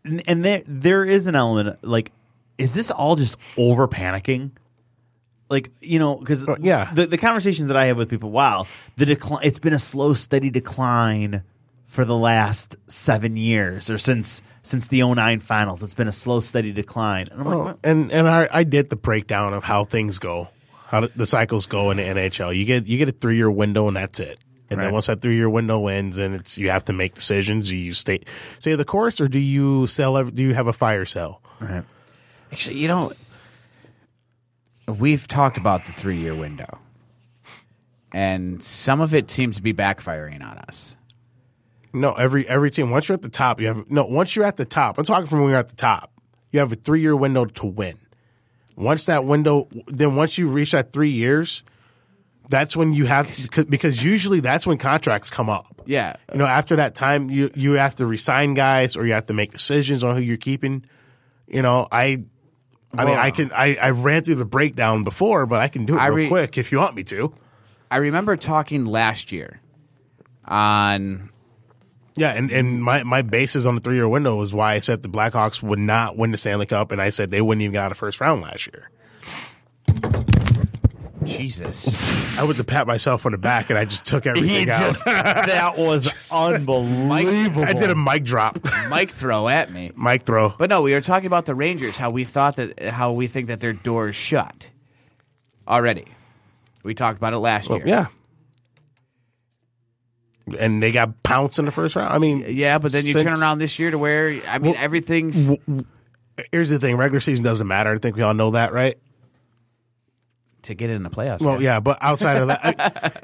And, and there there is an element like, is this all just over panicking? Like you know, because Uh, yeah. the the conversations that I have with people, wow, the decline. It's been a slow, steady decline for the last seven years, or since since the 09 finals. It's been a slow, steady decline. And I'm like, Oh, and and I, I did the breakdown of how things go, how the- the cycles go in the NHL. You get you get a three year window, and that's it. And then once that three year window ends, and it's you have to make decisions. Do you stay stay the course, or do you sell? ev- Do you have a fire sale? Right. Actually, you know, we've talked about the three year window, and some of it seems to be backfiring on us. No, every every team. Once you're at the top, you have no. Once you're at the top, I'm talking from when you're at the top. You have a three year window to win. Once that window, then once you reach that three years, that's when you have because usually that's when contracts come up. Yeah, you know, after that time, you you have to resign guys or you have to make decisions on who you're keeping. You know, I, I mean, I can I, I ran through the breakdown before, but I can do it I real re- quick if you want me to. I remember talking last year on Yeah, and, and my, my basis on the three year window was why I said the Blackhawks would not win the Stanley Cup, and I said they wouldn't even get out of first round last year. Jesus. I would have pat myself on the back, and I just took everything out. that was unbelievable. I did a mic drop, Mike throw at me. mic throw. But no, we were talking about the Rangers, how we thought that how we think that their doors shut already. We talked about it last year. Yeah. And they got pounced in the first round. I mean, Yeah, but then you turn around this year to where I mean Well, everything's Here's the thing: regular season doesn't matter. I think we all know that, right? to get in the playoffs. Well, yeah, but outside of that,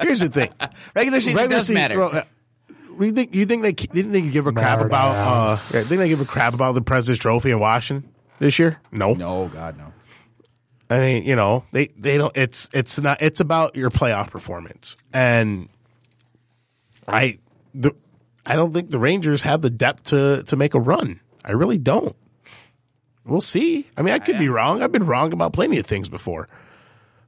I- here's the thing: Regular season regular does season. matter. well, uh, you think you think they didn't they give a crap about? Uh, yeah, think they give a crap about the President's Trophy in Washington this year? No, no, God, no. I mean, you know, they they don't. It's it's not. It's about your playoff performance, and I the I don't think the Rangers have the depth to to make a run. I really don't. We'll see. I mean, I could be wrong. I've been wrong about plenty of things before,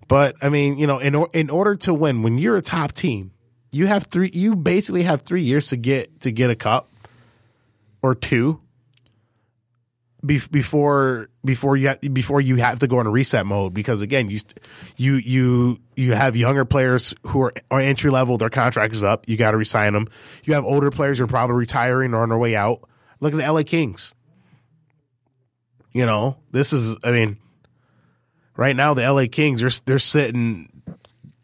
but I mean, you know, in or, in order to win, when you're a top team, you have three. You basically have three years to get to get a cup or two before before you ha- before you have to go into reset mode because again you st- you you you have younger players who are, are entry level their contract is up you got to resign them. You have older players who are probably retiring or on their way out. Look at the LA Kings. You know this is I mean right now the LA Kings are they're sitting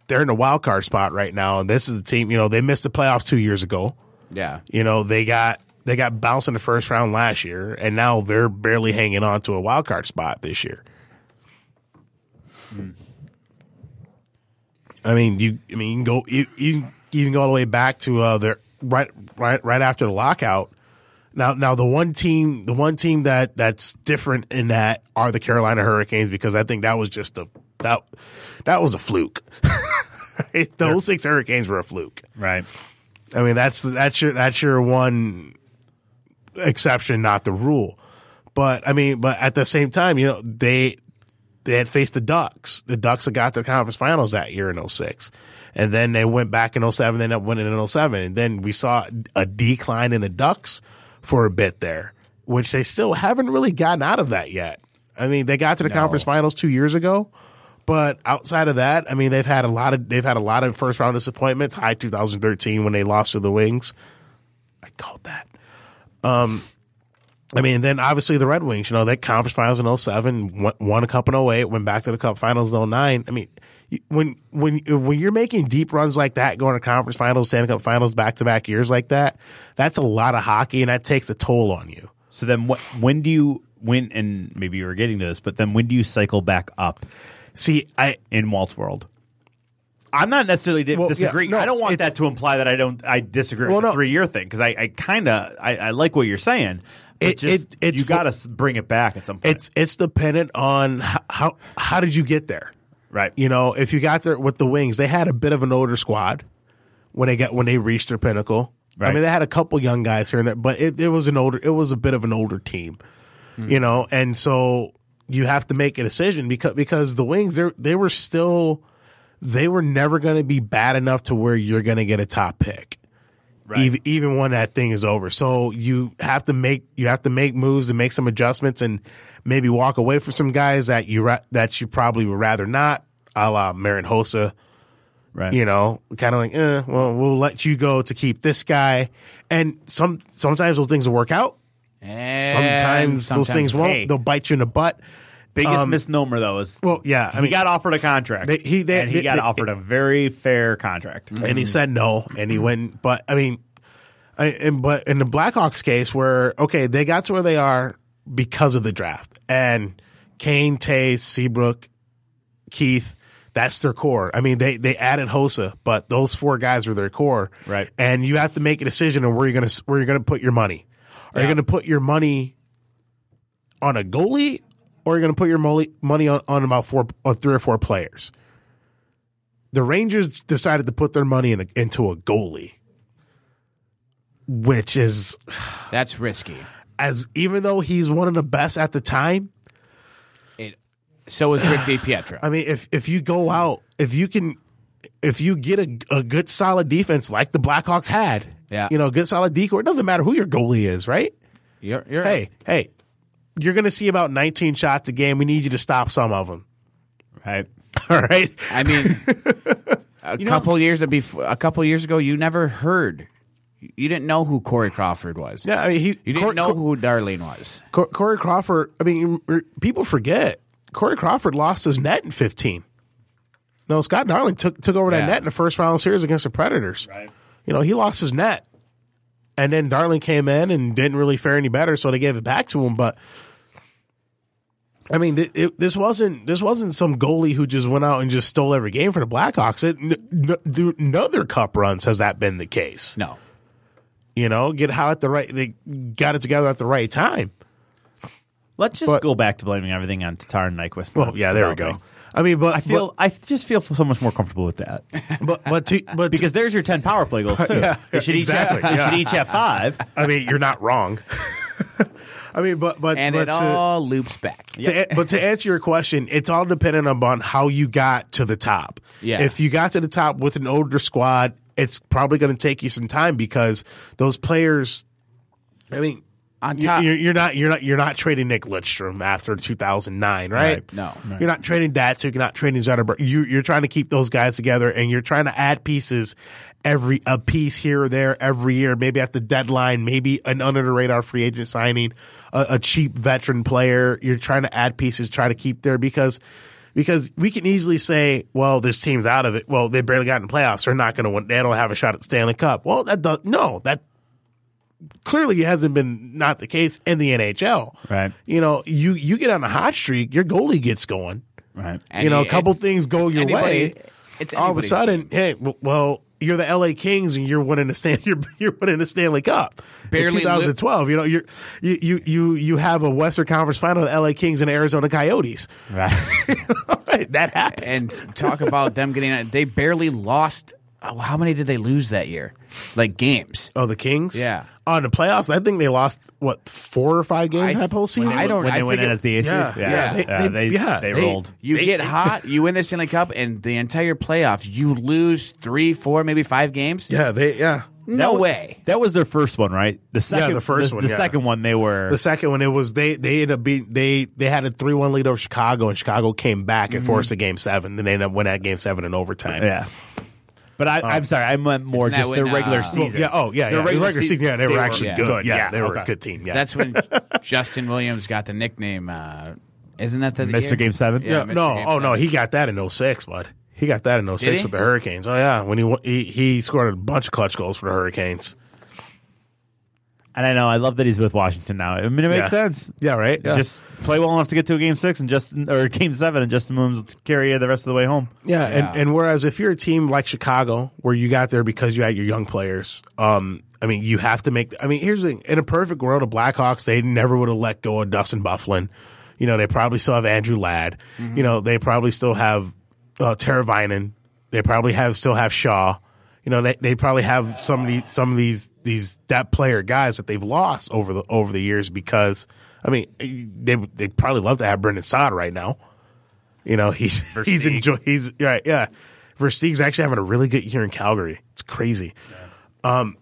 they're in a wild card spot right now. And this is the team you know they missed the playoffs 2 years ago. Yeah. you know, they got they got bounced in the first round last year, and now they're barely hanging on to a wild card spot this year. I mean, you. I mean, you can go. You, you, can go all the way back to uh, their right, right, right after the lockout. Now, now the one team, the one team that that's different in that are the Carolina Hurricanes because I think that was just a that that was a fluke. Right? The 06 Hurricanes were a fluke. Right. I mean, that's that's your that's your one exception, not the rule. But I mean, but at the same time, you know, they they had faced the Ducks. The Ducks had got to the conference finals that year in 06. And then they went back in 07, they ended up winning in 07. And then we saw a decline in the Ducks for a bit there, which they still haven't really gotten out of that yet. I mean, they got to the conference finals two years ago, but outside of that, I mean, they've had a lot of they've had a lot of first round disappointments. High 2013 when they lost to the Wings. I called that. Um, I mean, then obviously the Red Wings, you know, they conference finals in 07, won, won a cup in 08, went back to the cup finals in 09. I mean, when when when you're making deep runs like that, going to conference finals, Stanley Cup finals back to back years like that, that's a lot of hockey and that takes a toll on you. So then, what? When do you when? And maybe you were getting to this, but then when do you cycle back up See, I in Walt's world? I'm not necessarily di- Well, yeah, disagreeing. no, I don't want that to imply that I don't. I disagree Well, with the no. three year thing because I, I kind of I, I like what you're saying. It- just it- it's you got to bring it back at some point. it's it's dependent on how, how how did you get there. right. You know, if you got there with the Wings, they had a bit of an older squad when they got when they reached their pinnacle. I mean, they had a couple young guys here and there, but it, it was an older, it was a bit of an older team, you know, and so you have to make a decision because because the Wings they they were still they were never going to be bad enough to where you're going to get a top pick. Even, even when that thing is over, so you have to make you have to make moves and make some adjustments and maybe walk away from some guys that you ra- that you probably would rather not, a la Marian Hossa, right. you know, kind of like, eh, well, we'll let you go to keep this guy. And some sometimes those things will work out. And Sometimes, those things won't. They'll bite you in the butt. Biggest um, misnomer though is Well, yeah, I he mean, got offered a contract. They- he- they- and he they- got offered a very fair contract. and he said no, and he went. But I mean, I, and but in the Blackhawks case, where okay, they got to where they are because of the draft, and Kane, Tay, Seabrook, Keith. That's their core. I mean, they they added Hossa, but those four guys are their core. Right. And you have to make a decision on where you're gonna where you're gonna put your money. Are you gonna put your money on a goalie, or you're gonna put your money money on, on about four on three or four players? the Rangers decided to put their money in a, into a goalie, which is That's risky. as even though he's one of the best at the time. It, so is Rick DiPietro. I mean, if if you go out, if you can, if you get a, a good solid defense like the Blackhawks had, Yeah. you know, good solid decor. It doesn't matter who your goalie is, right? You're, you're, Hey, hey, you're going to see about 19 shots a game. We need you to stop some of them. Right. All right. I mean, a couple years before, a couple years ago, you never heard. You didn't know who Corey Crawford was. Yeah, I mean, he You didn't Cor- know Cor- who Darling was. Cor- Corey Crawford. I mean, people forget Corey Crawford lost his net in 15. No, Scott Darling took took over that net in the first round series against the Predators. Right. You know, he lost his net, and then Darling came in and didn't really fare any better, so they gave it back to him. But I mean, th- it, this wasn't this wasn't some goalie who just went out and just stole every game for the Blackhawks. It, n- n- no cup runs has that been the case. No. You know, get how at the right they got it together at the right time. Let's just But- go back to blaming everything on Tatar and Nyquist. Well, yeah, there we go. I mean, but I feel I just feel so much more comfortable with that but but to, but because there's your ten power play goals too. Yeah, they should exactly, each have, yeah. they should each have five. I mean, you're not wrong. I mean, but but And but it to, all loops back. to, but to answer your question, it's all dependent upon how you got to the top. Yeah. If you got to the top with an older squad, it's probably going to take you some time because those players. I mean, On top- you're, you're not you're not you're not trading Nick Lidstrom after 2009, right? Right. No. You're not trading Datsyuk, you're not trading Zetterberg. You, you're trying to keep those guys together, and you're trying to add pieces every a piece here or there every year. Maybe at the deadline, maybe an under the radar free agent signing, a, a cheap veteran player. You're trying to add pieces, try to keep there because because we can easily say, well, this team's out of it. Well, they barely got in the playoffs. They're not going to win. They don't have a shot at the Stanley Cup. Well, that does no that clearly hasn't been not the case in the NHL. Right. You know, you you get on a hot streak, your goalie gets going. Right. you know, a couple things go your anybody- way. It's all of a anybody's sudden, hey, well, you're the LA Kings and you're winning the Stan, you're, you're winning the Stanley Cup. Barely in 2012, you know, you're, you, you, you, you have a Western Conference final with LA Kings and Arizona Coyotes. Right. that happened. and talk about them getting. They barely lost. How many did they lose that year? Like games. Oh, the Kings? Yeah. Oh, On the playoffs, I think they lost, what, four or five games I- that whole season? I don't- when they I went in figure- as the aces. Yeah. Yeah, Yeah. They- yeah, they- they, yeah. they They- rolled. You get hot, you win the Stanley Cup, and the entire playoffs, you lose three, four, maybe five games. Yeah, they, yeah. No That was- way. That was their first one, right? The second, the first the, one, The yeah. second one, they were. The second one, it was they they ended up being they they had a three one lead over Chicago, and Chicago came back and forced mm-hmm. a game seven. Then they ended up winning that game seven in overtime. yeah. But I, I'm sorry, I meant more Isn't that just their when, regular uh, Well, season. yeah. Oh, yeah. Their yeah. The regular season, yeah, they, were actually yeah. good. Good, Yeah, yeah, they were okay. a good team. Yeah. That's when Justin Williams got the nickname. Uh, isn't that the Mr. year? Game Seven? yeah. Mr. No. Game Oh no, Seven. he got that in 06, bud. He got that in 06 he? with the Hurricanes. Oh yeah, when he wa- he he scored a bunch of clutch goals for the Hurricanes. And I know, I love that he's with Washington now. I mean, it makes Yeah. sense. Yeah. Right. Yeah. Just play well enough to get to a game six and Justin or game seven, and Justin Williams will carry you the rest of the way home. Yeah, Yeah. And, and whereas if you're a team like Chicago, where you got there because you had your young players, um, I mean, you have to make. I mean, here's the thing: in a perfect world, the Blackhawks they never would have let go of Dustin Byfuglien. You know, they probably still have Andrew Ladd. You know, they probably still have uh, Teravainen. They probably have still have Shaw. You know, they they probably have some of these some of these these that player guys that they've lost over the over the years because I mean they they probably love to have Brandon Saad right now. You know, he's he's enjoy he's right, yeah. Versteeg's actually having a really good year in Calgary. It's crazy. Um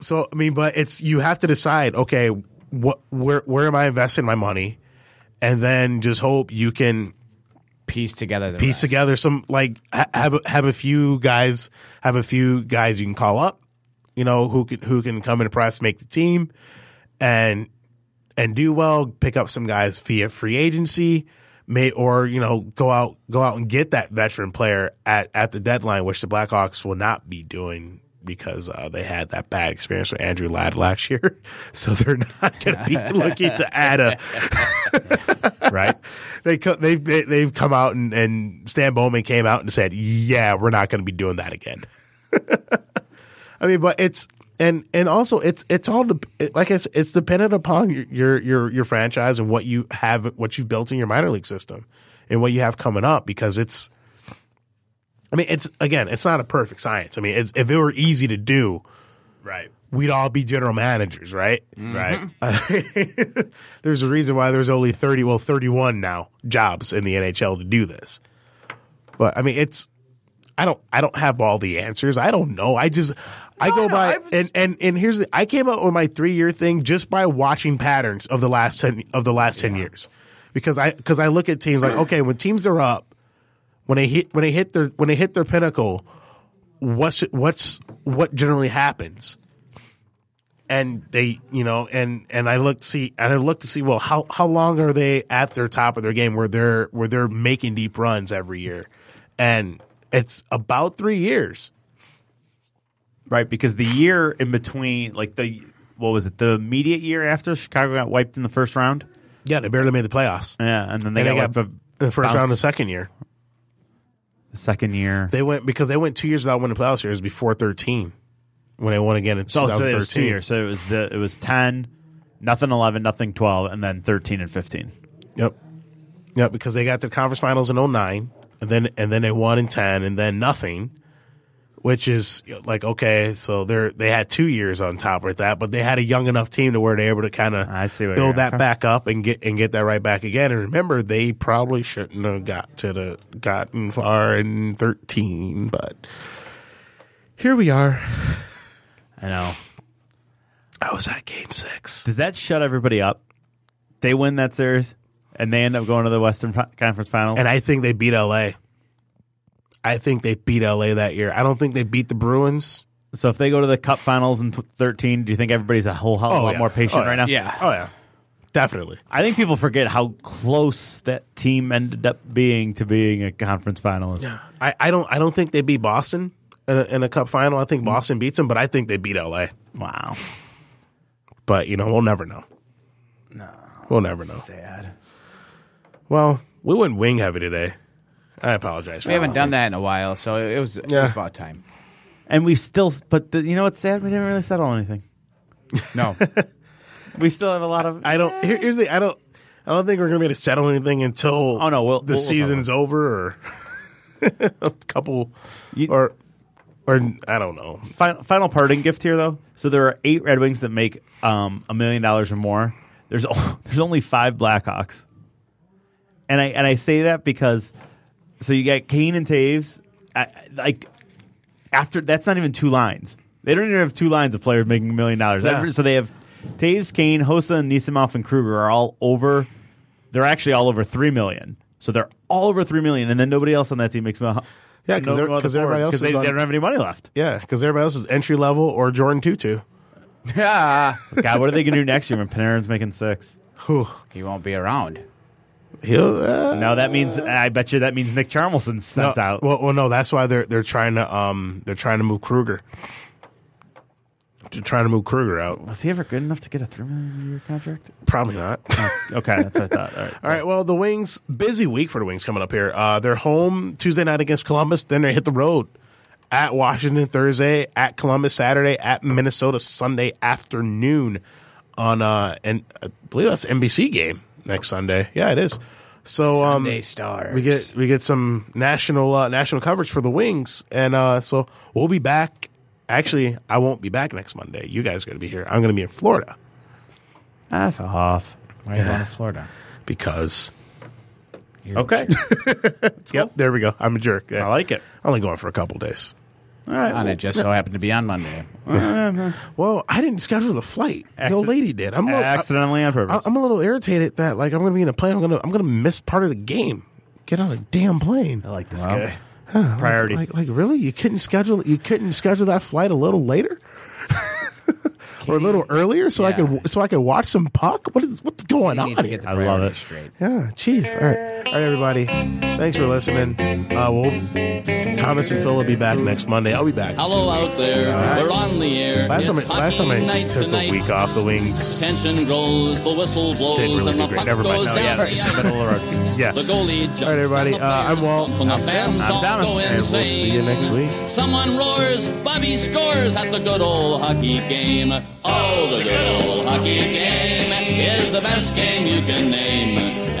so I mean, but it's you have to decide, okay, what where where am I investing my money? And then just hope you can piece together. The piece rest. together some like ha- have have a few guys have a few guys you can call up, you know, who can who can come and press make the team and and do well, pick up some guys via free agency, may or you know go out go out and get that veteran player at at the deadline, which the Blackhawks will not be doing because uh, they had that bad experience with Andrew Ladd last year, so they're not going to be looking to add a Right? they co- they've they, they've come out and, and Stan Bowman came out and said, "Yeah, we're not going to be doing that again." I mean, but it's and and also it's it's all it, like it's it's dependent upon your, your your your franchise and what you have what you've built in your minor league system and what you have coming up because it's. I mean, it's again, it's not a perfect science. I mean, it's, if it were easy to do, Right. we'd all be general managers, right? Mm-hmm. Right. there's a reason why there's only 30 well 31 now jobs in the NHL to do this but i mean it's i don't i don't have all the answers i don't know i just i go no, by I and and and here's the i came up with my 3 year thing just by watching patterns of the last 10 of the last 10 years because i because i look at teams like okay when teams are up when they hit when they hit their when they hit their pinnacle what's what's what generally happens? And they you know and and I look to see and I look to see well how how long are they at their top of their game where they're where they're making deep runs every year? And it's about 3 years. Right, because the year in between, like the what was it, the immediate year after Chicago got wiped in the first round? yeah they barely made the playoffs. Yeah, and then they and got, they wiped got the, the first bounced round the second year the second year. they went because they went 2 years without winning the playoffs years before 13 when they won again in so, so 2013 it was two years. So it was the it was ten, nothing eleven, nothing twelve, and then thirteen and fifteen. Yep. Yep, because they got the conference finals in 09 and then and then they won in 10 and then nothing. Which is like okay, so they're they had two years on top with that, but they had a young enough team to where they're able to kind of I see what build that back up and get and get that right back again. And remember, they probably shouldn't have got to the gotten far in thirteen, but here we are. I know. I was at game six. Does that shut everybody up? They win that series, and they end up going to the Western Conference Finals. And I think they beat LA. I think they beat LA that year. I don't think they beat the Bruins. so if they go to the Cup Finals in thirteen, do you think everybody's a whole hell of a Oh, lot yeah. more patient Oh, yeah. right now? Yeah. Oh yeah, definitely. I think people forget how close that team ended up being to being a conference finalist. I, I don't I don't think they beat Boston in a, in a cup final. I think mm. Boston beats them, but I think they beat LA. Wow, But you know, we'll never know. No, we'll never know. sad. Well, we went wing heavy today. I apologize. For We haven't done that in a while, so it was, it Yeah. was about time. and we still. But the, you know what's sad? We didn't really settle anything. No. We still have a lot of. I don't. Here, here's the. I don't. I don't think we're gonna be able to settle anything until. Oh, no, we'll- the we'll- we'll season's over or a couple You- or or I don't know. final, final parting gift here, though. So there are eight Red Wings that make um, a million dollars or more. There's o- there's only five Blackhawks, and I and I say that because so you got Kane and Toews, I, like after that's not even two lines. They don't even have two lines of players making a million dollars. Yeah. So they have Toews, Kane, Hossa, and Anisimov and Kruger are all over. They're actually all over three million. So they're all over three million, and then nobody else on that team makes. mil- Yeah, 'cause no- they're- no everybody else they, is on- they don't have any money left. Yeah, because everybody else is entry level or Jordan Tootoo. Ah, God, what are they going to do next year when Panarin's making six? Whew. he won't be around. He'll. Uh, No, that means I bet you that means Nick Hjalmarsson no, out. Well, well, no, that's why they're they're trying to um they're trying to move Kruger. They're trying to move Kruger out. Was he ever good enough to get a three million year contract? Probably not. Okay, that's what I thought. All right. All right. Well, the Wings busy week for the Wings coming up here. Uh, they're home Tuesday night against Columbus. Then they hit the road at Washington Thursday, at Columbus Saturday, at Minnesota Sunday afternoon on uh and I believe that's NBC game next Sunday. Yeah, it is. So um, Sunday Stars. we get we get some national uh, national coverage for the Wings, and uh, so we'll be back. Actually, I won't be back next Monday. You guys are going to be here. I'm going to be in Florida F off. Why are you going to Florida? because. Okay, Yep, there we go. I'm a jerk. Yeah. I like it. I'm only going for a couple days. All right. And it just so happened to be on Monday. Well, I didn't schedule the flight. The old lady did. I'm a little, accidentally on purpose. I, am a little irritated that like I'm going to be in a plane. I'm going to I'm going to miss part of the game. Get on a damn plane. I like this Well, guy. Priority. Like like really? You couldn't schedule you couldn't schedule that flight a little later? or a little earlier so I Yeah. could so I could watch some puck? What is what's going You on need to here? get the I love priorities it. straight. Yeah, jeez. All right, all right, everybody. Thanks for listening. Uh, we'll Thomas and Phil will be back next Monday. I'll be back. Hello out there, right? we're on the air. Last time, It's last time I took tonight. a week off the wings. Tension grows, the whistle blows, Didn't really and do great. Never mind. No, yeah, the it's ice. Middle of the. Yeah. The goalie jumps All right, everybody. Uh, I'm Walt. I'm fans I'm Thomas. And we'll see you next week. Someone roars, Bobby scores at the good old hockey game. Oh, the good old hockey game is the best game you can name.